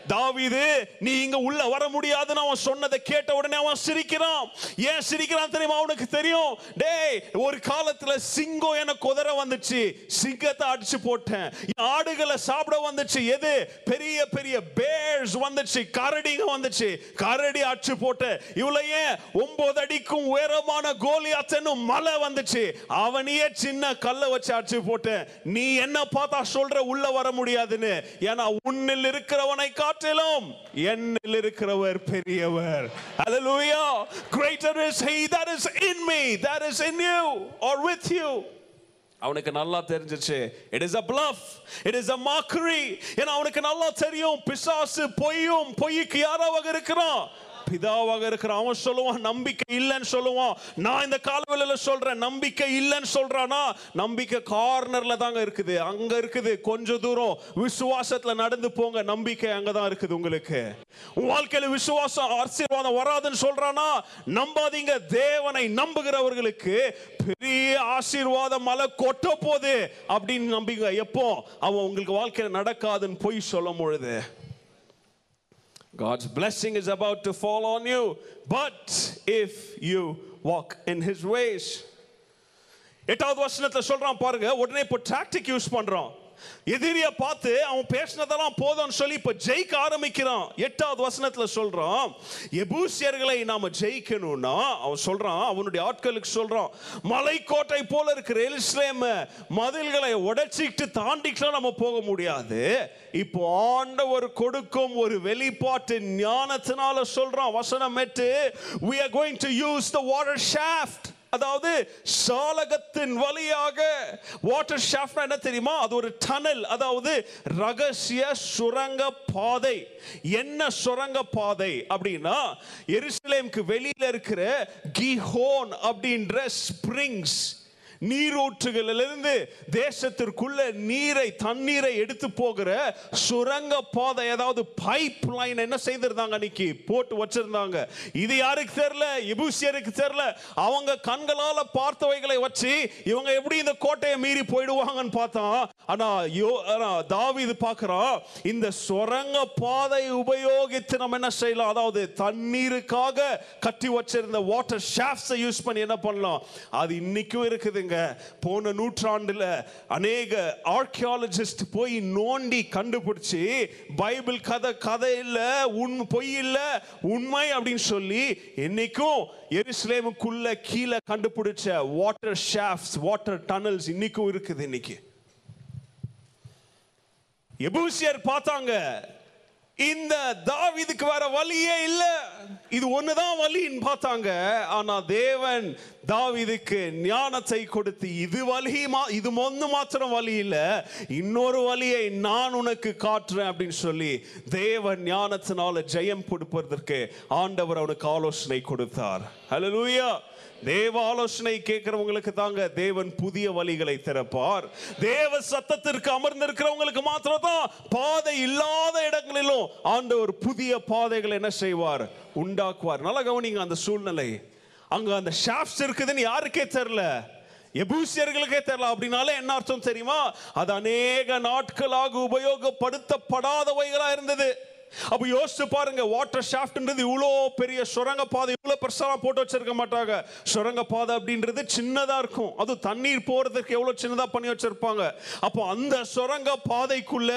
தாவிது நீ இங்க உள்ள வர முடியாதுன்னு அவன் சொன்னதை கேட்ட உடனே அவன் சிரிக்கிறான். ஏன் சிரிக்கிறான் தெரியுமா? அவனுக்கு தெரியும். டேய் ஒரு காலத்துல சிங்கம் எனக்கு குதிரை வந்துச்சு. சிங்கத்தை அடிச்சு போட்டேன். ஆடுகளை சாப்பிட வந்துச்சு. எது? பெரிய பெரிய பேர்ஸ் வந்துச்சு. கரடிங்க வந்துச்சு. கரடி அடிச்சு போட்டு இவ்வளவு ஏன் ஒன்பது அடிக்கும் உயரமான கோலியாத்தன்னு மலை வந்துச்சு. அவனையே சின்ன கல்லை வச்சு அடிச்சு போட்டேன். நீ என்ன பார்த்தா சொல்ற உள்ள வர முடியாதுன்னு. ஏன்னா உன்னில் இருக்கிறவனை காட்டிலும் என்னில் இருக்கிறவர் பெரியவர். Hallelujah. Greater is he that is in me that is in you or with you. அவனுக்கு நல்லா தெரிஞ்சிச்சு. It is a bluff it is a mockery. ஏன்னா அவனுக்கு நல்லா தெரியும். பிசாசு பொய்யும் பொய்க்கு யாராவது இருக்கிறான்? பிதாவாக இருக்கிற அவன் சொல்லுவான் நம்பிக்கை இல்லைன்னு சொல்லுவான். நான் இந்த காலவெளியில் சொல்றேன் நம்பிக்கை இல்லைன்னு சொல்றானா நம்பிக்கை கார்னர்ல தாங்க இருக்குது. அங்க இருக்குது கொஞ்ச தூரம் விசுவாசத்துல நடந்து போங்க நம்பிக்கை அங்கதான் இருக்குது உங்களுக்கு. உன் வாழ்க்கையில விசுவாசம் ஆசீர்வாதம் வராதுன்னு சொல்றானா நம்பாதீங்க. தேவனை நம்புகிறவர்களுக்கு பெரிய ஆசீர்வாதம் மலை கொட்ட போகுது அப்படின்னு நம்பிங்க. எப்போ? அவன் உங்களுக்கு வாழ்க்கையில நடக்காதுன்னு பொய் சொல்லும் பொழுது. God's blessing is about to fall on you, but if you walk in his ways. எட்டாவது வசனத்துல சொல்றான் பாருங்க உடனே இப்போ டாக்டிக் யூஸ் பண்றான் எதிரிய பார்த்து அவன் பேசினதெல்லாம் போதும்னு சொல்லி இப்போ ஜெயிக்க ஆரம்பிக்கிறான். எட்டாவது வசனத்துல சொல்றான் எபூசியர்களை நாம ஜெயிக்கணும்னா அவன் சொல்றான் அவனுடைய ஆட்களுக்கு சொல்றான் மலைக்கோட்டை போல இருக்கிற எருசலேம் மதில்களை உடைச்சிட்டு தாண்டிக்கலாம் நம்ம போக முடியாது. இப்போ ஆண்டவர் கொடுக்கும் ஒரு வெளிப்பாட்டு ஞானத்தினால சொல்றான் வசனம் எட்டு we are going to use the water shaft. அதாவது சாலகத்தின் வழியாக வாட்டர் ஷாஃப்ட் என்ன தெரியுமா? அது ஒரு டனல் அதாவது ரகசிய சுரங்க பாதை. என்ன சுரங்க பாதை? அப்படின்னா எருசலேமுக்கு வெளியில இருக்கிற கிஹோன் அப்படின்ற ஸ்பிரிங்ஸ் நீரூற்றுகளிலிருந்து தேசத்திற்குள்ள நீரை தண்ணீரை எடுத்து போகிற சுரங்க பாதை ஏதாவது பைப் லைன் என்ன செய்திருந்தாங்க அன்னைக்கு? போட்டு வச்சிருந்தாங்க. இது யாருக்கு தெரியல? எபூசியருக்கு தெரியல. அவங்க கண்களால பார்த்தவைகளை வச்சு இவங்க எப்படி இந்த கோட்டையை மீறி போயிடுவாங்கன்னு பார்த்தா ஆனா யோ தாவி இது பார்க்கறான் இந்த சுரங்க பாதை உபயோகித்து நம்ம என்ன செய்யலாம்? அதாவது தண்ணீருக்காக கட்டி வச்சிருந்த வாட்டர் ஷாஃப்ட்ஸை யூஸ் பண்ணி என்ன பண்ணலாம்? அது இன்னைக்கும் இருக்குதுங்க போன நூற்றாண்டுல அநேக ஆர்கியாலஜிஸ்ட் போய் நோண்டி கண்டுபிடிச்சு பைபிள் கதை கதை இல்ல உண் பொய் இல்ல உண்மை அப்படின்னு சொல்லி என்னைக்கும் எருசலேமுக்குள்ள கீழே கண்டுபிடிச்ச வாட்டர் ஷாஃப்ட்ஸ் வாட்டர் டனல்ஸ் இன்னைக்கும் இருக்குது இன்னைக்கு. எபூசியர் பார்த்தாங்க இந்த தாவிதுக்கு வர வழியே இல்ல. இது ஒண்ணுதான் வழின்னு பார்த்தாங்க. ஆனா தேவன் தாவிதுக்கு ஞானத்தை கொடுத்து இது வழி மா- இது ஒன்று மாத்திரம் வழி இல்ல. இன்னொரு வழியை நான் உனக்கு காட்டுறேன் அப்படின்னு சொல்லி தேவன் ஞானத்தினால ஜெயம் கொடுப்பதற்கு ஆண்டவர் அவனுக்கு ஆலோசனை கொடுத்தார். ஹலோ லூயா தேவ ஆலோசனை கேட்கிறவங்களுக்கு தாங்க தேவன் புதிய வழிகளை திறப்பார். தேவ சத்தத்திற்கு அமர்ந்திருக்கிறவங்களுக்கு மாத்திரம் தான் பாதை இல்லாத இடங்களிலும் ஆண்டவர் புதிய பாதைகளை என்ன செய்வார்? உண்டாக்குவார். நல்லா கவனிங்க அந்த சூழ்நிலை. அங்க அந்த ஷாப்ஸ் இருக்குதுன்னு யாருக்கே தெரியல? எபூசியர்களுக்கே தெரியல. அப்படின்னாலே என்ன அர்த்தம் தெரியுமா? அது அநேக நாட்களாக உபயோகப்படுத்தப்படாதவைகளா இருந்தது. அப்ப யோசிச்சு பாருங்க வாட்டர் ஷாஃப்ட்ன்றது இவ்வளோ பெரிய சுரங்க பாதை இவ்வளோ பெருசா போட்டு வச்சிருக்க மாட்டாங்க. சுரங்க பாதை அப்படின்றது சின்னதா இருக்கும். அது தண்ணீர் போறதுக்கு எவ்வளவு சின்னதா பண்ணி வச்சிருப்பாங்க. அப்போ அந்த சுரங்க பாதைக்குள்ள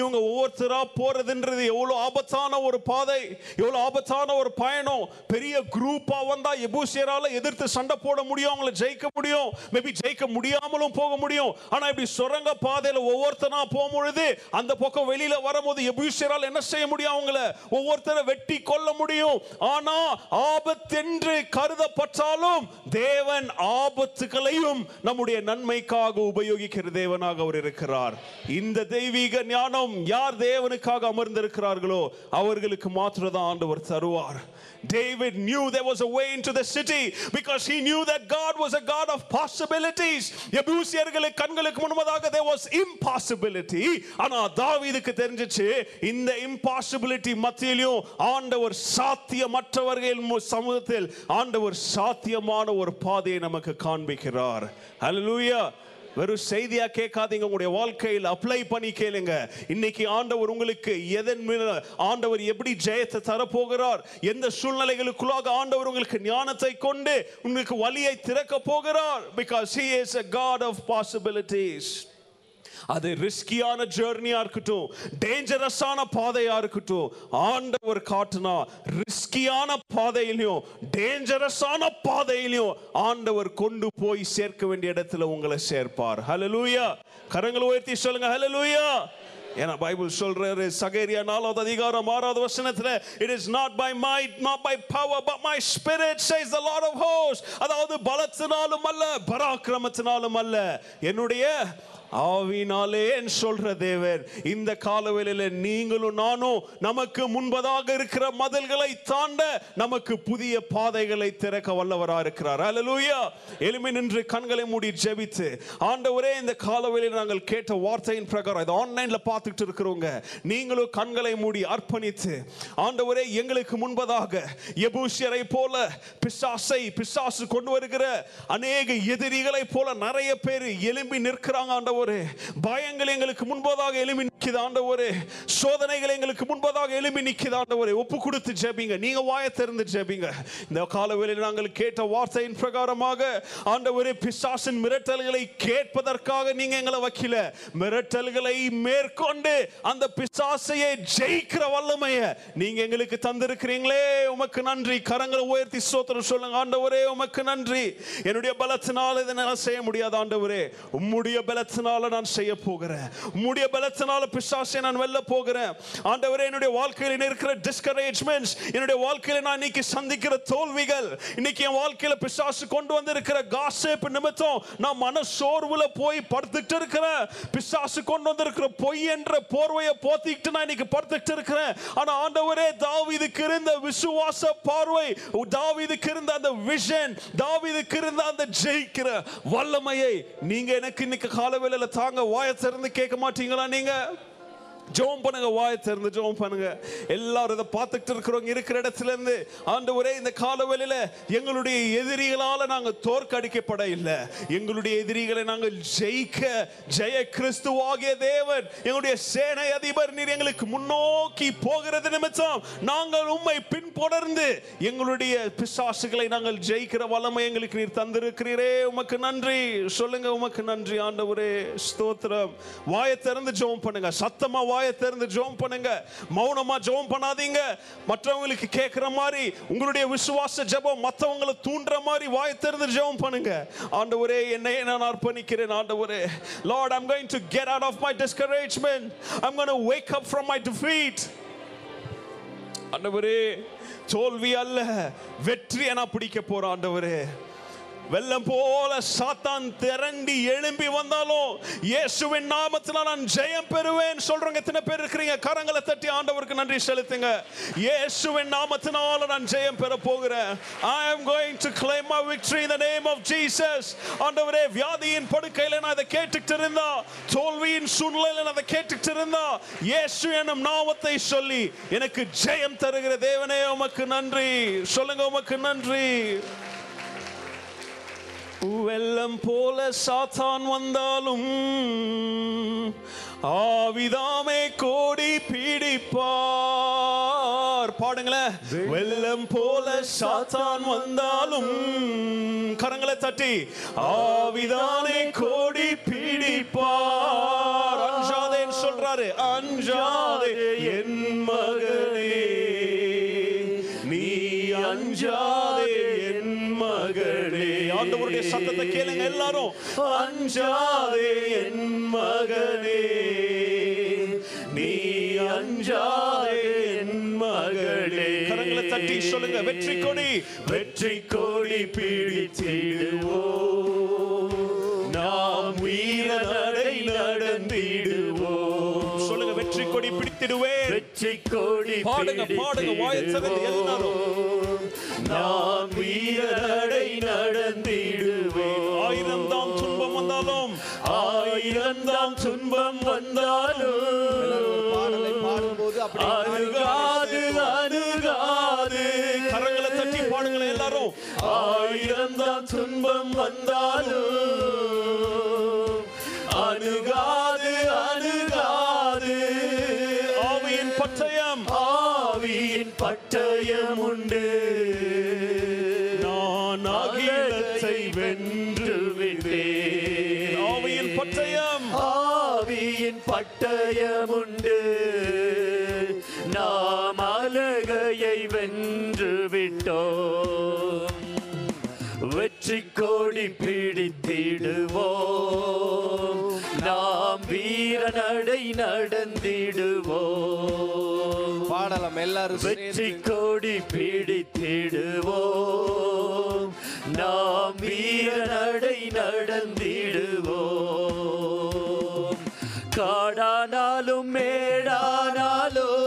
இவங்க ஒவ்வொருத்தரா போறதுன்றது எவ்வளோ ஆபத்தான ஒரு பாதை எவ்வளோ ஆபத்தான ஒரு பயணம். பெரிய குரூப்பா வந்தா எபூசியரால எதிர்த்து சண்டை போட முடியும் அவங்கள ஜெயிக்க முடியும். மேபி ஜெயிக்க முடியாமலும் போக முடியும். ஆனா இப்படி சுரங்க பாதையில ஒவ்வொருத்தனா போகும்பொழுது அந்த பக்கம் வெளியில வரும்போது எபூசியரால் என்ன செய்ய முடியும் அவங்கள ஒவ்வொருத்தரை வெட்டி கொள்ள முடியும். ஆனா ஆபத்தென்று கருதப்பட்டாலும் தேவன் ஆபத்துகளையும் நம்முடைய நன்மைக்காக உபயோகிக்கிற தேவனாக அவர் இருக்கிறார். இந்த தெய்வீக ஞானம் யார் தேவனுக்காக அமர்ந்திருக்கிறார்களோ அவர்களுக்கு மாத்திரம் தான் ஆண்டவர் தருவார். David knew there was a way into the city because he knew that God was a God of possibilities. எபூசியர்களுக்கு கண்களுக்கு முன்பதாக there was impossibility. ஆனா தாவீதுக்கு தெரிஞ்சிச்சு இந்த impossibility மத்தியிலும் ஆண்டவர் சாத்தியமற்றவர்கள் மு- சமூகத்தில் ஆண்டவர் சாத்தியமான ஒரு பாதையை நமக்கு காண்பிக்கிறார் Hallelujah. வெறும் செய்தியா கேட்காதீங்க. உங்களுடைய வாழ்க்கையில் அப்ளை பண்ணி கேளுங்க. இன்னைக்கு ஆண்டவர் உங்களுக்கு எதன் மேல ஆண்டவர் எப்படி ஜெயத்தை தரப்போகிறார்? எந்த சூழ்நிலைகளுக்குள்ளாக ஆண்டவர் உங்களுக்கு ஞானத்தை கொண்டு உங்களுக்கு வழியை திறக்க போகிறார்? Because he is a God of possibilities அது ரிஸ்கியான ஜேர்னியா இருக்கட்டும் டேஞ்சரஸான பாதையா இருக்கட்டும் ஆண்டவர் காட்டுனா ரிஸ்கியான பாதையிலையும் டேஞ்சரஸான பாதையிலையும் ஆண்டவர் கொண்டு போய் சேர்க்க வேண்டிய இடத்துல உங்களை சேர்ப்பார். ஹலலூயா கரங்களை உயர்த்தி சொல்லுங்க ஹலலூயா ஏன்னா பைபிள் சொல்றாரு சகேரியா நாலாவது அதிகாரம் ஆறாவது வசனத்துல it is not by might not by power but my spirit says the Lord of host அதாவது பலத்தினாலும் அல்ல பராக்கிரமத்தினாலும் அல்ல. என்னுடைய ஆவினாலே சொல்ற தேவர் இந்த காலவேளையில நீங்களும் நானும் நமக்கு முன்பதாக இருக்கிற மதில்களை தாண்ட நமக்கு புதிய பாதைகளை திறக்க வல்லவரா இருக்கிறார். அலலூயா எளிமை நின்று கண்களை மூடி ஜெபித்து ஆண்டவரே இந்த காலவேளையில் நாங்கள் கேட்ட வார்த்தையின் பிரகாரம் இது ஆன்லைன்ல பார்த்துட்டு இருக்கிறவங்க நீங்களும் கண்களை மூடி அர்ப்பணித்து ஆண்டவரே எங்களுக்கு முன்பதாக எபூசியரை போல பிசாசை பிசாசு கொண்டு வருகிற அநேக எதிரிகளை போல நிறைய பேர் எழும்பி நிற்கிறாங்க ஆண்டவர். ஆண்டவரே பயங்கள் எங்களுக்கு முன்பதாக எழுப்பி நிற்கிது ஆண்டவரே. சோதனைகள் எங்களுக்கு முன்பதாக எழுப்பி நிற்கிது ஆண்டவரே. ஒப்பு கொடுத்து ஜெபிங்க. நீங்க வாய திறந்து ஜெபிங்க. இந்த காலவேளையில் நாங்கள் கேட்ட வார்த்தையின் பிரகாரமாக ஆண்டவரே பிசாசின் மிரட்டல்களை கேட்பதற்காக நீங்க எங்களை வைக்கல. மிரட்டல்களை மேற்கொண்டு அந்த பிசாசையை ஜெயிக்கிற வல்லமைய நீங்க எங்களுக்கு தந்திருக்கிறீங்களே. உமக்கு நன்றி. கரங்களை உயர்த்தி சோத்திரம் சொல்லுங்க. ஆண்டவரே உமக்கு நன்றி. என்னுடைய பலத்தினால் இதை செய்ய முடியாது ஆண்டவரே. உம்முடைய பலத்தினால் பலத்தினால நான் செய்ய போகிறேன் உம்முடைய பலத்தினால பிசாசை நான் வெல்ல போகிறேன். ஆண்டவரே என்னுடைய வாழ்க்கையில் இருக்கிற டிஸ்கரேஜ்மெண்ட்ஸ் என்னுடைய வாழ்க்கையில் நான் இன்னைக்கு சந்திக்கிற தோல்விகள் இன்னைக்கு என் வாழ்க்கையில பிசாசு கொண்டு வந்திருக்கிற காசேப் நிமித்தம் நான் மன சோர்வுல போய் படுத்துட்டு இருக்கிறேன். பிசாசு கொண்டு வந்திருக்கிற பொய் என்ற போர்வையை போத்திக்கிட்டு நான் இன்னைக்கு படுத்துட்டு இருக்கிறேன். ஆனா ஆண்டவரே தாவிதுக்கு இருந்த விசுவாச பார்வை தாவிதுக்கு இருந்த அந்த விஷன் தாவிதுக்கு இருந்த அந்த ஜெயிக்கிற வல்லமையை நீங்க எனக்கு இன்னைக்கு தாங்க வாயை திறந்து கேட்க மாட்டீங்களா நீங்க? ஜெபம் பண்ணுங்க வாய் திறந்து ஜெபம் பண்ணுங்க. எல்லாரும் இதை பார்த்துட்டு இருக்கிறவங்க இருக்கிற இடத்துல இருந்து ஆண்டவரே இந்த காலவெளியில எங்களுடைய எதிரிகளால நாங்கள் தோற்கடிக்கப்பட இல்லை. எங்களுடைய எதிரிகளை நாங்கள் ஜெயிக்க ஜெய கிறிஸ்துவாகிய தேவன் எங்களுடைய சேனை அதிபர் நீர் எங்களுக்கு முன்னோக்கி போகிறது நிமித்தம் நாங்கள் உண்மை பின்பொடர்ந்து எங்களுடைய பிசாசுகளை நாங்கள் ஜெயிக்கிற வல்லமை எங்களுக்கு நீர் தந்திருக்கிறீரே. உமக்கு நன்றி. சொல்லுங்க உமக்கு நன்றி ஆண்டவரே. ஸ்தோத்திரம். வாயை திறந்து ஜெபம் பண்ணுங்க. சத்தமா வாயை திறந்து ஜெபம் பண்ணுங்க. மௌனமா ஜெபம் பண்ணாதீங்க. மற்றவங்களுக்கு கேட்கிற மாதிரி உங்களுடைய விசுவாச ஜெபம் மற்றவங்களை தூண்டுற மாதிரி வாயை திறந்து ஜெபம் பண்ணுங்க. ஆண்டவரே என்னை நான் அர்ப்பணிக்கிறேன் ஆண்டவரே. Lord I'm going to get out of my discouragement I'm gonna wake up from my defeat ஆண்டவரே தோல்வி அல்ல வெற்றியை நான் பிடிக்க போறேன் ஆண்டவரே. வெள்ளம் போல சாத்தான் திரண்டி எழும்பி வந்தாலும் இயேசுவின் நாமத்தில் நான் ஜெயம் பெறுவேன். சொல்றவங்க எத்தனை பேர் இருக்கிறீங்க? கரங்களை தட்டி ஆண்டவருக்கு நன்றி செலுத்துங்க. இயேசுவின் நாமத்தினால நான் ஜெயம் பெற போகிறேன். I am going to claim my victory in the name of Jesus ஆண்டவரே வியாதியின் படுக்கையில நான் அதை கேட்டுக்கிட்டு இருந்தா தோல்வியின் சூழ்நிலையில நான் அதை கேட்டுக்கிட்டு இருந்தா இயேசு என்னும் நாமத்தை சொல்லி எனக்கு ஜெயம் தருகிற தேவனே உமக்கு நன்றி. சொல்லுங்க உமக்கு நன்றி. வெள்ளம் போல சாத்தான் வந்தாலும் ஆவிதாமே கோடி பீடிப்பார். பாடுங்களேன் வெள்ளம் போல சாத்தான் வந்தாலும் கரங்களை தட்டி ஆவிதானே கோடி பீடிப்பார். அஞ்சாதேன்னு சொல்றாரு. அஞ்சாதே என் மகனே. நீ அஞ்சாதே என் மகளே ஆண்டவருடைய சத்தத்தை கேளுங்க எல்லாரும். அஞ்சாதே என் மகனே. நீ அஞ்சாதே தட்டி சொல்லுங்க வெற்றி கொடி. வெற்றி கொடி பிடித்திடுவோம் நாம் வீர நடை நடந்திடுவோம் சொல்லுங்க வெற்றி கொடி பிடித்திடுவேன். வெற்றி கொடி பாடுங்க, பாடுங்க, வாயை திறந்து எல்லாரும். நாம் வீர நடை நடந்திடுவோம் ஆயிரம் தாம் துன்பம் வந்தாலும் ஆயிரம் தாம் துன்பம் வந்தாலும் பாடலை பாடும்போது அப்படி அணுகாது அணுகாது. கரங்களை தட்டி பாடுங்களேன் எல்லாரும். ஆயிரம் தான் துன்பம் வந்தாலும் எல்லாரும் வெற்றி. கோடி பிடித்திடுவோம் நாம் வீர நடை நடந்திடுவோம் காடானாலும் மேடானாலும்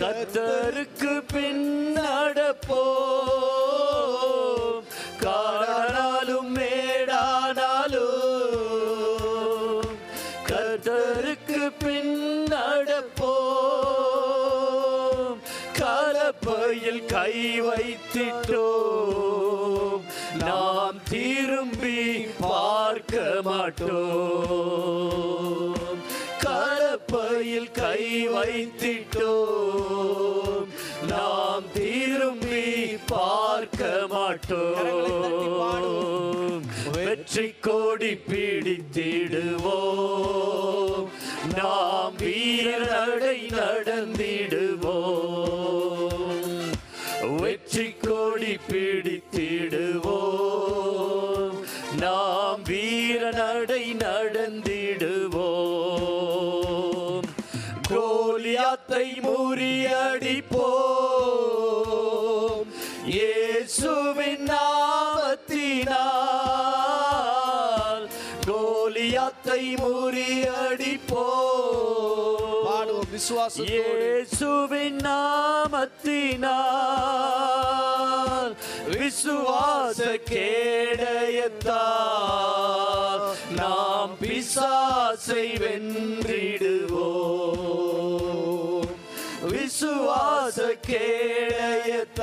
கத்தருக்கு பின் நடப்போம் மாட்டோம் கலப்பையில் கை வைத்திட்டோம். நாம் திரும்பி பார்க்க மாட்டோம் வெற்றி கோடி பிடித்திடுவோம். நாம் வீரநடை நடந்திடுவோம். வெற்றி கோடி பிடித்திடுவோம். வீர நடை நடந்திடுவோம். கோலியாத்தை முறியடிப்போம். இயேசுவின் நாமத்தினால் கோலியாத்தை முறியடிப்போம். விசுவாசத்தோடு. இயேசுவின் நாமத்தினால் விசுவாச கேடயத்தால் நாம் பிசாசை வென்றிடுவோம். விசுவாச கேடயத்தால்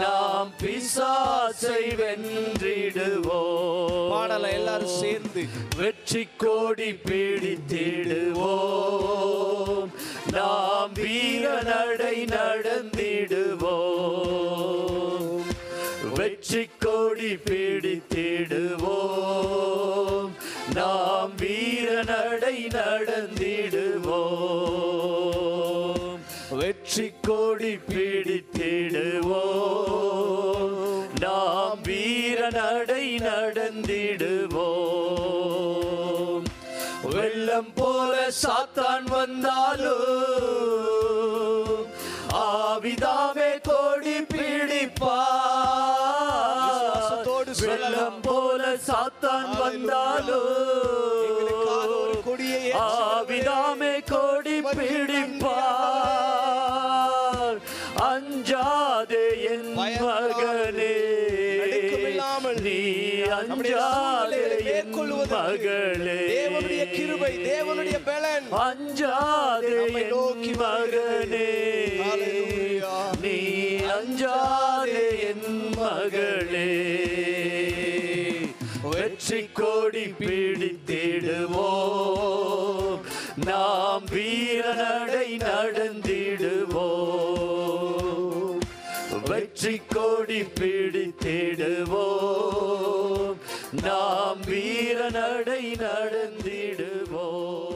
நாம் பிசாசை வென்றிடுவோம் பாடலாம் எல்லாரும் சேர்ந்து வெற்றி கோடி பிடித்திடுவோம். நாம் வீர நடை நடந்திடுவோம். வெற்றி கோடி பிடித்திடுவோம். நாம் வீர நடை நடந்திடுவோம். வெற்றி கோடி பிடித்திடுவோம் நாம் வீர நடை நடந்திடுவோம். வெள்ளம் போல சாத்தான் வந்தாலும் ஆவிதாமே கோடி சொல்லலாம். வெள்ளம் போல சாத்தான் வந்தாலும் ஆவிதாமே கோடி பிடிப்பார் என் மேற்கொள்வதற்கு மகளே. தேவனுடைய கிருபை தேவனுடைய பலன். அஞ்சாதே நோக்கி மகனே. நீ அஞ்சாதே என் மகளே. வெற்றி கோடி பிடித்திடுவோம். நாம் வீர நடை நடந்திடுவோம். வெற்றி கோடி பிடித்திடுவோம். நாம் வீரநடை நடந்திடுவோம்.